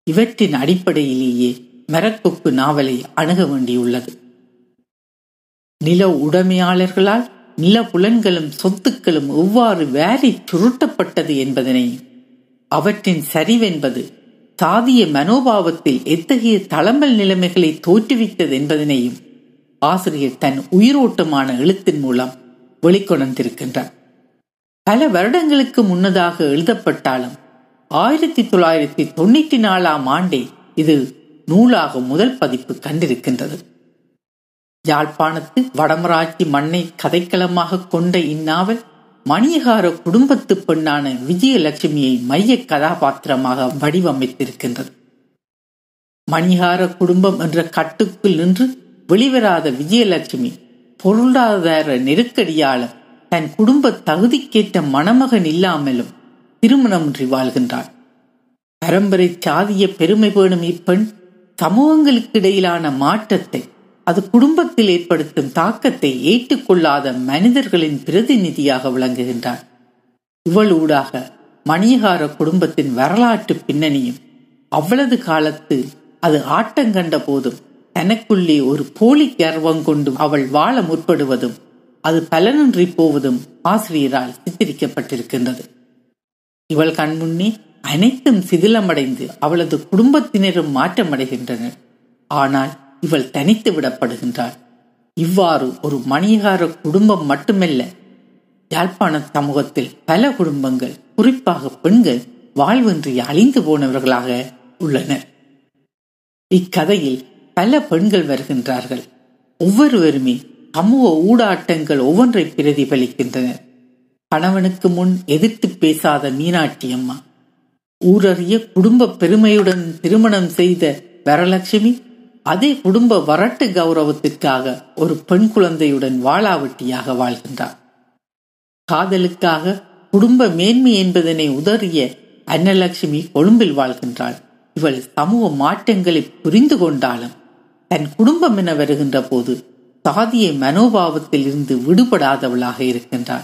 இவற்றின் அடிப்படையிலேயே மரக்கொக்கு நாவலை அணுக வேண்டியுள்ளது. நில உடைமையாளர்களால் நில புலன்களும் சொத்துக்களும் எவ்வாறு வேறி சுருட்டப்பட்டது என்பதனையும் அவற்றின் சரிவென்பது சாதிய மனோபாவத்தில் எத்தகைய தளம்பல் நிலைமைகளை தோற்றுவித்தது என்பதனையும் ஆசிரியர் தன் உயிரோட்டமான எழுத்தின் மூலம் வெளிக்கொணர்ந்திருக்கின்றார். பல வருடங்களுக்கு முன்னதாக எழுதப்பட்டாலும் ஆயிரத்தி தொள்ளாயிரத்தி தொண்ணூற்றி நாலாம் ஆண்டே இது நூலாக முதல் பதிப்பு கண்டிருக்கின்றது. யாழ்ப்பாணத்து வடமராட்சி மண்ணை கதைக்களமாக கொண்ட இந்நாவல் மணியகார குடும்பத்து பெண்ணான விஜயலட்சுமியை மைய கதாபாத்திரமாக வடிவமைத்திருக்கின்றது. மணிகார குடும்பம் என்ற கட்டுக்குள் நின்று வெளிவராத விஜயலட்சுமி பொருளாதார நெருக்கடியாலும் தன் குடும்ப தகுதிக்கேற்ற மணமகன் இல்லாமலும் திருமணமின்றி வாழ்கின்றாள். பரம்பரை சாதிய பெருமை பேணும் இப்பெண் சமூகங்களுக்கு இடையிலான மாற்றத்தை அது குடும்பத்தில் ஏற்படுத்தும் தாக்கத்தை ஏற்றுக்கொள்ளாத மனிதர்களின் பிரதிநிதியாக விளங்குகின்றார் இவளூடாக மணிகார குடும்பத்தின் வரலாற்று பின்னணியும் அவ்வளவு காலத்து அது ஆட்டங்கண்ட போதும் தனக்குள்ளே ஒரு போலி கர்வம் கொண்டு அவள் வாழ முற்படுவதும் அது பலனின்றி போவதும் ஆசிரியரால் சித்தரிக்கப்பட்டிருக்கின்றது. இவள் கண்முன்னே அனைத்தும் சிதிலமடைந்து அவளது குடும்பத்தினரும் மாற்றமடைகின்றனர். ஆனால் இவள் தனித்து விடப்படுகின்றாள். இவ்வாறு ஒரு மணிகார குடும்பம் மட்டுமல்ல யாழ்ப்பாண சமூகத்தில் பல குடும்பங்கள் குறிப்பாக பெண்கள் வாழ்வின்றி அழிந்து போனவர்களாக உள்ளனர். இக்கதையில் பல பெண்கள் வருகின்றார்கள். ஒவ்வொருவருமே சமூக ஊடாட்டங்கள் ஒவ்வொன்றை பிரதிபலிக்கின்றனர். கணவனுக்கு முன் எதிர்த்து பேசாத மீனாட்சி அம்மா ஊரறிய குடும்ப பெருமையுடன் திருமணம் செய்த வரலட்சுமி அதே குடும்ப வரட்டு கௌரவத்திற்காக ஒரு பெண் குழந்தையுடன் வாளாவட்டியாக வாழ்கின்றார். காதலுக்காக குடும்ப மேன்மை என்பதனை உதறிய அன்னலட்சுமி கொழும்பில் வாழ்கின்றாள். இவள் சமூக மாற்றங்களை புரிந்து கொண்டாலும் தன் குடும்பம் என வருகின்ற போது சாதிய மனோபாவத்தில் இருந்து விடுபடாதவளாக இருக்கின்றாள்.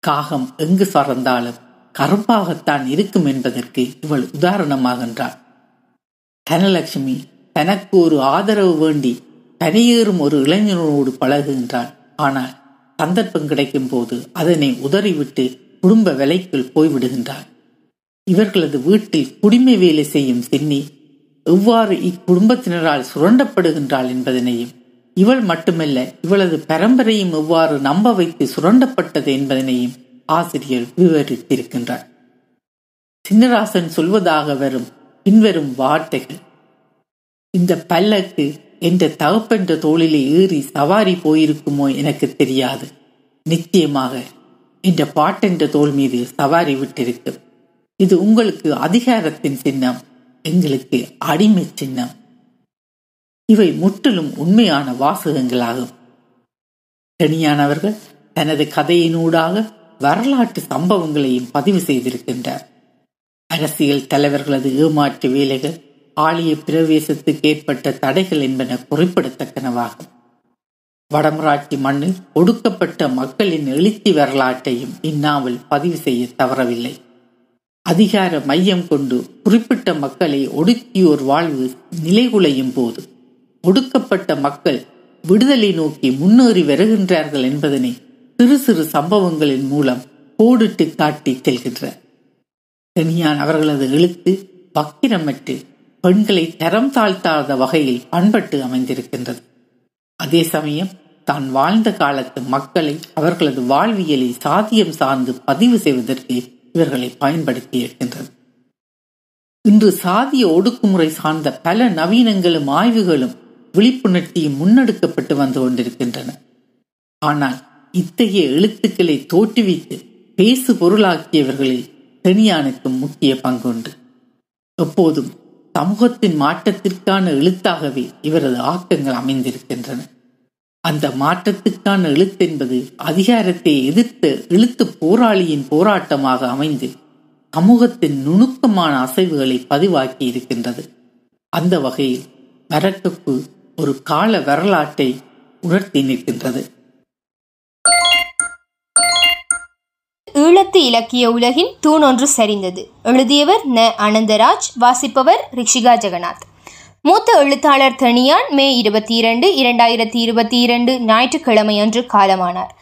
காகம் எங்கு சறந்தாலும் கருப்பாகத்தான் இருக்கும் என்பதற்கு இவள் உதாரணமாகின்றாள். தனலட்சுமி தனக்கு ஒரு ஆதரவு வேண்டி தனியேறும் ஒரு இளைஞனோடு பழகுகின்றாள் ஆனால் சந்தர்ப்பம் கிடைக்கும் போது அதனை உதறிவிட்டு குடும்ப விலைக்குள் போய்விடுகின்றான். இவர்களது வீட்டில் குடிமை வேலை செய்யும் சென்னி எவ்வாறு இக்குடும்பத்தினரால் சுரண்டப்படுகின்றாள் என்பதனையும் இவள் மட்டுமல்ல இவளது பரம்பரையும் எவ்வாறு நம்ப வைத்து சுரண்டப்பட்டது என்பதனையும் ஆசிரியர் விவரித்திருக்கின்றார். சின்னராசன் சொல்வதாக வரும் பின்வரும் வார்த்தைகள் இந்த பல்லக்கு என்ற தகப்பென்ற தோளிலே ஏறி சவாரி போயிருக்குமோ எனக்கு தெரியாது. நிச்சயமாக என்ற பாட்டென்ற தோல் மீது சவாரி விட்டிருக்கும். இது உங்களுக்கு அதிகாரத்தின் சின்னம் எங்களுக்கு அடிமை சின்னம். இவை முற்றிலும் உண்மையான வாசகங்களாகும். தனியானவர்கள் தனது கதையினூடாக வரலாற்று சம்பவங்களையும் பதிவு செய்திருக்கின்றார். அரசியல் தலைவர்களது ஏமாற்று வேலைகள் ஆலய பிரவேசத்துக்கு ஏற்பட்ட தடைகள் என்பன குறிப்பிடத்தக்கனவாகும். வடமராட்சி மண்ணில் ஒடுக்கப்பட்ட மக்களின் எழுச்சி வரலாற்றையும் இந்நாவல் பதிவு செய்ய தவறவில்லை. அதிகார மையம் கொண்டு குறிப்பிட்ட மக்களை ஒடுக்கியோர் வாழ்வு நிலைகுலையும் போது ஒடுக்கப்பட்ட மக்கள் விடுதலை நோக்கி முன்னேறி வருகின்றார்கள் என்பதனை சிறு சிறு சம்பவங்களின் மூலம் கோடிட்டு காட்டி செல்கின்றார் தனியான் அவர்களது எழுத்து வக்கிரமற்று பெண்களை தரம் தாழ்த்தாத வகையில் பண்பட்டு அமைந்திருக்கின்றது. அதே சமயம் தான் வாழ்ந்த காலத்து மக்களை அவர்களது வாழ்வியலை சாதியம் சார்ந்து பதிவு செய்வதற்கு இவர்களை பயன்படுத்தி இருக்கின்றது. இன்று சாதிய ஒடுக்குமுறை சார்ந்த பல நவீனங்களும் ஆய்வுகளும் விழிப்புணர்ச்சியும் முன்னெடுக்கப்பட்டு வந்து கொண்டிருக்கின்றன. ஆனால் இத்தகைய எழுத்துக்களை தோற்றுவித்து பேசு பொருளாக்கியவர்களில் தெனியானுக்கும் முக்கிய பங்குண்டு. எப்போதும் சமூகத்தின் மாற்றத்திற்கான எழுத்தாகவே இவரது ஆக்கங்கள் அமைந்திருக்கின்றன. அந்த மாற்றத்துக்கான எழுத்தென்பது அதிகாரத்தை எதிர்த்த எழுத்து போராளியின் போராட்டமாக அமைந்து சமூகத்தின் நுணுக்கமான அசைவுகளை பதிவாக்கி இருக்கின்றது. அந்த வகையில் வரக்கப்பு ஒரு கால வரலாற்றை உணர்த்தி நிற்கின்றது. ஈழத்து இலக்கிய உலகின் தூணொன்று சரிந்தது. எழுதியவர் ந. அனந்தராஜ் வாசிப்பவர் ரிஷிகா ஜெகநாத். மூத்த எழுத்தாளர் தனியான் மே இருபத்தி இரண்டு இரண்டாயிரத்தி இருபத்தி இரண்டு ஞாயிற்றுக்கிழமை அன்று காலமானார்.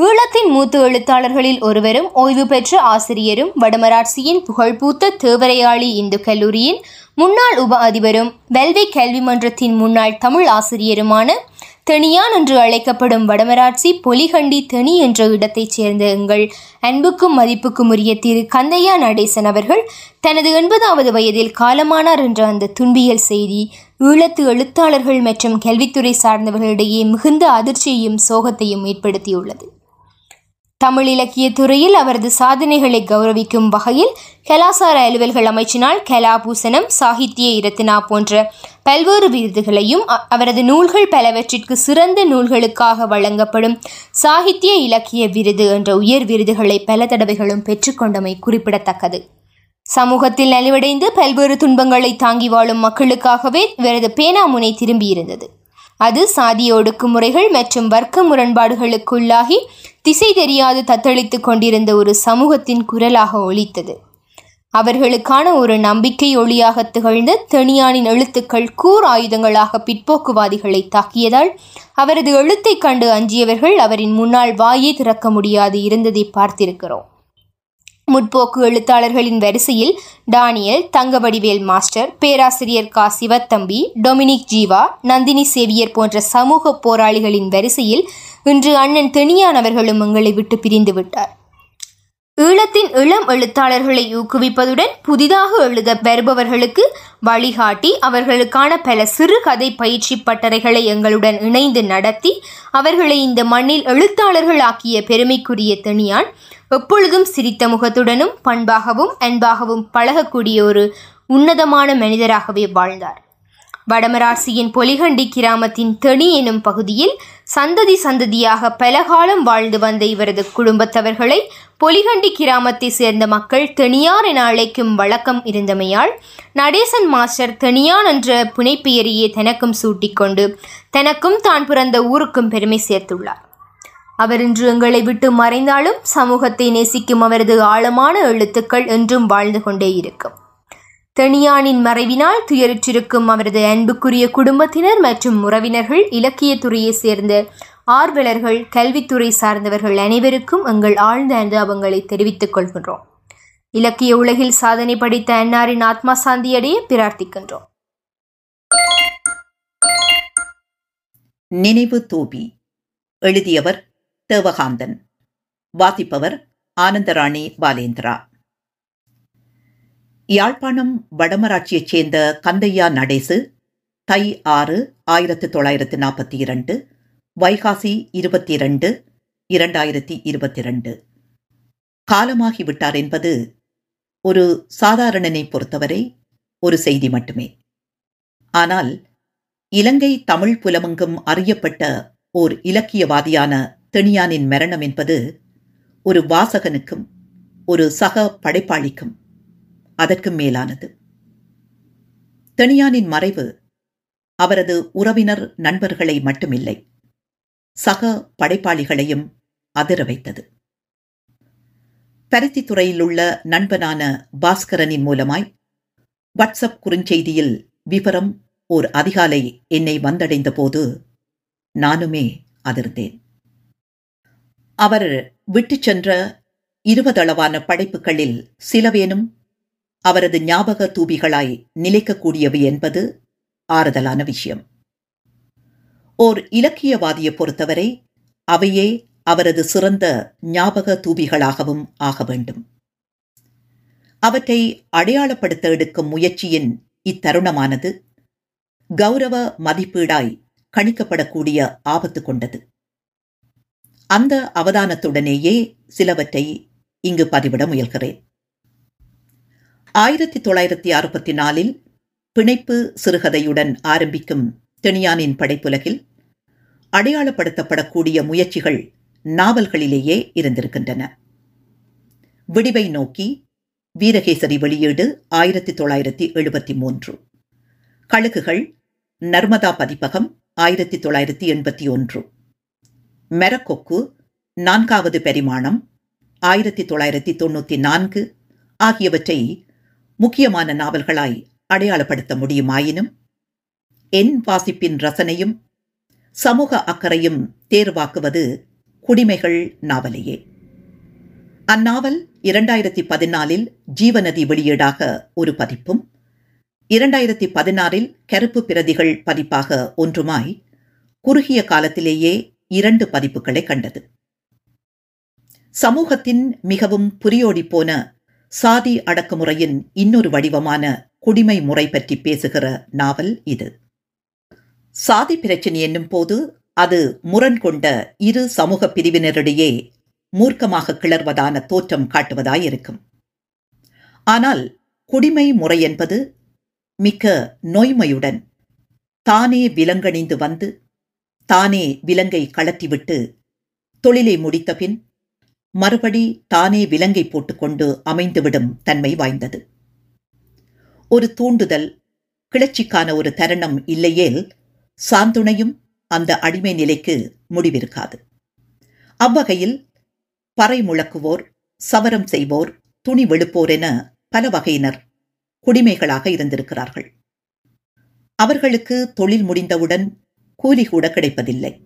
ஈழத்தின் மூத்த எழுத்தாளர்களில் ஒருவரும் ஓய்வு பெற்ற ஆசிரியரும் வடமராட்சியின் புகழ்பூத்த தேவரையாளி இந்து கல்லூரியின் முன்னாள் உப அதிபரும் வெல்வி கல்வி மன்றத்தின் முன்னாள் தமிழ் ஆசிரியருமான தெனியான் என்று அழைக்கப்படும் வடமராட்சி பொலிகண்டி தெனி என்ற இடத்தைச் சேர்ந்த எங்கள் அன்புக்கும் மதிப்புக்கும் உரிய திரு கந்தையா நடேசன் அவர்கள் தனது எண்பதாவது வயதில் காலமானார் என்ற அந்த துன்பியல் செய்தி ஈழத்து எழுத்தாளர்கள் மற்றும் கல்வித்துறை சார்ந்தவர்களிடையே மிகுந்த அதிர்ச்சியையும் சோகத்தையும் ஏற்படுத்தியுள்ளது. தமிழ் இலக்கிய துறையில் அவரது சாதனைகளை கௌரவிக்கும் வகையில் கலாசார அலுவல்கள் அமைச்சினால் கலாபூசணம் சாகித்ய இரத்தினா போன்ற பல்வேறு விருதுகளையும் அவரது நூல்கள் பலவற்றிற்கு சிறந்த நூல்களுக்காக வழங்கப்படும் சாகித்ய இலக்கிய விருது என்ற உயர் விருதுகளை பல தடவைகளும் பெற்றுக்கொண்டமை குறிப்பிடத்தக்கது. சமூகத்தில் நலிவடைந்து பல்வேறு துன்பங்களை தாங்கி வாழும் மக்களுக்காகவே இவரது பேனாமுனை திரும்பியிருந்தது. அது சாதிய ஒடுக்குமுறைகள் மற்றும் வர்க்க முரண்பாடுகளுக்குள்ளாகி திசை தெரியாது தத்தளித்துக் கொண்டிருந்த ஒரு சமூகத்தின் குரலாக ஒலித்தது. அவர்களுக்கான ஒரு நம்பிக்கை ஒளியாக திகழ்ந்த தெனியானின் எழுத்துக்கள் கூர் ஆயுதங்களாக பிற்போக்குவாதிகளை தாக்கியதால் அவரது எழுத்தைக் கண்டு அஞ்சியவர்கள் அவரின் முன்னால் வாயே திறக்க முடியாது இருந்ததை பார்த்திருக்கிறோம். முற்போக்கு எழுத்தாளர்களின் வரிசையில் டானியல் தங்கவடிவேல் மாஸ்டர் பேராசிரியர் கா. சிவத்தம்பி டொமினிக் ஜீவா நந்தினி சேவியர் போன்ற சமூக போராளிகளின் வரிசையில் இன்று அண்ணன் தெனியான் அவர்களும் எங்களை விட்டு பிரிந்து விட்டார். ஈழத்தின் இளம் எழுத்தாளர்களை ஊக்குவிப்பதுடன் புதிதாக எழுத வருபவர்களுக்கு வழிகாட்டி அவர்களுக்கான பல சிறு கதை பயிற்சி பட்டறைகளை எங்களுடன் இணைந்து நடத்தி அவர்களை இந்த மண்ணில் எழுத்தாளர்களாக்கிய பெருமைக்குரிய தனியான் எப்பொழுதும் சிரித்த முகத்துடனும் பண்பாகவும் அன்பாகவும் பழகக்கூடிய ஒரு உன்னதமான மனிதராகவே வாழ்ந்தார். வடமராட்சியின் பொலிகண்டி கிராமத்தின் தெனி எனும் பகுதியில் சந்ததி சந்ததியாக பலகாலம் வாழ்ந்து வந்த இவரது குடும்பத்தவர்களை பொலிகண்டி கிராமத்தை சேர்ந்த மக்கள் தெனியார் என அழைக்கும் வழக்கம் இருந்தமையால் நடேசன் மாஸ்டர் தெனியான் என்ற புனைப்பெயரையே தனக்கும் சூட்டிக்கொண்டு தனக்கும் தான் பிறந்த ஊருக்கும் பெருமை சேர்த்துள்ளார். அவர் இன்று எங்களை விட்டு மறைந்தாலும் சமூகத்தை நேசிக்கும் அவரது ஆழமான எழுத்துக்கள் என்றும் வாழ்ந்து கொண்டே இருக்கும். தெனியானின் மறைவினால் துயருற்றிருக்கும் அவரது அன்புக்குரிய குடும்பத்தினர் மற்றும் உறவினர்கள் இலக்கியத்துறையை சேர்ந்த ஆர்வலர்கள் கல்வித்துறை சார்ந்தவர்கள் அனைவருக்கும் எங்கள் ஆழ்ந்த அனுதாபங்களை தெரிவித்துக் கொள்கின்றோம். இலக்கிய உலகில் சாதனை படைத்த அன்னாரின் ஆத்மா சாந்தியடைய பிரார்த்திக்கின்றோம். நினைவு தூபி. எழுதியவர் தேவகாந்தன் வாசிப்பவர் ஆனந்தராணி பாலேந்திரா. யாழ்ப்பாணம் வடமராட்சியைச் சேர்ந்த கந்தையா நடேசு தை ஆறு ஆயிரத்து தொள்ளாயிரத்து நாற்பத்தி இரண்டு வைகாசி இருபத்தி இரண்டு இரண்டாயிரத்தி இருபத்தி இரண்டு காலமாகிவிட்டார் என்பது ஒரு சாதாரணனை பொறுத்தவரை ஒரு செய்தி மட்டுமே. ஆனால் இலங்கை தமிழ் புலமெங்கும் அறியப்பட்ட ஓர் இலக்கியவாதியான தெனியானின் மரணம் என்பது ஒரு வாசகனுக்கும் ஒரு சக படைப்பாளிக்கும் அதற்கும் மேலானது. தெனியானின் மறைவு அவரது உறவினர் நண்பர்களை மட்டுமில்லை சக படைப்பாளிகளையும் அதிர வைத்தது. பருத்தித்துறையில் உள்ள நண்பனான பாஸ்கரனின் மூலமாய் வாட்ஸ்அப் குறுஞ்செய்தியில் விவரம் ஓர் அதிகாலை என்னை வந்தடைந்த போது நானுமே அதிர்ந்தேன். அவர் விட்டுச் சென்ற இருபதளவான படைப்புகளில் சிலவேனும் அவரது ஞாபக தூபிகளாய் நிலைக்கக்கூடியவை என்பது ஆறுதலான விஷயம். ஓர் இலக்கியவாதியை பொறுத்தவரை அவையே அவரது சிறந்த ஞாபக தூபிகளாகவும் ஆக வேண்டும். அவற்றை அடையாளப்படுத்த எடுக்கும் முயற்சியின் இத்தருணமானது கௌரவ மதிப்பீடாய் கணிக்கப்படக்கூடிய ஆபத்து கொண்டது. அந்த அவதானத்துடனேயே சிலவற்றை இங்கு பதிவிட முயல்கிறேன். ஆயிரத்தி தொள்ளாயிரத்தி அறுபத்தி நாலில் பிணைப்பு சிறுகதையுடன் ஆரம்பிக்கும் தெனியானின் படைப்புலகில் அடையாளப்படுத்தப்படக்கூடிய முயற்சிகள் நாவல்களிலேயே இருந்திருக்கின்றன. விடிவை நோக்கி வீரகேசரி வெளியீடு ஆயிரத்தி தொள்ளாயிரத்தி எழுபத்தி மூன்று கழுகுகள் நர்மதா பதிப்பகம் ஆயிரத்தி தொள்ளாயிரத்தி எண்பத்தி ஒன்று மெரக்கொக்கு நான்காவது பரிமாணம் ஆயிரத்தி தொள்ளாயிரத்தி தொண்ணூற்றி நான்கு ஆகியவற்றை முக்கியமான நாவல்களாய் அடையாளப்படுத்த முடியுமாயினும் என் வாசிப்பின் ரசனையும் சமூக அக்கறையும் தேர்வாக்குவது குடிமைகள் நாவலையே. அந்நாவல் இரண்டாயிரத்தி பதினாலில் ஜீவநதி வெளியீடாக ஒரு பதிப்பும் இரண்டாயிரத்தி பதினாறில் கருப்பு பிரதிகள் பதிப்பாக ஒன்றுமாய் குறுகிய காலத்திலேயே இரண்டு பதிப்புகளை கண்டது. சமூகத்தின் மிகவும் புரியோடி போன சாதி அடக்குமுறையின் இன்னொரு வடிவமான குடிமை முறை பற்றி பேசுகிற நாவல் இது. சாதி பிரச்சினை என்னும் போது அது முரண் கொண்ட இரு சமூக பிரிவினரிடையே மூர்க்கமாக கிளர்வதான தோற்றம் காட்டுவதாயிருக்கும். ஆனால் குடிமை முறை என்பது மிக்க நோய்மையுடன் தானே விலங்கணிந்து வந்து தானே விலங்கை கலத்திவிட்டு தொழிலை முடித்த பின் மறுபடி தானே விலங்கை போட்டுக்கொண்டு அமைந்துவிடும் தன்மை வாய்ந்தது. ஒரு தூண்டுதல் கிளர்ச்சிக்கான ஒரு தருணம் இல்லையேல் சாந்துணையும் அந்த அடிமை நிலைக்கு முடிவிருக்காது. அவ்வகையில் பறை முழக்குவோர் சவரம் செய்வோர் துணி வெளுப்போர் என பல வகையினர் குடிமைகளாக இருந்திருக்கிறார்கள். அவர்களுக்கு தொழில் முடிந்தவுடன் கூலி கூட கிடைப்பதில்லை.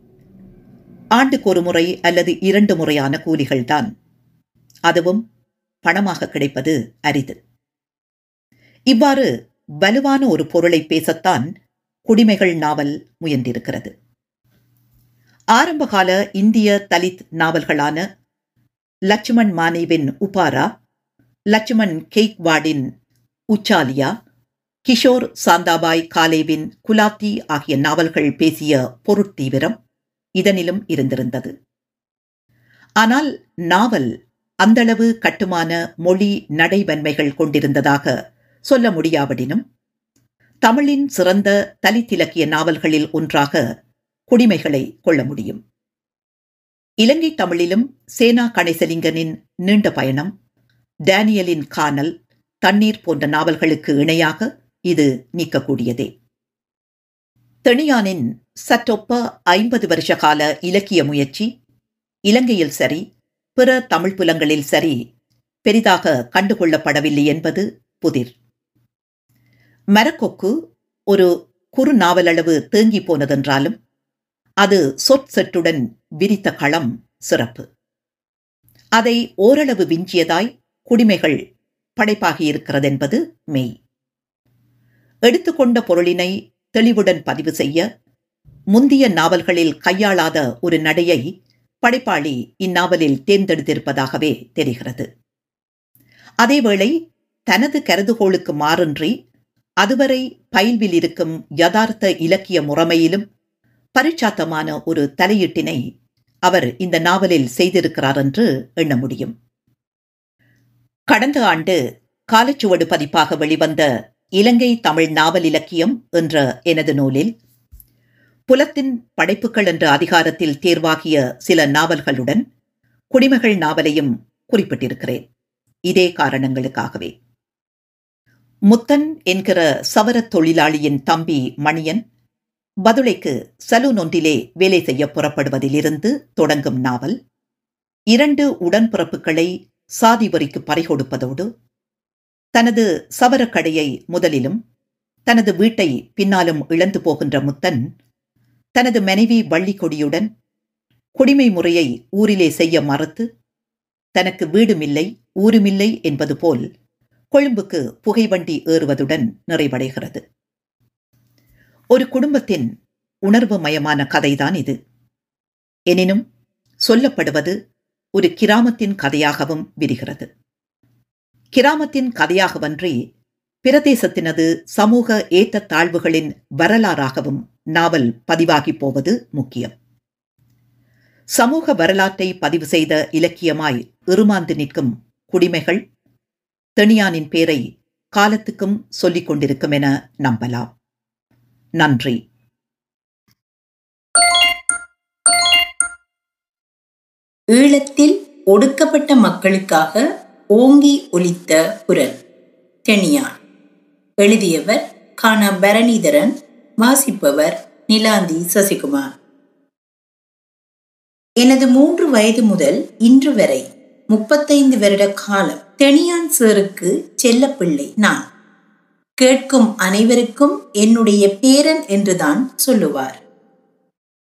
ஆண்டுக்கு ஒரு முறை அல்லது இரண்டு முறையான கூலிகள்தான். அதுவும் பணமாக கிடைப்பது அரிது. இவ்வாறு வலுவான ஒரு பொருளை பேசத்தான் குடிமைகள் நாவல் முயன்றிருக்கிறது. ஆரம்பகால இந்திய தலித் நாவல்களான லட்சுமண் மானேவின் உபாரா லட்சுமண் கெய்க்வாடின் உச்சாலியா கிஷோர் சாந்தாபாய் காலேவின் குலாத்தி ஆகிய நாவல்கள் பேசிய பொருட்தீவிரம் இதனிலும் இருந்திருந்தது. ஆனால் நாவல் அந்தளவு கட்டுமான மொழி நடைவன்மைகள் கொண்டிருந்ததாக சொல்ல முடியாவிடினும் தமிழின் சிறந்த தலித்திலக்கிய நாவல்களில் ஒன்றாக குடிமைகளை கொள்ள முடியும். இலங்கை தமிழிலும் சேனா கணேசலிங்கனின் நீண்ட பயணம் டேனியலின் கானல் தண்ணீர் போன்ற நாவல்களுக்கு இணையாக இது நீக்கக்கூடியதே. தெனியானின் சற்றொப்ப ஐம்பது வருஷ கால இலக்கிய முயற்சி இலங்கையில் சரி பிற தமிழ் புலங்களில் சரி பெரிதாக கண்டுகொள்ளப்படவில்லை என்பது புதிர். மரக்கொக்கு ஒரு குறு நாவலளவு தேங்கி போனதென்றாலும் அது சொற்செட்டுடன் விரித்த களம் சிறப்பு. அதை ஓரளவு விஞ்சியதாய் குடிமைகள் படைப்பாகியிருக்கிறதென்பது மெய். எடுத்துக்கொண்ட பொருளினை தெளிவுடன் பதிவு செய்ய முந்திய நாவல்களில் கையாளாத ஒரு நடையை படைப்பாளி இந்நாவலில் தேர்ந்தெடுத்திருப்பதாகவே தெரிகிறது. அதேவேளை தனது கருதுகோளுக்கு மாறின்றி அதுவரை பயில்வில் இருக்கும் யதார்த்த இலக்கிய முறைமையிலும் பரிச்சாத்தமான ஒரு தலையீட்டினை அவர் இந்த நாவலில் செய்திருக்கிறார் என்று எண்ண முடியும். கடந்த ஆண்டு காலச்சுவடு பதிப்பாக வெளிவந்த இலங்கை தமிழ் நாவல் இலக்கியம் என்ற எனது நூலில் புலத்தின் படைப்புகள் என்ற அதிகாரத்தில் தேர்வாகிய சில நாவல்களுடன் குடிமகள் நாவலையும் குறிப்பிட்டிருக்கிறேன். இதே காரணங்களுக்காகவே. முத்தன் என்கிற சவரத் தொழிலாளியின் தம்பி மணியன் பதுளைக்கு சலூன் ஒன்றிலே வேலை செய்ய புறப்படுவதிலிருந்து தொடங்கும் நாவல் இரண்டு உடன்பிறப்புகளை சாதி வரிக்கு பறிகொடுப்பதோடு தனது சவரக்கடையை முதலிலும் தனது வீட்டை பின்னாலும் இழந்து போகின்ற முத்தன் தனது மனைவி வள்ளிக்கொடியுடன் குடிமை முறையை ஊரிலே செய்ய மறுத்து தனக்கு வீடுமில்லை ஊருமில்லை என்பது போல் கொழும்புக்கு புகைவண்டி ஏறுவதுடன் நிறைவடைகிறது. ஒரு குடும்பத்தின் உணர்வு மயமான கதைதான் இது. எனினும் சொல்லப்படுவது ஒரு கிராமத்தின் கதையாகவும் விரிகிறது. கிராமத்தின் கதையாகவன்றி பிரதேசத்தினது சமூக ஏற்றத்தாழ்வுகளின் வரலாறாகவும் நாவல் பதிவாகி போவது முக்கியம். சமூக வரலாற்றை பதிவு செய்த இலக்கியமாய் இருமாந்து நிற்கும் குடிமைகள் தெனியானின் பேரை காலத்துக்கும் சொல்லிக் கொண்டிருக்கும் என நம்பலாம். நன்றி. ஈழத்தில் ஒடுக்கப்பட்ட மக்களுக்காக ஓங்கி ஒலித்த குரல். தெனியான் எழுதியவர் காண பரணிதரன் வாசிப்பவர் நிலாந்தி சசிகுமார். எனது மூன்று வயது முதல் இன்று வரை முப்பத்தைந்து வருட காலம் தெனியான் சேருக்கு செல்லப்பிள்ளை நான். கேட்கும் அனைவருக்கும் என்னுடைய பேரன் என்றுதான் சொல்லுவார்.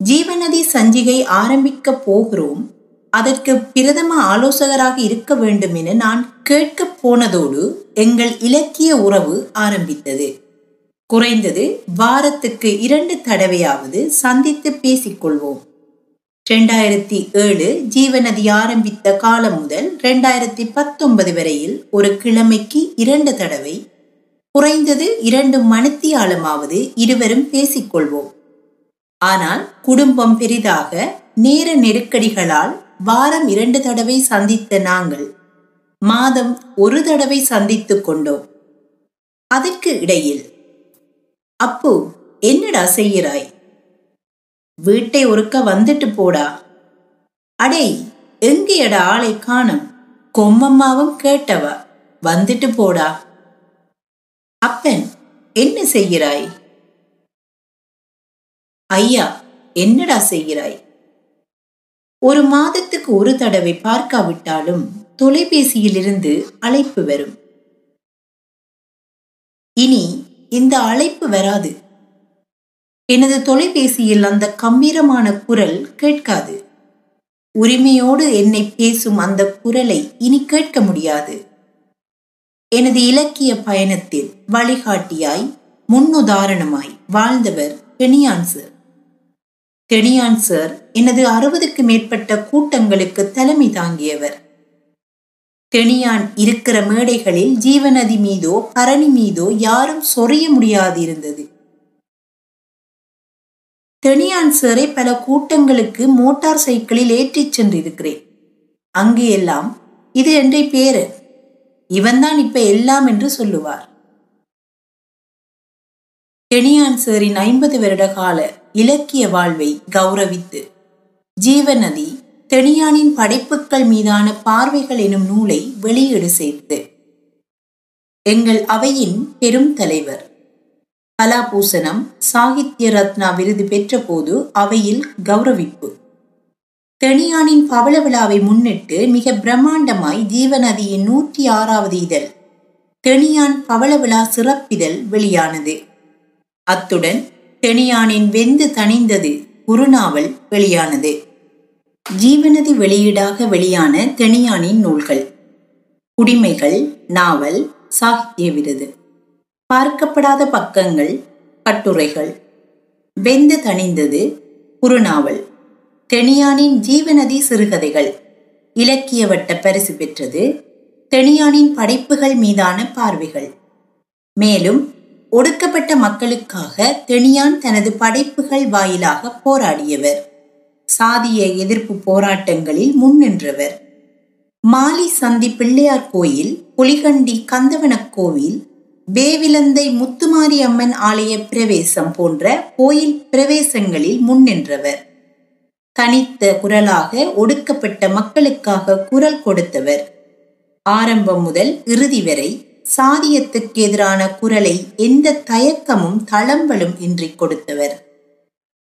ஜீவநதி சஞ்சிகை ஆரம்பிக்க போகிறோம் அதற்கு பிரதம ஆலோசகராக இருக்க வேண்டும் என நான் கேட்கப் போனதோடு எங்கள் இலக்கிய உறவு ஆரம்பித்தது. குறைந்தது வாரத்துக்கு இரண்டு தடவையாவது சந்தித்து பேசிக்கொள்வோம். ரெண்டாயிரத்தி ஏழு ஜீவநதி ஆரம்பித்த காலம் முதல் ரெண்டாயிரத்தி பத்தொன்பது வரையில் ஒரு கிழமைக்கு இரண்டு தடவை குறைந்தது இரண்டு மணித்தியாலமாவது இருவரும் பேசிக்கொள்வோம். ஆனால் குடும்பம் பெரிதாக நேர நெருக்கடிகளால் வாரம் இரண்டு தடவை சந்தித்த நாங்கள். மாதம் ஒரு தடவை சந்தித்துக் கொண்டோம். அதற்கு இடையில் அப்போ என்னடா செய்கிறாய்? வீட்டை ஒருக்க வந்துட்டு போடா. அடே எங்கேயடா ஆளை காணும்? கொம்மம்மாவும் கேட்டவ வந்துட்டு போடா. அப்பன் என்ன செய்கிறாய்? ஐயா என்னடா செய்கிறாய்? ஒரு மாதத்துக்கு ஒரு தடவை பார்க்காவிட்டாலும் தொலைபேசியிலிருந்து அழைப்பு வரும். இனி இந்த அழைப்பு வராது. எனது தொலைபேசியில் அந்த கம்பீரமான குரல் கேட்காது. உரிமையோடு என்னை பேசும் அந்த குரலை இனி கேட்க முடியாது. எனது இலக்கிய பயணத்தில் வழிகாட்டியாய் முன்னுதாரணமாய் வாழ்ந்தவர் பெனியான்சர் தெனியான் சார் எனது அறுபதுக்கு மேற்பட்ட கூட்டங்களுக்கு தலைமை தாங்கியவர். தெனியான் இருக்கிற மேடைகளில் ஜீவநதி மீதோ பரணி மீதோ யாரும் சொரிய முடியாது இருந்தது தெனியான் பல கூட்டங்களுக்கு மோட்டார் சைக்கிளில் ஏற்றிச் சென்றிருக்கிறேன். அங்கு எல்லாம் இது என்ற பேரு இவன்தான் இப்ப எல்லாம் என்று சொல்லுவார். தெனியான் சாரின் ஐம்பது வருட கால இலக்கிய வாழ்வை கௌரவித்து ஜீவநதி தெனியானின் படைப்புகள் மீதான பார்வைகள் எனும் நூலை வெளியீடு செய்தது எங்கள் அவையின் பெரும் தலைவர் கலாபூசணம் சாகித்ய ரத்னா விருது பெற்றபோது அவையில் கௌரவிப்பு. தெனியானின் பவள விழாவை முன்னிட்டு மிக பிரம்மாண்டமாய் ஜீவநதியின் நூற்றி ஆறாவது இதழ் தெனியான் பவள விழா சிறப்பிதழ் வெளியானது. அத்துடன் தெனியானின் வெந்து தணிந்தது குறுநாவல் வெளியானது. ஜீவநதி வெளியீடாக வெளியான தெனியானின் நூல்கள். குடிமைகள் நாவல் சாகித்ய விருது. பார்க்கப்படாத பக்கங்கள் கட்டுரைகள். வெந்து தணிந்தது குறுநாவல் தெனியானின் ஜீவநதி சிறுகதைகள். இலக்கிய வட்ட பரிசு பெற்றது தெனியானின் படைப்புகள் மீதான பார்வைகள். மேலும் ஒடுக்கப்பட்ட மக்களுக்காக தெனியான் தனது படைப்புகள் வாயிலாக போராடியவர். சாதிய எதிர்ப்பு போராட்டங்களில் முன்னின்றவர். மாலி சந்தி பிள்ளையார் கோயில் புலிகண்டி கந்தவனக் கோவில் வேவிலந்தை முத்துமாரி அம்மன் ஆலய பிரவேசம் போன்ற கோயில் பிரவேசங்களில் முன்னின்றவர். தனித்த குரலாக ஒடுக்கப்பட்ட மக்களுக்காக குரல் கொடுத்தவர். ஆரம்பம் முதல் இறுதி வரை சாதியத்துக்கு எதிரான குரலை எந்த தயக்கமும் தளம்பலும் இன்றி கொடுத்தவர்.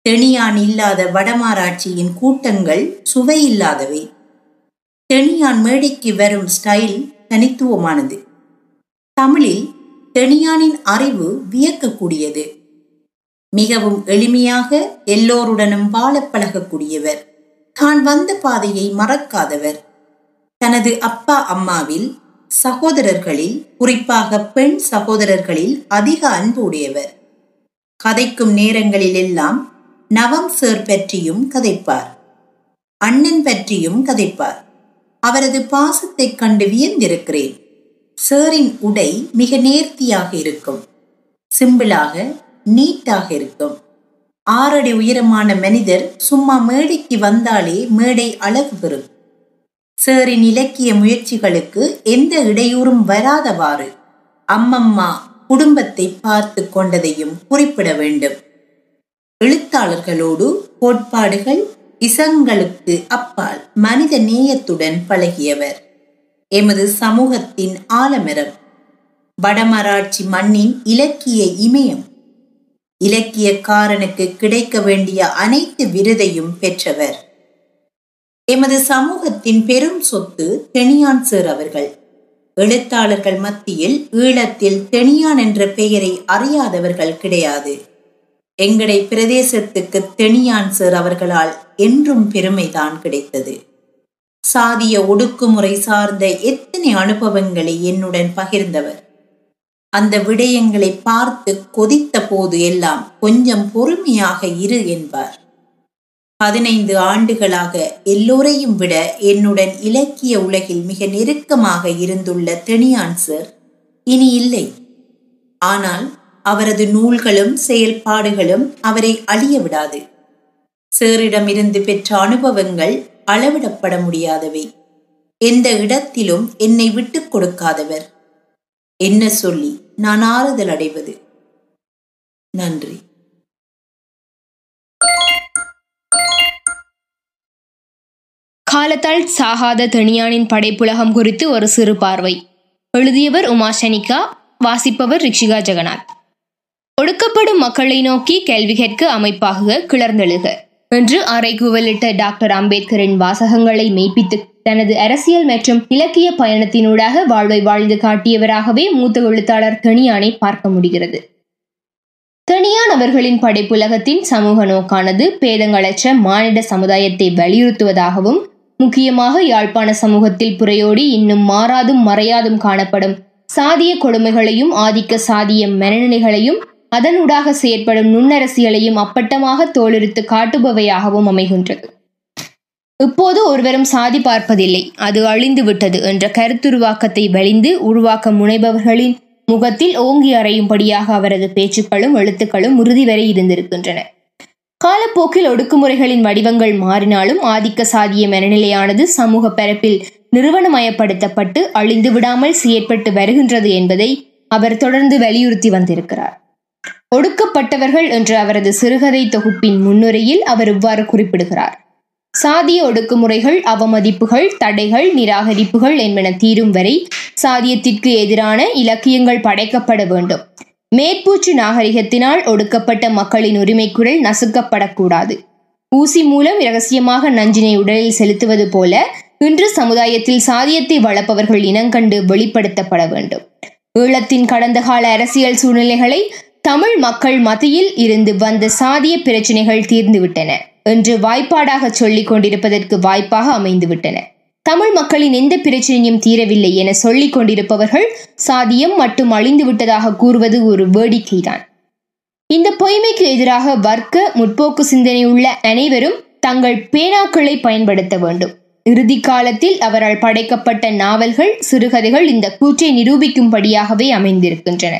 தெனியான் இல்லாத வடமாராட்சியின் கூட்டங்கள் சுவையில்லாதவை தெனியான் மேடைக்கு வரும் ஸ்டைல் தனித்துவமானது. தமிழில் தெனியானின் அறிவு வியக்கக்கூடியது. மிகவும் எளிமையாக எல்லோருடனும் வாழ பழகக்கூடியவர். தான் வந்த பாதையை மறக்காதவர். தனது அப்பா அம்மாவில் சகோதரர்களில் குறிப்பாக பெண் சகோதரர்களில் அதிக அன்பு உடையவர் கதைக்கும் நேரங்களில் எல்லாம் நவம் சேர் பற்றியும் கதைப்பார். அண்ணன் பற்றியும் கதைப்பார். அவரது பாசத்தைக் கண்டு வியந்திருக்கிறேன். சேரின் உடை மிக நேர்த்தியாக இருக்கும். சிம்பிளாக நீட்டாக இருக்கும். ஆறடி உயரமான மனிதர் சும்மா மேடைக்கு வந்தாலே மேடை அழகு பெறும். சேரின் இலக்கிய முயற்சிகளுக்கு எந்த இடையூறும் வராதவாறு அம்மம்மா குடும்பத்தை பார்த்து கொண்டதையும் குறிப்பிட வேண்டும். எழுத்தாளர்களோடு கோட்பாடுகள் இசங்களுக்கு அப்பால் மனித நேயத்துடன் பழகியவர். எமது சமூகத்தின் ஆலமரம். வடமராட்சி மண்ணின் இலக்கிய இமயம். இலக்கியக்காரனுக்கு கிடைக்க வேண்டிய அனைத்து விருதையும் பெற்றவர். எமது சமூகத்தின் பெரும் சொத்து தெனியான் சார் அவர்கள். எழுத்தாளர்கள் மத்தியில் ஈழத்தில் தெனியான் என்ற பெயரை அறியாதவர்கள் கிடையாது. எங்கடை பிரதேசத்துக்கு தெனியான் சார் அவர்களால் என்றும் பெருமைதான் கிடைத்தது. சாதிய ஒடுக்குமுறை சார்ந்த எத்தனை அனுபவங்களை என்னுடன் பகிர்ந்தவர். அந்த விடயங்களை பார்த்து கொதித்த போது எல்லாம் கொஞ்சம் பொறுமையாக இரு என்பார். பதினைந்து ஆண்டுகளாக எல்லோரையும் விட என்னுடன் இலக்கிய உலகில் மிக நெருக்கமாக இருந்துள்ள தெனியான் சார் இனி இல்லை. ஆனால் அவரது நூல்களும் செயல்பாடுகளும் அவரை அழிய விடாது. சேரிடமிருந்து பெற்ற அனுபவங்கள் அளவிடப்பட முடியாதவை. எந்த இடத்திலும் என்னை விட்டுக் கொடுக்காதவர். என்ன சொல்லி நான் ஆறுதல் அடைவது? நன்றி. காலத்தால் சாகாத தனியானின் படைப்புலகம் குறித்து ஒரு சிறு பார்வை. எழுதியவர் உமா சனிகா வாசிப்பவர் ரிஷிகா ஜெகநாத். ஒடுக்கப்படும் மக்களை நோக்கி கேள்வி கேட்க அமைப்பாக கிளர்ந்தெழுக. என்று அறைகூவலிட்ட டாக்டர் அம்பேத்கரின் வாசகங்களை மெய்ப்பித்து தனது அரசியல் மற்றும் இலக்கிய பயணத்தினூடாக வாழ்வை வாழ்ந்து காட்டியவராகவே மூத்த எழுத்தாளர் தனியானை பார்க்க முடிகிறது. தனியான் அவர்களின் படைப்புலகத்தின் சமூக நோக்கானது பேதங்களற்ற மானிட சமுதாயத்தை வலியுறுத்துவதாகவும் முக்கியமாக யாழ்ப்பாண சமூகத்தில் புறையோடி இன்னும் மாறாதும் மறையாதும் காணப்படும். சாதிய கொடுமைகளையும் ஆதிக்க சாதிய மனநிலைகளையும் அதனூடாக செயற்படும் நுண்ணரசியலையும் அப்பட்டமாக தோலுரித்து காட்டுபவையாகவும் அமைகின்றது. இப்போது ஒருவரும் சாதி பார்ப்பதில்லை. அது அழிந்து விட்டது என்ற கருத்துருவாக்கத்தை வலிந்து உருவாக்க முனைபவர்களின் முகத்தில் ஓங்கி அறையும்படியாக அவரது பேச்சுக்களும் எழுத்துக்களும் உறுதி வரை இருந்திருக்கின்றன. காலப்போக்கில் ஒடுக்குமுறைகளின் வடிவங்கள் மாறினாலும் ஆதிக்க சாதிய மனநிலையானது சமூக பரப்பில் நிறுவனமயப்படுத்தப்பட்டு அழிந்து விடாமல் செயற்பட்டு வருகின்றது என்பதை அவர் தொடர்ந்து வலியுறுத்தி வந்திருக்கிறார். ஒடுக்கப்பட்டவர்கள் என்ற அவரது சிறுகதை தொகுப்பின் முன்னுரையில் அவர் இவ்வாறு குறிப்பிடுகிறார். சாதிய ஒடுக்குமுறைகள் அவமதிப்புகள் தடைகள் நிராகரிப்புகள் என்பன தீரும் வரை சாதியத்திற்கு எதிரான இலக்கியங்கள் படைக்கப்பட வேண்டும். மேற்பூச்சு நாகரிகத்தினால் ஒடுக்கப்பட்ட மக்களின் உரிமை குரல் நசுக்கப்படக்கூடாது. ஊசி மூலம் இரகசியமாக நஞ்சினை உடலில் செலுத்துவது போல இன்று சமுதாயத்தில் சாதியத்தை வளர்ப்பவர்கள் இனங்கண்டு வெளிப்படுத்தப்பட வேண்டும். ஈழத்தின் கடந்த கால அரசியல் சூழ்நிலைகளை தமிழ் மக்கள் மத்தியில் இருந்து வந்த சாதிய பிரச்சினைகள் தீர்ந்துவிட்டன. என்று வாய்ப்பாடாக சொல்லிக் கொண்டிருப்பதற்கு வாய்ப்பாக அமைந்துவிட்டன. தமிழ் மக்களின் எந்த பிரச்சனையும் தீரவில்லை என சொல்லிக் கொண்டிருப்பவர்கள் சாதியம் மட்டும் அழிந்து விட்டதாக கூறுவது ஒரு வேடிக்கைதான். இந்த பொய்மைக்கு எதிராக வர்க்க முற்போக்கு சிந்தனை உள்ள அனைவரும் தங்கள் பேனாக்களை பயன்படுத்த வேண்டும். இறுதி காலத்தில் அவரால் படைக்கப்பட்ட நாவல்கள் சிறுகதைகள் இந்த கூற்றை நிரூபிக்கும்படியாகவே அமைந்திருக்கின்றன.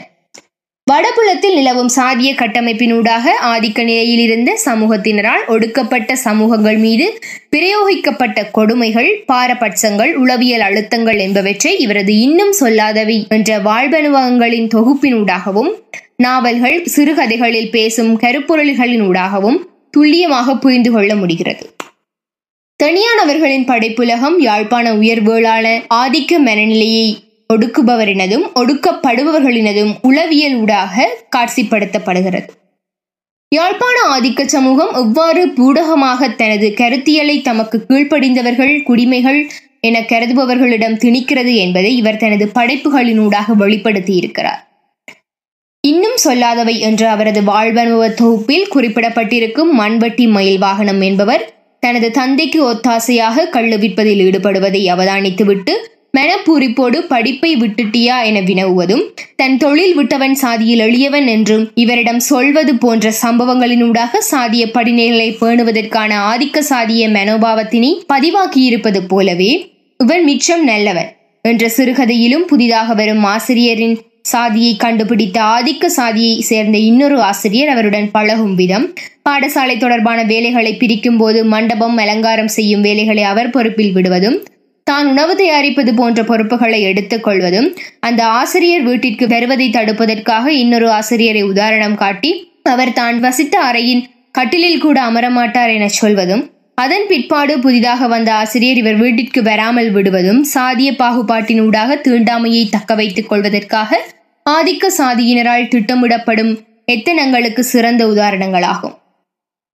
வடபுலத்தில் நிலவும் சாதிய கட்டமைப்பினூடாக ஆதிக்க நிலையில் இருந்த சமூகத்தினரால் ஒடுக்கப்பட்ட சமூகங்கள் மீது பிரயோகிக்கப்பட்ட கொடுமைகள் பாரபட்சங்கள் உளவியல் அழுத்தங்கள் என்பவற்றை இவரது இன்னும் சொல்லாதவை என்ற வாழ்வனுபவங்களின் தொகுப்பினூடாகவும் நாவல்கள் சிறுகதைகளில் பேசும் கருப்பொருள்களினூடாகவும் துல்லியமாக புரிந்து கொள்ள முடிகிறது. தனியானவர்களின் படைப்புலகம் யாழ்ப்பாண உயர்வுகளான ஆதிக்க மனநிலையை ஒடுக்குபவரினதும் ஒடுக்கப்படுபவர்களினதும் உளவியல் ஊடாக காட்சிப்படுத்தப்படுகிறது. யாழ்ப்பாண ஆதிக்க சமூகம் எவ்வாறு பூடகமாக தனது கருத்தியலை தமக்கு கீழ்ப்படிந்தவர்கள் குடிமைகள் என கருதுபவர்களிடம் திணிக்கிறது என்பதை இவர் தனது படைப்புகளினூடாக வெளிப்படுத்தி இருக்கிறார் இன்னும் சொல்லாதவை என்ற அவரது வாழ்வனுபவ தொகுப்பில் குறிப்பிடப்பட்டிருக்கும் மண்வட்டி மயில் வாகனம் என்பவர் தனது தந்தைக்கு ஒத்தாசையாக கள்ளு விற்பதில் ஈடுபடுவதை அவதானித்துவிட்டு மனப்பூரிப்போடு படிப்பை விட்டுட்டியா என வினவுவதும் தன் தொழில் விட்டவன் சாதியில் எளியவன் என்றும் இவரிடம் சொல்வது போன்ற சம்பவங்களினூடாக சாதிய படிநிலை பேணுவதற்கான ஆதிக்க சாதிய மனோபாவத்தினை பதிவாக்கியிருப்பது போலவே இவன் மிச்சம் நல்லவன் என்ற சிறுகதையிலும் புதிதாக வரும் ஆசிரியரின் சாதியை கண்டுபிடித்த ஆதிக்க சாதியை சேர்ந்த இன்னொரு ஆசிரியர் அவருடன் பழகும் விதம் பாடசாலை தொடர்பான வேலைகளை பிரிக்கும் போது மண்டபம் அலங்காரம் செய்யும் வேலைகளை அவர் பொறுப்பில் விடுவதும் தான் உணவு தயாரிப்பது போன்ற பொறுப்புகளை எடுத்துக்கொள்வதும் அந்த ஆசிரியர் வீட்டிற்கு வருவதை தடுப்பதற்காக இன்னொரு ஆசிரியரை உதாரணம் காட்டி அவர் தான் வசித்த அறையின் கட்டிலில் கூட அமரமாட்டார் என சொல்வதும் அதன் பிற்பாடு புதிதாக வந்த ஆசிரியர் இவர் வீட்டிற்கு வராமல் விடுவதும் சாதிய பாகுபாட்டின் ஊடாக தீண்டாமையை தக்க வைத்துக் கொள்வதற்காக ஆதிக்க சாதியினரால் திட்டமிடப்படும் எத்தனங்களுக்கு சிறந்த உதாரணங்களாகும்.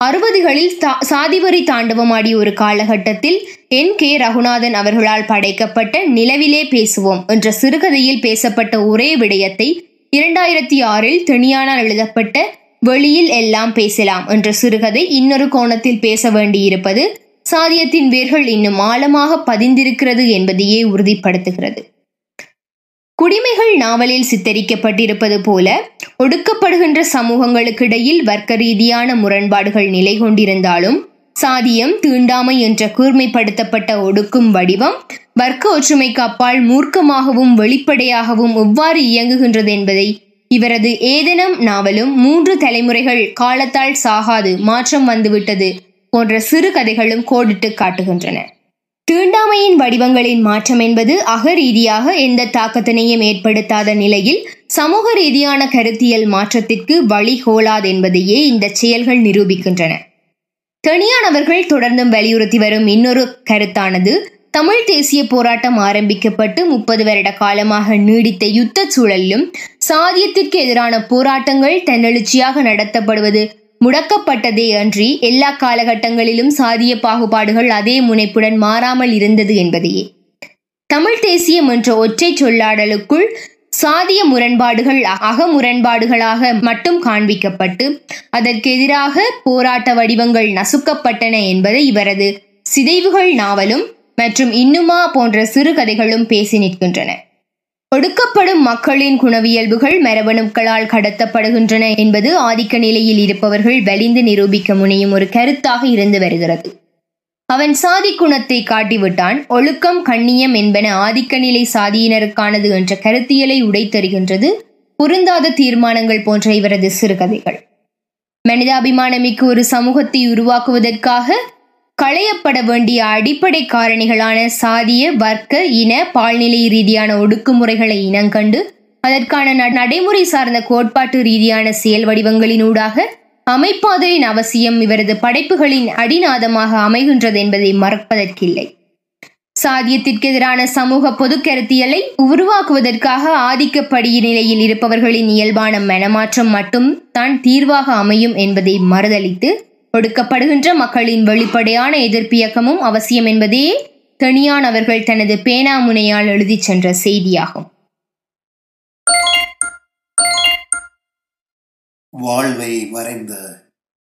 அறுபதுகளில் சாதிவரி தாண்டவமாடிய ஒரு காலகட்டத்தில் என் கே ரகுநாதன் அவர்களால் படைக்கப்பட்ட நிலவிலே பேசுவோம் என்ற சிறுகதையில் பேசப்பட்ட ஒரே விடயத்தை இரண்டாயிரத்தி ஆறில் தெனியானால் எழுதப்பட்ட வெளியில் எல்லாம் பேசலாம் என்ற சிறுகதை இன்னொரு கோணத்தில் பேச வேண்டியிருப்பது சாதியத்தின் வேர்கள் இன்னும் ஆழமாக பதிந்திருக்கிறது என்பதையே உறுதிப்படுத்துகிறது. குடிமைகள் நாவலில் சித்தரிக்கப்பட்டிருப்பது போல ஒடுக்கப்படுகின்ற சமூகங்களுக்கிடையில் வர்க்க ரீதியான முரண்பாடுகள் நிலை கொண்டிருந்தாலும் சாதியம் தீண்டாமை என்ற கூர்மைப்படுத்தப்பட்ட ஒடுக்கும் வடிவம் வர்க்க ஒற்றுமைக்கு அப்பால் மூர்க்கமாகவும் வெளிப்படையாகவும் எவ்வாறு இயங்குகின்றது என்பதை இவரது ஏதனம் நாவலும் மூன்று தலைமுறைகள் காலத்தால் சாகாது மாற்றம் வந்துவிட்டது போன்ற சிறு கதைகளும் கோடிட்டு காட்டுகின்றன. தீண்டாமையின் வடிவங்களின் மாற்றம் என்பது அகரீதியாக எந்த தாக்கத்தினையும் ஏற்படுத்தாத நிலையில் சமூக ரீதியான கருத்தியல் மாற்றத்திற்கு வழிகோலாது என்பதையே இந்த செயல்கள் நிரூபிக்கின்றன. தனியானவர்கள் தொடர்ந்தும் வலியுறுத்தி வரும் இன்னொரு கருத்தானது தமிழ் தேசிய போராட்டம் ஆரம்பிக்கப்பட்டு முப்பது வருட காலமாக நீடித்த யுத்த சூழலிலும் சாதியத்திற்கு எதிரான போராட்டங்கள் தன்னெழுச்சியாக நடத்தப்படுவது முடக்கப்பட்டதே அன்றி எல்லா காலகட்டங்களிலும் சாதிய பாகுபாடுகள் அதே முனைப்புடன் மாறாமல் இருந்தது என்பதையே. தமிழ் தேசியம் என்ற ஒற்றை சொல்லாடலுக்குள் சாதிய முரண்பாடுகள் அகமுரண்பாடுகளாக மட்டும் காண்பிக்கப்பட்டு அதற்கு எதிராக போராட்ட வடிவங்கள் நசுக்கப்பட்டன என்பதை இவரது சிதைவுகள் நாவலும் மற்றும் இன்னுமா போன்ற சிறுகதைகளும் பேசி நிற்கின்றன. ஒடுக்கப்படும் மக்களின் குணவியல்புகள் மரபணுக்களால் கடத்தப்படுகின்றன என்பது ஆதிக்க நிலையில் இருப்பவர்கள் வலிந்து நிரூபிக்க முனையும் ஒரு கருத்தாக இருந்து வருகிறது. அவன் சாதி குணத்தை காட்டிவிட்டான் ஒழுக்கம் கண்ணியம் என்பன ஆதிக்க நிலை சாதியினருக்கானது என்ற கருத்தியலை உடைத்தருகின்றது பொருந்தாத தீர்மானங்கள் போன்ற இவரது சிறுகதைகள். மனிதாபிமானமிக்கு ஒரு சமூகத்தை உருவாக்குவதற்காக களையப்பட வேண்டிய அடிப்படை காரணிகளான சாதிய வர்க்க இன பால்நிலை ரீதியான ஒடுக்குமுறைகளை இனங்கண்டு அதற்கான நடைமுறை சார்ந்த கோட்பாட்டு ரீதியான செயல் வடிவங்களினூடாக அமைப்பாதலின் அவசியம் இவரது படைப்புகளின் அடிநாதமாக அமைகின்றது என்பதை மறப்பதற்கில்லை. சாதியத்திற்கு எதிரான சமூக பொது கருத்தியலை உருவாக்குவதற்காக ஆதிக்கப்படிய நிலையில் இருப்பவர்களின் இயல்பான மனமாற்றம் மட்டும் தான் தீர்வாக அமையும் என்பதை மறுதளித்து ஒடுக்கப்படுகின்ற மக்களின் வெளிப்படையான எதிர்ப்பியக்கமும் அவசியம் என்பதே தெனியான் அவர்கள் தனது பேனா முனையால் எழுதிச் சென்ற செய்தியாகும். வாழ்வை வரைந்த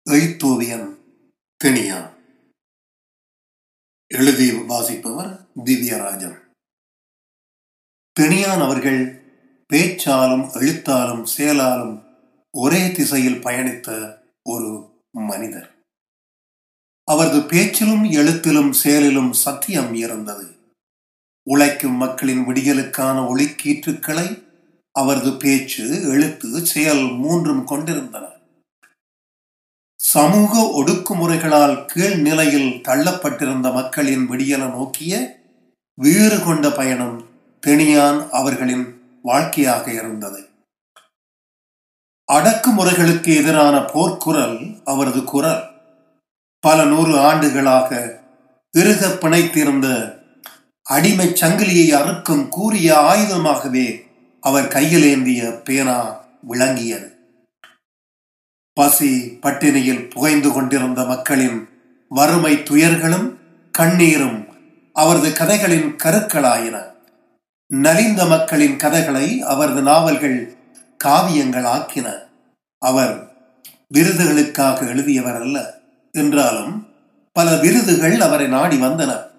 எழுத்தோவியன் தெனியான் எழுதி வாசிப்பவர் திவ்யராஜன். தெனியான் அவர்கள் பேச்சாலும் எழுத்தாலும் செயலாலும் ஒரே திசையில் பயணித்த ஒரு மனிதர். அவரது பேச்சிலும் எழுத்திலும் செயலிலும் சத்தியம் இருந்தது. உழைக்கும் மக்களின் விடியலுக்கான ஒளிக்கீற்றுக்களை அவரது பேச்சு எழுத்து செயல் மூன்றும் கொண்டிருந்தன. சமூக ஒடுக்குமுறைகளால் கீழ் நிலையில் தள்ளப்பட்டிருந்த மக்களின் விடியலை நோக்கிய வீறு கொண்ட பயணம் தெனியான் அவர்களின் வாழ்க்கையாக இருந்தது. அடக்குமுறைகளுக்கு எதிரான போர்க்குரல் அவரது குரல். பல நூறு ஆண்டுகளாக இறுக பிணைத்திருந்த அடிமை சங்கிலியை அறுக்கும் கூறிய ஆயுதமாகவே அவர் கையில் ஏந்திய பேனா விளங்கியது. பசி பட்டினியில் புகைந்து கொண்டிருந்த மக்களின் வறுமை துயர்களும் கண்ணீரும் அவரது கதைகளின் கருக்களாயின. நலிந்த மக்களின் கதைகளை அவரது நாவல்கள் காவியங்களாக்கின. அவர் விருதுகளுக்காக எழுதியவர் அல்ல என்றாலும் பல விருதுகள் அவரை நாடி வந்தன.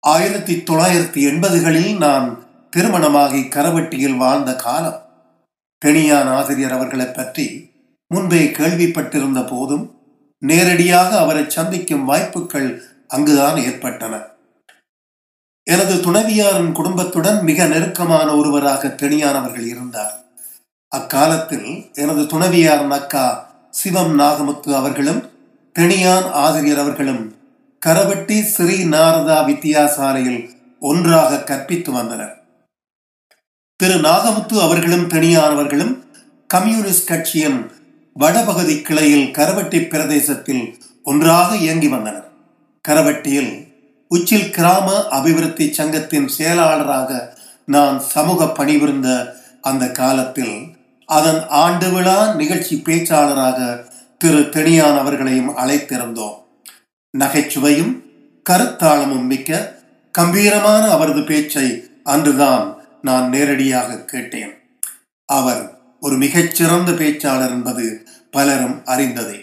ஆயிரத்தி தொள்ளாயிரத்தி எண்பதுகளில் நான் திருமணமாகி கரவட்டியில் வாழ்ந்த காலம் பெணியான் ஆசிரியர் அவர்களை பற்றி முன்பே கேள்விப்பட்டிருந்த போதும் நேரடியாக அவரை சந்திக்கும் வாய்ப்புகள் அங்குதான் ஏற்பட்டன. எனது துணைவியாரின் குடும்பத்துடன் மிக நெருக்கமான ஒருவராக தெனியானவர்கள் இருந்தார். அக்காலத்தில் எனது துணைவியாரின் அக்கா சிவம் நாகமுத்து அவர்களும் தெனியான் ஆசிரியர் அவர்களும் கரவெட்டி ஸ்ரீ நாரதா வித்தியாசாலையில் ஒன்றாக கற்பித்து வந்தனர். திரு நாகமுத்து அவர்களும் தெனியானவர்களும் கம்யூனிஸ்ட் கட்சியின் வடபகுதி கிளையில் கரவட்டி பிரதேசத்தில் ஒன்றாக இயங்கி வந்தனர். கரவட்டியில் உச்சில் கிராம அபிவிருத்தி சங்கத்தின் செயலாளராக நான் சமூக பணிபுரிந்த அந்த காலத்தில் அதன் ஆண்டு விழா நிகழ்ச்சி பேச்சாளராக திரு தெனியான் அவர்களையும் அழைத்திருந்தோம். நகைச்சுவையும் கருத்தாளமும் மிக்க கம்பீரமான அவரது பேச்சை அன்றுதான் நான் நேரடியாக கேட்டேன். அவர் ஒரு மிகச்சிறந்த பேச்சாளர் என்பது பலரும் அறிந்ததே.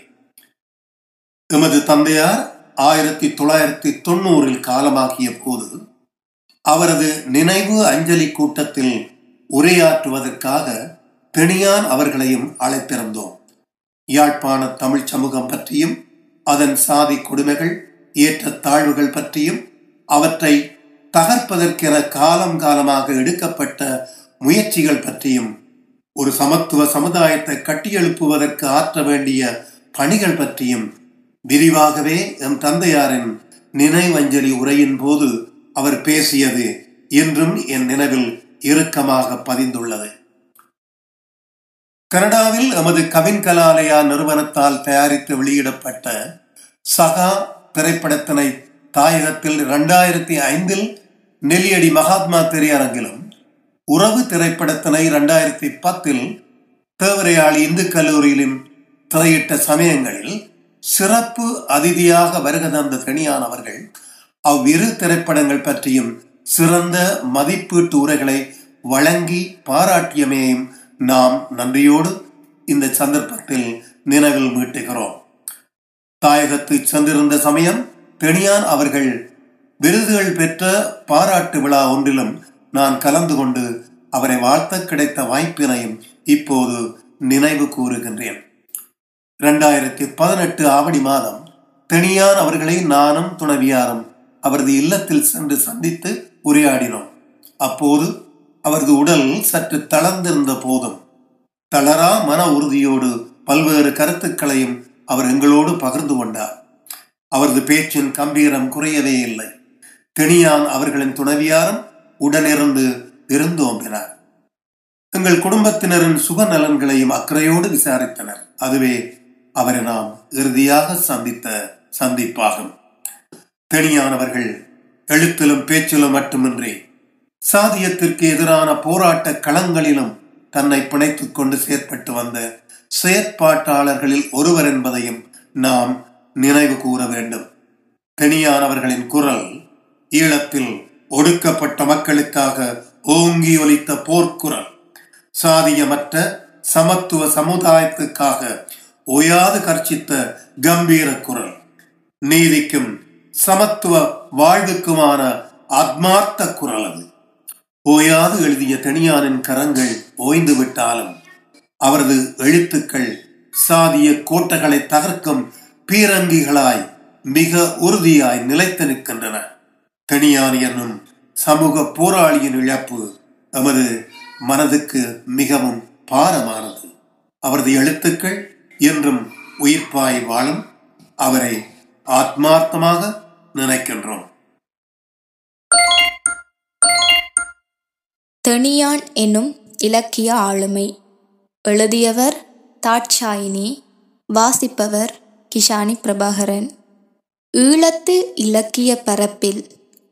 எமது தந்தையார் ஆயிரத்தி தொள்ளாயிரத்தி தொண்ணூறில் காலமாகிய போது அவரது நினைவு அஞ்சலி கூட்டத்தில் உரையாற்றுவதற்காக பெணியான் அவர்களையும் அழைத்திருந்தோம். யாழ்ப்பாண தமிழ் சமூகம் பற்றியும் அதன் சாதி கொடுமைகள் ஏற்ற தாழ்வுகள் பற்றியும் அவற்றை தகர்ப்பதற்கென காலம் காலமாக எடுக்கப்பட்ட முயற்சிகள் பற்றியும் ஒரு சமத்துவ சமுதாயத்தை கட்டியெழுப்புவதற்கு ஆற்ற வேண்டிய பணிகள் பற்றியும் விரிவாகவே எம் தந்தையாரின் நினைவஞ்சலி உரையின் போது அவர் பேசியது இன்றும் என் நினைவில் இறுக்கமாக பதிந்துள்ளது. கனடாவில் எமது கவின் கலாலயா நிறுவனத்தால் தயாரித்து வெளியிடப்பட்ட சகா திரைப்படத்தினை தாயகத்தில் இரண்டாயிரத்தி ஐந்தில் நெல்லியடி மகாத்மா திரையரங்கிலும் உறவு திரைப்படத்தினை இரண்டாயிரத்தி பத்தில் தேவரையாளி இந்து கல்லூரியிலும் திரையிட்ட சமயங்களில் சிறப்பு அதிதியாக வருக தந்த தனியானவர்கள் அவ்விரு திரைப்படங்கள் பற்றியும் சிறந்த மதிப்பீட்டு உரைகளை வழங்கி பாராட்டியமையும் நாம் நன்றியோடு இந்த சந்தர்ப்பத்தில் நினைவில் மீட்டுகிறோம் தாயகத்து சென்றிருந்த சமயம் தெனியான் அவர்கள் விருதுகள் பெற்ற பாராட்டு விழா ஒன்றிலும் நான் கலந்து கொண்டு அவரை வாழ்த்த கிடைத்த வாய்ப்பினையும் இப்போது நினைவு கூறுகின்றேன். இரண்டாயிரத்தி பதினெட்டு ஆவணி மாதம் தெனியான் அவர்களை நானும் துணவியாரும் அவரது இல்லத்தில் சென்று சந்தித்து உரையாடினோம். அப்போது அவரது உடல் சற்று தளர்ந்திருந்த போதும். தளரா மன உறுதியோடு பல்வேறு கருத்துக்களையும் அவர் எங்களோடு பகிர்ந்து கொண்டார். அவரது பேச்சின் கம்பீரம் குறையவே இல்லை. தெனியான் அவர்களின் துணைவியாரும் உடனிருந்து விருந்தோம்பினார் எங்கள் குடும்பத்தினரின் சுக நலன்களையும் அக்கறையோடு விசாரித்தனர். அதுவே அவரை நாம் இறுதியாக சந்தித்த சந்திப்பாகும். தெனியானவர்கள் எழுத்திலும் பேச்சிலும் மட்டுமின்றி சாதியத்திற்கு எதிரான போராட்ட களங்களிலும் தன்னை பிணைத்துக் கொண்டு செயற்பட்டு வந்த செயற்பாட்டாளர்களில் ஒருவர் என்பதையும் நாம் நினைவு கூற வேண்டும். தெனியானவர்களின் குரல் ஈழத்தில் ஒடுக்கப்பட்ட மக்களுக்காக ஓங்கி ஒலித்த போர்க்குரல் சாதியமற்ற சமத்துவ சமுதாயத்துக்காக ஓயாது கர்ச்சித்த கம்பீர குரல். நீதிக்கும் சமத்துவ வாழ்வுக்குமான ஆத்மார்த்த குரல் அது. ஓயாது எழுதிய தனியானின் கரங்கள் ஓய்ந்து விட்டாலும் அவரது எழுத்துக்கள் சாதிய கோட்டைகளை தகர்க்கும் பீரங்கிகளாய் மிக உறுதியாய் நிலைத்து நிற்கின்றன. தனியான் என்னும் சமூக போராளியின் இழப்பு எமது மனதுக்கு மிகவும் பாரமானது. அவரது எழுத்துக்கள் என்றும் உயிர்ப்பாய் வாழும் அவரை ஆத்மார்த்தமாக நினைக்கின்றோம். தெனியான் என்னும் இலக்கிய ஆளுமை. எழுதியவர் தாட்சாயினி வாசிப்பவர் கிஷானி பிரபாகரன். ஈழத்து இலக்கிய பரப்பில்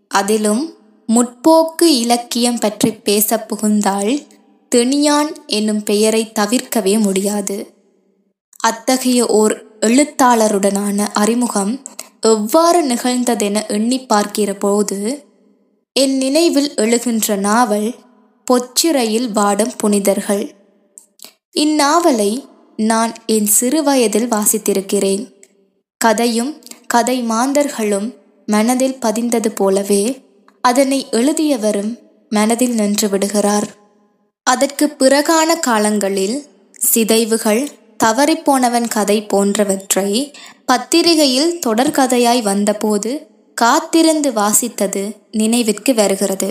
அதிலும் முற்போக்கு இலக்கியம் பற்றி பேச புகுந்தால் தெனியான் என்னும் பெயரை தவிர்க்கவே முடியாது. அத்தகைய ஓர் எழுத்தாளருடனான அறிமுகம் எவ்வாறு நிகழ்ந்ததென எண்ணி பார்க்கிற போது என் நினைவில் எழுகின்ற நாவல் பொச்சிறையில் வாடும் புனிதர்கள். இந்நாவலை நான் என் சிறுவயதில் வாசித்திருக்கிறேன். கதையும் கதை மாந்தர்களும் மனதில் பதிந்தது போலவே அதனை எழுதியவரும் மனதில் நின்று விடுகிறார். அதற்கு பிறகான காலங்களில் சிதைவுகள் தவறிப்போனவன் கதை போன்றவற்றை பத்திரிகையில் தொடர்கதையாய் வந்தபோது காத்திருந்து வாசித்தது நினைவிற்கு வருகிறது.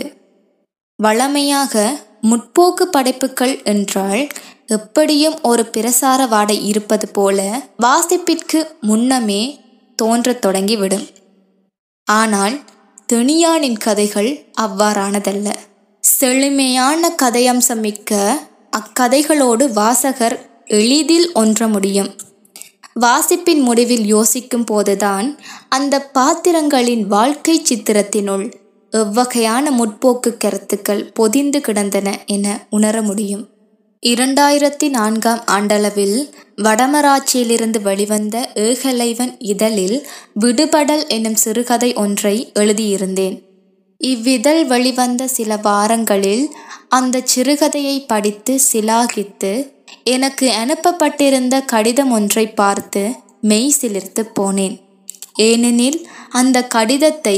வழமையாக முற்போக்கு படைப்புகள் என்றால் எப்படியும் ஒரு பிரசார வாடை இருப்பது போல வாசிப்பிற்கு முன்னமே தோன்றத் தொடங்கிவிடும். ஆனால் தெனியானின் கதைகள் அவ்வாறானதல்ல. செழுமையான கதையம்சம் மிக்க அக்கதைகளோடு வாசகர் எளிதில் ஒன்ற முடியும். வாசிப்பின் முடிவில் யோசிக்கும் போதுதான் அந்த பாத்திரங்களின் வாழ்க்கை சித்திரத்தினுள் எவ்வகையான முற்போக்கு கருத்துக்கள் பொதிந்து கிடந்தன என உணர முடியும். இரண்டாயிரத்தி நான்காம் ஆண்டளவில் வடமராட்சியிலிருந்து வெளிவந்த ஏகலைவன் இதழில் விடுபடல் எனும் சிறுகதை ஒன்றை எழுதியிருந்தேன். இவ்விதழ் வெளிவந்த சில வாரங்களில் அந்த சிறுகதையை படித்து சிலாகித்து எனக்கு அனுப்பப்பட்டிருந்த கடிதம் ஒன்றை பார்த்து மெய் சிலிர்த்து போனேன். ஏனெனில் அந்த கடிதத்தை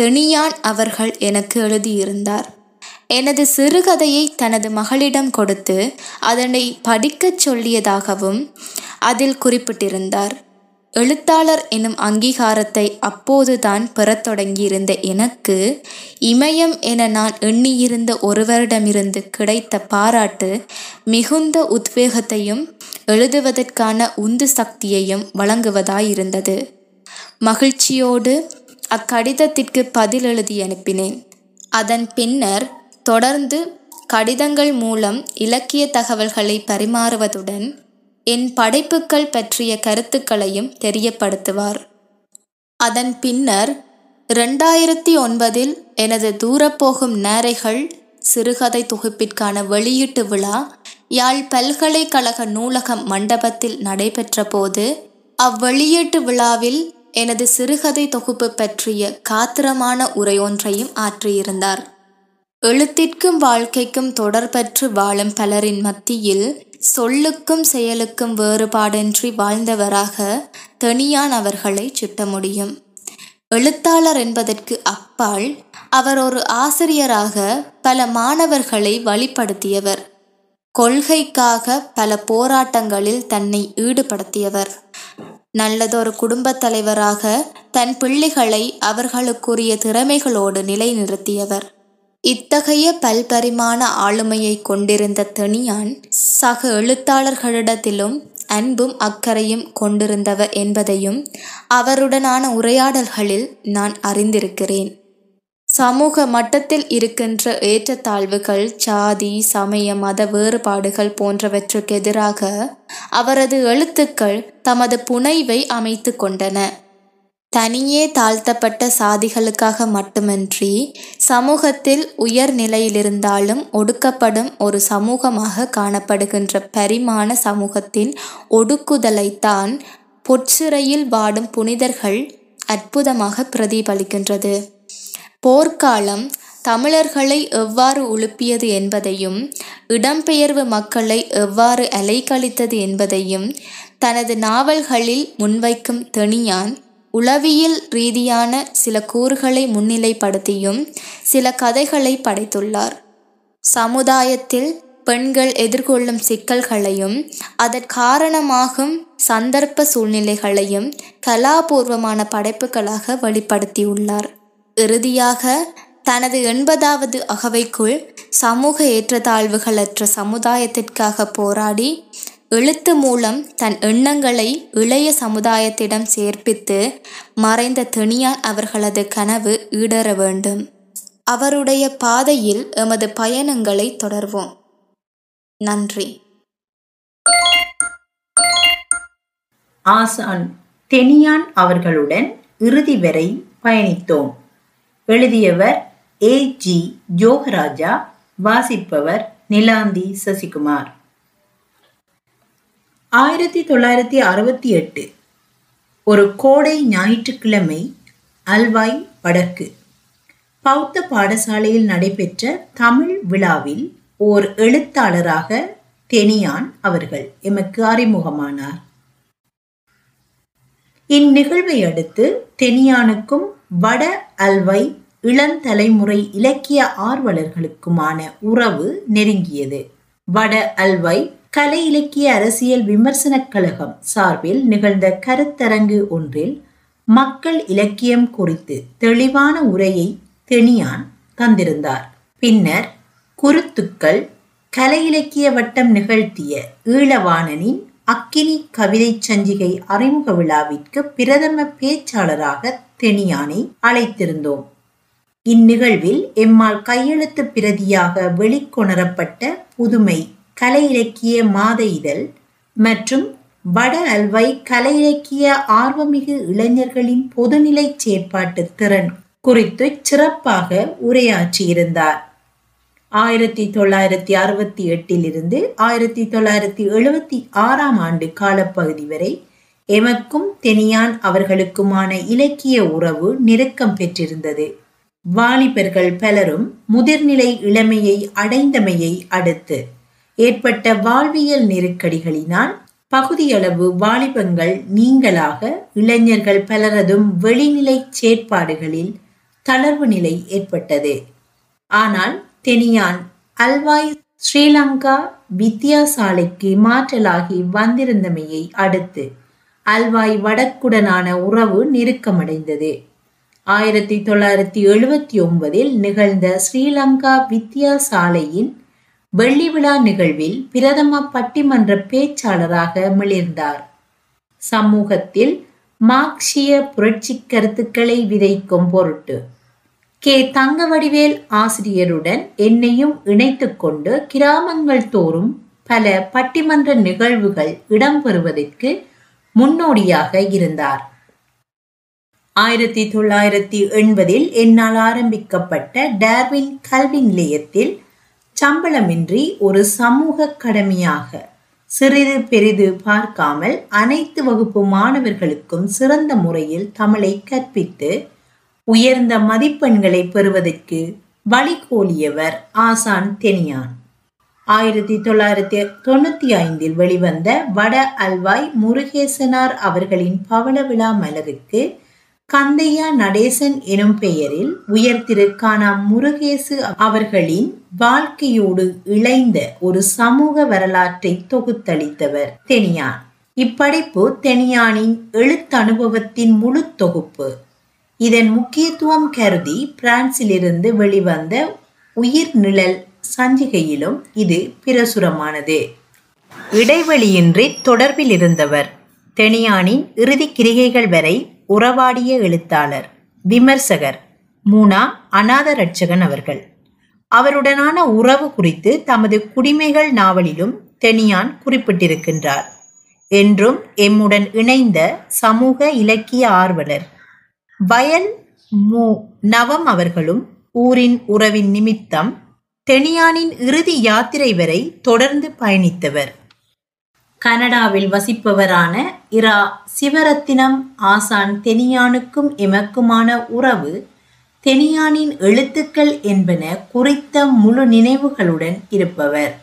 தெனியான் அவர்கள் எனக்கு எழுதியிருந்தார். எனது சிறுகதையை தனது மகளிடம் கொடுத்து அதனை படிக்கச் சொல்லியதாகவும் அதில் குறிப்பிட்டிருந்தார். எழுத்தாளர் எனும் அங்கீகாரத்தை அப்போதுதான் பெறத் தொடங்கியிருந்த எனக்கு இமயம் என நான் எண்ணியிருந்த ஒருவரிடமிருந்து கிடைத்த பாராட்டு மிகுந்த உத்வேகத்தையும் எழுதுவதற்கான உந்து சக்தியையும் வழங்குவதாயிருந்தது. மகிழ்ச்சியோடு அக்கடிதத்திற்கு பதில் எழுதி அனுப்பினேன். அதன் பின்னர் தொடர்ந்து கடிதங்கள் மூலம் இலக்கிய தகவல்களை பரிமாறுவதுடன் என் படைப்புகள் பற்றிய கருத்துக்களையும் தெரியப்படுத்துவார். அதன் பின்னர் ரெண்டாயிரத்தி ஒன்பதில் எனது தூரப்போகும் நேரைகள் சிறுகதை தொகுப்பிற்கான வெளியீட்டு விழா யாழ் பல்கலைக்கழக நூலகம் மண்டபத்தில் நடைபெற்ற போது அவ்வெளியீட்டு விழாவில் எனது சிறுகதை தொகுப்பு பற்றிய காத்திரமான உரையொன்றையும் ஆற்றியிருந்தார். எழுத்திற்கும் வாழ்க்கைக்கும் தொடர்பற்று வாழும் பலரின் மத்தியில் சொல்லுக்கும் செயலுக்கும் வேறுபாடின்றி வாழ்ந்தவராக தெனியான் அவர்களை சுட்ட முடியும். எழுத்தாளர் என்பதற்கு அப்பால் அவர் ஒரு ஆசிரியராக பல மாணவர்களை வழிப்படுத்தியவர் கொள்கைக்காக பல போராட்டங்களில் தன்னை ஈடுபடுத்தியவர். நல்லதொரு குடும்பத் தலைவராக தன் பிள்ளைகளை அவர்களுக்குரிய திறமைகளோடு நிலைநிறுத்தியவர். இத்தகைய பல்பரிமாண ஆளுமையை கொண்டிருந்த தெனியான் சக எழுத்தாளர்களிடத்திலும் அன்பும் அக்கறையும் கொண்டிருந்தவர் என்பதையும் அவருடனான உரையாடல்களில் நான் அறிந்திருக்கிறேன். சமூக மட்டத்தில் இருக்கின்ற ஏற்றத்தாழ்வுகள் சாதி சமய மத வேறுபாடுகள் போன்றவற்றுக்கு எதிராக அவரது எழுத்துக்கள் தமது புனைவை அமைத்து கொண்டன. தனியே தாழ்த்தப்பட்ட சாதிகளுக்காக மட்டுமின்றி சமூகத்தில் உயர் நிலையிலிருந்தாலும் ஒடுக்கப்படும் ஒரு சமூகமாக காணப்படுகின்ற பரிமாண சமூகத்தின் ஒடுக்குதலைத்தான் பொற்சிறையில் வாடும் புனிதர்கள் அற்புதமாக பிரதிபலிக்கின்றது. போர்க்காலம் தமிழர்களை எவ்வாறு உழுப்பியது என்பதையும் இடம்பெயர்வு மக்களை எவ்வாறு அலைக்கழித்தது என்பதையும் தனது நாவல்களில் முன்வைக்கும் தெனியான் உளவியல் ரீதியான சில கூறுகளை முன்னிலைப்படுத்தியும் சில கதைகளை படைத்துள்ளார். சமுதாயத்தில் பெண்கள் எதிர்கொள்ளும் சிக்கல்களையும் அதற்காரணமாகும் சந்தர்ப்ப சூழ்நிலைகளையும் கலாபூர்வமான படைப்புகளாக வெளிப்படுத்தியுள்ளார். இறுதியாக தனது எண்பதாவது அகவைக்குள் சமூக ஏற்றத்தாழ்வுகளற்ற சமுதாயத்திற்காக போராடி எழுத்து மூலம் தன் எண்ணங்களை இளைய சமுதாயத்திடம் சேர்ப்பித்து மறைந்த தெனியான் அவர்களது கனவு ஈடேற வேண்டும். அவருடைய பாதையில் எமது பயணங்களை தொடர்வோம். நன்றி. ஆசான் தெனியான் அவர்களுடன் இறுதி வரை பயணித்தோம். எழுதியவர் ஏ ஜி ஜோகராஜா வாசிப்பவர் நிலாந்தி சசிகுமார். ஆயிரத்தி தொள்ளாயிரத்தி அறுபத்தி எட்டு ஒரு கோடை ஞாயிற்றுக்கிழமை அல்வாய் வடக்கு. பௌத்த பாடசாலையில் நடைபெற்ற தமிழ் விழாவில் ஓர் எழுத்தாளராக தெனியான் அவர்கள் எமக்கு அறிமுகமானார். இந்நிகழ்வை அடுத்து தெனியானுக்கும் வட அல்வை இளந்தலைமுறை இலக்கிய ஆர்வலர்களுக்குமான உறவு நெருங்கியது. வட அல்வை கலை இலக்கிய அரசியல் விமர்சனக் கழகம் சார்பில் நிகழ்ந்த கருத்தரங்கு ஒன்றில் மக்கள் இலக்கியம் குறித்து தெளிவான உரையை தெனியான் தந்திருந்தார். பின்னர் குருத்துக்கள் கலை இலக்கிய வட்டம் நிகழ்த்திய ஈழவாணனின் அக்கினி கவிதை சஞ்சிகை அறிமுக விழாவிற்கு பிரதம பேச்சாளராக தெனியானை அழைத்திருந்தோம். இந்நிகழ்வில் எம்மால் கையெழுத்து பிரதியாக வெளிக்கொணரப்பட்ட புதுமை கலை இலக்கிய மாத இதழ் மற்றும் வட அல்வை கலை இலக்கிய ஆர்வமிகு இளைஞர்களின் பொதுநிலை செயற்பாட்டு திறன் குறித்து சிறப்பாக உரையாற்றியிருந்தார். ஆயிரத்தி தொள்ளாயிரத்தி அறுபத்தி எட்டிலிருந்து ஆயிரத்தி தொள்ளாயிரத்தி எழுபத்தி ஆறாம் ஆண்டு காலப்பகுதி வரை எமக்கும் தெனியான் அவர்களுக்குமான இலக்கிய உறவு நெருக்கம் பெற்றிருந்தது. வாலிபர்கள் பலரும் முதிர்நிலை இளமையை அடைந்தமையை அடுத்து ஏற்பட்ட வாழ்வியல் நெருக்கடிகளினால் பகுதியளவு வாலிபங்கள் நீங்களாக இளைஞர்கள் பலரதும் வெளிநிலை செயற்பாடுகளில் தளர்வு நிலை ஏற்பட்டது. ஆனால் தெனியான் அல்வாய் ஸ்ரீலங்கா வித்தியாசாலைக்கு மாற்றலாகி வந்திருந்தமையை அடுத்து அல்வாய் வடக்குடனான உறவு நெருக்கமடைந்தது. ஆயிரத்தி தொள்ளாயிரத்தி எழுபத்தி ஒன்பதில் நிகழ்ந்த ஸ்ரீலங்கா வித்தியாசாலையின் வெள்ளி விழா நிகழ்வில் பிரதம பட்டிமன்ற பேச்சாளராக மிளிர்ந்தார். சமூகத்தில் மார்க்சிய புரட்சி கருத்துக்களை விதைக்கும் பொருட்டு கே. தங்கவடிவேல் ஆசிரியருடன் என்னையும் இணைத்து கொண்டு கிராமங்கள் தோறும் பல பட்டிமன்ற நிகழ்வுகள் இடம்பெறுவதற்கு முன்னோடியாக இருந்தார். ஆயிரத்தி தொள்ளாயிரத்தி எண்பதில் என்னால் ஆரம்பிக்கப்பட்ட டார்வின் கல்வி நிலையத்தில் சம்பளமின்றி ஒரு சமூக கடமையாக சிறிது பெரிது பார்க்காமல் அனைத்து வகுப்பு மாணவர்களுக்கும் சிறந்த முறையில் தமிழை கற்பித்து உயர்ந்த மதிப்பெண்களை பெறுவதற்கு வழிகோலியவர் ஆசான் தெனியான். ஆயிரத்தி தொள்ளாயிரத்தி தொண்ணூத்தி ஐந்தில் வெளிவந்த வட அல்வாய் முருகேசனார் அவர்களின் பவள விழா மலருக்கு கந்தையா நடேசன் எனும் பெயரில் உயர்திருக்கான முருகேசு அவர்களின் வாழ்க்கையோடு இணைந்த ஒரு சமூக வரலாற்றை தொகுத்தளித்தவர் தெனியான். இப்படைப்பு தெனியானின் எழுத்தனுபவத்தின் முழு தொகுப்பு. இதன் முக்கியத்துவம் கருதி பிரான்சிலிருந்து வெளிவந்த உயிர் நிழல் சஞ்சிகையிலும் இது பிரசுரமானது. இடைவெளியின்றி தொடர்பில் இருந்தவர். தெனியானின் இறுதி கிரிகைகள் வரை உறவாடிய எழுத்தாளர் விமர்சகர் மூனா அநாத ரட்சகன் அவர்கள். அவருடனான உறவு குறித்து தமது குடிமைகள் நாவலிலும் தெனியான் குறிப்பிட்டிருக்கின்றார். என்றும் எம்முடன் இணைந்த சமூக இலக்கிய ஆர்வலர் வயல் மு. நவம் அவர்களும் ஊரின் உறவின் நிமித்தம் தெனியானின் இறுதி யாத்திரை வரை தொடர்ந்து பயணித்தவர். கனடாவில் வசிப்பவரான இரா சிவரத்தினம் ஆசான் தெனியானுக்கும் எமக்குமான உறவு தெனியானின் எழுத்துக்கள் என்பன குறித்த முழு நினைவுகளுடன் இருப்பவர்.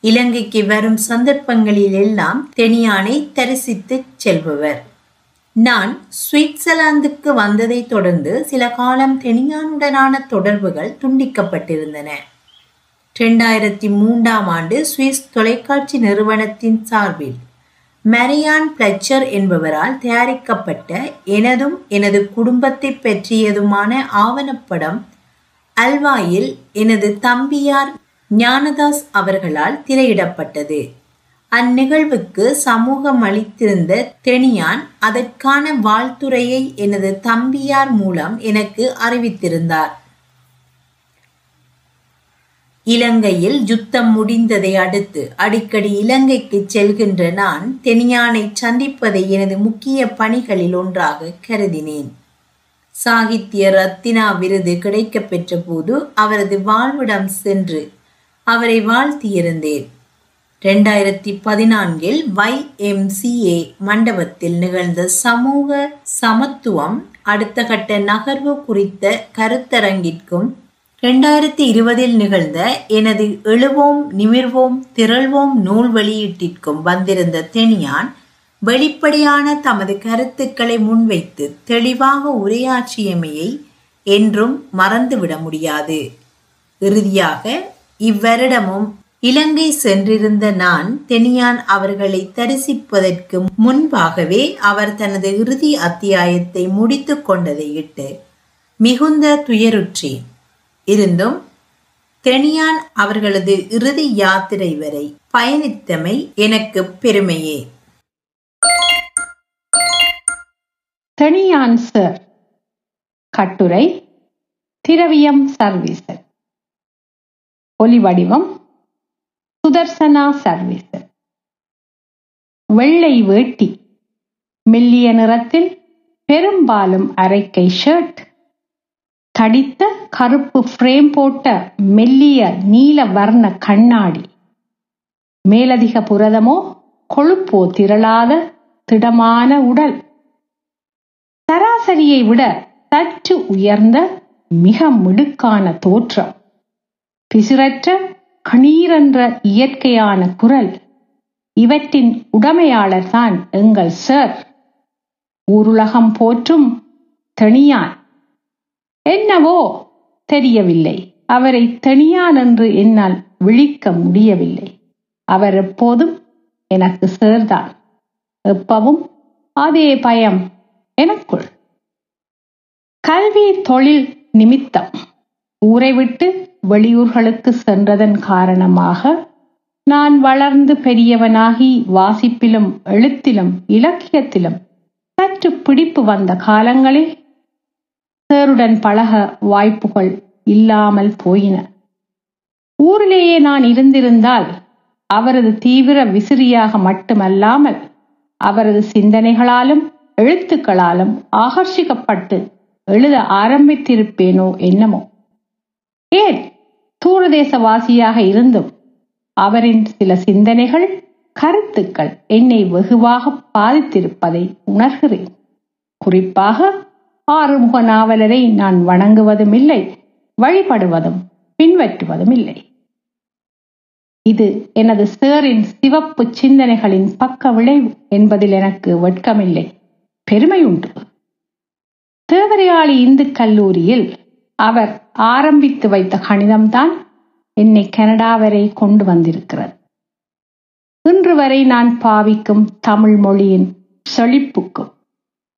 இலங்கைக்கு வரும் சந்தர்ப்பங்களில் எல்லாம் தெனியானை தரிசித்துச் செல்பவர். நான் சுவிட்சர்லாந்துக்கு வந்ததைத் தொடர்ந்து சில காலம் தெனியானுடனான தொடர்புகள் துண்டிக்கப்பட்டிருந்தன. இரண்டாயிரத்தி மூன்றாம் ஆண்டு சுவிஸ் தொலைக்காட்சி நிறுவனத்தின் சார்பில் மரியான் பிளச்சர் என்பவரால் தயாரிக்கப்பட்ட எனதும் எனது குடும்பத்தை பற்றியதுமான ஆவணப்படம் அல்வாயில் எனது தம்பியார் ஞானதாஸ் அவர்களால் திரையிடப்பட்டது. அந்நிகழ்வுக்கு சமூகம் அளித்திருந்த தெனியான் அதற்கான வாழ்த்துறையை எனது தம்பியார் மூலம் எனக்கு அறிவித்திருந்தார். இலங்கையில் யுத்தம் முடிந்ததை அடுத்து அடிக்கடி இலங்கைக்கு செல்கின்ற நான் தெனியானை சந்திப்பதை எனது முக்கிய பணிகளில் ஒன்றாக கருதினேன். சாகித்ய ரத்தினா விருது கிடைக்கப் பெற்ற போது அவரது வாழ்விடம் சென்று அவரை வாழ்த்தியிருந்தேன். ரெண்டாயிரத்தி பதினான்கில் வைஎம்சிஏ மண்டபத்தில் நிகழ்ந்த சமூக சமத்துவம் அடுத்த கட்ட நகர்வு குறித்த கருத்தரங்கிற்கும் ரெண்டாயிரத்தி இருபதில் நிகழ்ந்த எனது எழுவோம் நிமிர்வோம் திரள்வோம் நூல் வெளியீட்டிற்கும் வந்திருந்த தெனியான் வெளிப்படையான தமது கருத்துக்களை முன்வைத்து தெளிவாக உரையாற்றியமையை என்றும் மறந்துவிட முடியாது. இறுதியாக இவ்வருடமும் இலங்கை சென்றிருந்த நான் தெனியான் அவர்களை தரிசிப்பதற்கு முன்பாகவே அவர் தனது இறுதி அத்தியாயத்தை முடித்து கொண்டதையிட்டு மிகுந்த துயருற்றேன். இருந்தும் தெனியான் அவர்களது இறுதி யாத்திரை வரை பயணித்தமை எனக்கு பெருமையே. தெனியான் சார். கட்டுரை திரவியம் சர்வீசர். ஒலி வடிவம் சுதர்சனா சர்வீசர். வெள்ளை வேட்டி மெல்லிய நிறத்தில் பெரும்பாலும் அரைக்கை ஷர்ட் தடித்த கருப்பு ஃப்ரேம் போட்ட மெல்லிய நீல வர்ண கண்ணாடி. மேலதிக புரதமோ கொழுப்போ திரளாத திடமான உடல். சராசரியை விட சற்று உயர்ந்த மிக மிடுக்கான தோற்றம். பிசிறற்ற கணீரென்ற இயற்கையான குரல். இவற்றின் உடமையாளர் தான் எங்கள் சார் ஊருலகம் போற்றும் தனியான் என்னவோ தெரியவில்லை. அவரை தெனியான் என்று என்னால் விழிக்க முடியவில்லை. அவர் எப்போதும் எனக்கு சேர்தான் எப்பவும் அதே பயம் எனக்குள். கல்வி தொழில் நிமித்தம். ஊரை விட்டு வெளியூர்களுக்கு சென்றதன் காரணமாக நான் வளர்ந்து பெரியவனாகி வாசிப்பிலும் எழுத்திலும் இலக்கியத்திலும் சற்று பிடிப்பு வந்த காலங்களில் சேருடன் பழக வாய்ப்புகள் இல்லாமல் போயின. ஊரிலேயே நான் இருந்திருந்தால் அவரது தீவிர விசிறியாக மட்டுமல்லாமல் அவரது சிந்தனைகளாலும் எழுத்துக்களாலும் ஆகர்ஷிக்கப்பட்டு எழுத ஆரம்பித்திருப்பேனோ என்னமோ. ஏன் தூரதேசவாசியாக இருந்தும் அவரின் சில சிந்தனைகள் கருத்துக்கள் என்னை வெகுவாக பாதித்திருப்பதை உணர்கிறேன். குறிப்பாக ஆறுமுக நாவலரை நான் வணங்குவதும் இல்லை வழிபடுவதும் பின்பற்றுவதும் இல்லை இது எனது சேரின் சிவப்பு சிந்தனைகளின் பக்க விளைவு என்பதில் எனக்கு வெட்கமில்லை. பெருமை உண்டு. தேவரையாளி இந்து கல்லூரியில் அவர் ஆரம்பித்து வைத்த கணிதம்தான் என்னை கனடா வரை கொண்டு வந்திருக்கிறது. இன்று வரை நான் பாவிக்கும் தமிழ் மொழியின் செழிப்புக்கும்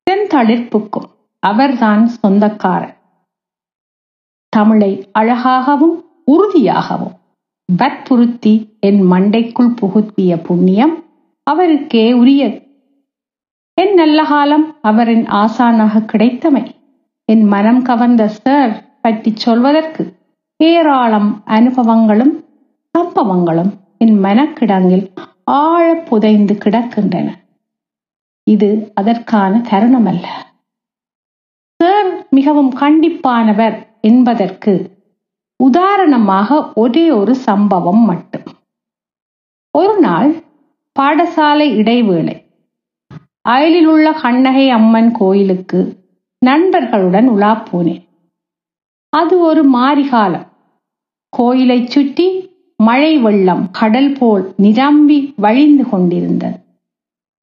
தென் தளிர்ப்புக்கும் அவர்தான் சொந்தக்காரர். தமிழை அழகாகவும் உறுதியாகவும் வற்புறுத்தி என் மண்டைக்குள் புகுத்திய புண்ணியம் அவருக்கே உரியது என் நல்ல காலம் அவரின் ஆசானாக கிடைத்தமை. என் மனம் கவர்ந்த சார் பற்றி சொல்வதற்கு ஏராளம் அனுபவங்களும் சம்பவங்களும் என் மனக்கிடங்கில் ஆழ புதைந்து கிடக்கின்றன. இது அதற்கான தருணமல்ல. மிகவும் கண்டிப்பானவர் என்பதற்கு உதாரணமாக ஒரே ஒரு சம்பவம் மட்டும். ஒரு நாள் பாடசாலை இடைவேளை அயலில் உள்ள கண்ணகை அம்மன் கோயிலுக்கு நண்பர்களுடன் உலா போனேன். அது ஒரு மாரிகாலம். கோயிலை சுற்றி மழை வெள்ளம் கடல் போல் நிரம்பி வழிந்து கொண்டிருந்தது.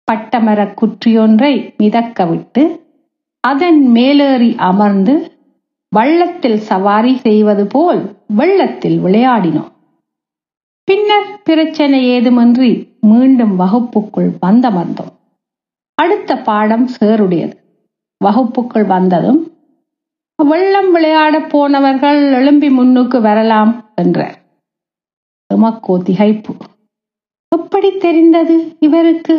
பட்டமர குற்றியொன்றை மிதக்க விட்டு அதன் மேலேறி அமர்ந்து வள்ளத்தில் சவாரி செய்வது போல் வெள்ளத்தில் விளையாடினோம். பின்னர் பிரச்சனை ஏதுமின்றி மீண்டும் வகுப்புக்குள் வந்தமர்ந்தோம் அடுத்த பாடம் சேருடையது. வகுப்புக்குள் வந்ததும் வெள்ளம் விளையாட போனவர்கள் எழும்பி முன்னுக்கு வரலாம் என்றார். எமக்கோ திகைப்பு. எப்படி தெரிந்தது இவருக்கு?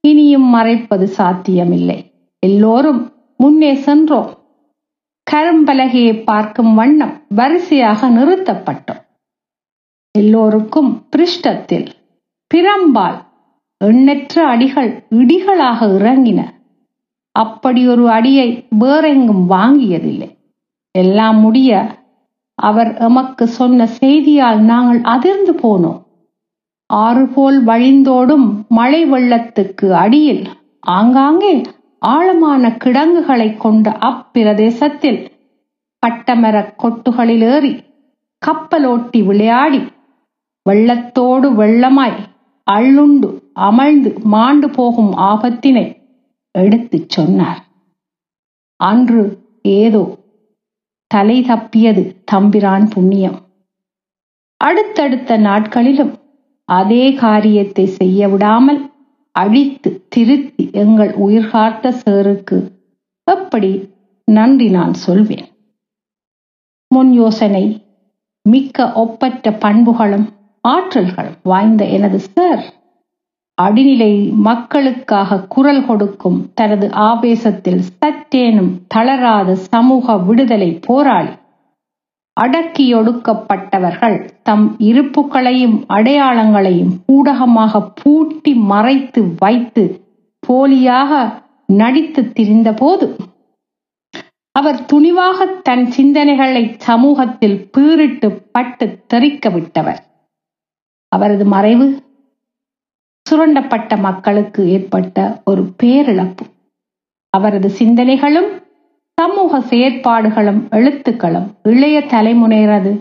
இனியும் மறைப்பது சாத்தியமில்லை. எல்லோரும் முன்னே சென்றோம் கரும்பலகையை பார்க்கும் வண்ணம் வரிசையாக நிறுத்தப்பட்டோம் எல்லோருக்கும் பிருஷ்டத்தில் பிரம்பால் எண்ணற்ற அடிகள் இடிகளாக இறங்கின. அப்படி ஒரு அடியை வேறெங்கும் வாங்கியதில்லை. எல்லாம் முடிய அவர் எமக்கு சொன்ன செய்தியால் நாங்கள் அதிர்ந்து போனோம் ஆறு போல் வழிந்தோடும் மழை வெள்ளத்துக்கு அடியில் ஆங்காங்கே ஆழமான கிடங்குகளை கொண்ட அப்பிரதேசத்தில் பட்டமரக் கொட்டுகளில் ஏறி கப்பலோட்டி விளையாடி வெள்ளத்தோடு வெள்ளமாய் அள்ளுண்டு அமழ்ந்து மாண்டு போகும் ஆபத்தினை எடுத்துச் சொன்னார். அன்று ஏதோ தலை தப்பியது தம்பிரான் புண்ணியம். அடுத்தடுத்த நாட்களிலும் அதே காரியத்தை செய்ய விடாமல் அழித்து திருத்தி எங்கள் உயிர்காத்த சேருக்கு. எப்படி நன்றி நான் சொல்வேன். முன் யோசனை மிக்க ஒப்பற்ற பண்புகளும் ஆற்றல்களும் வாய்ந்த எனது சார். அடிநிலை மக்களுக்காக குரல் கொடுக்கும் தனது ஆவேசத்தில் சற்றேனும் தளராத சமூக விடுதலை போராளி. அடக்கியொடுக்கப்பட்டவர்கள் தம் இருப்புகளையும் அடையாளங்களையும் ஊடகமாக பூட்டி மறைத்து வைத்து போலியாக நடித்து திரிந்தபோது அவர் துணிவாக தன் சிந்தனைகளை சமூகத்தில் பீறிட்டு பட்டு தெறிக்க விட்டவர். அவரது மறைவு சுரண்டப்பட்ட மக்களுக்கு ஏற்பட்ட ஒரு பேரிழப்பு. அவரது சிந்தனைகளும் சமூக செயற்பாடுகளும் எழுத்துக்களும் இளைய தலைமுறையினது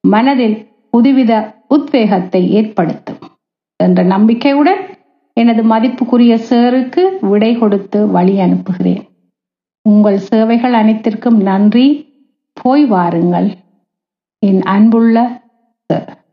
மனதில் புதுவித உத்வேகத்தை ஏற்படுத்தும் என்ற நம்பிக்கையுடன் எனது மதிப்புக்குரிய சேருக்கு விடை கொடுத்து வழி அனுப்புகிறேன். உங்கள் சேவைகள் அனைத்திற்கும் நன்றி. போய் வாருங்கள். என் அன்புள்ள சார்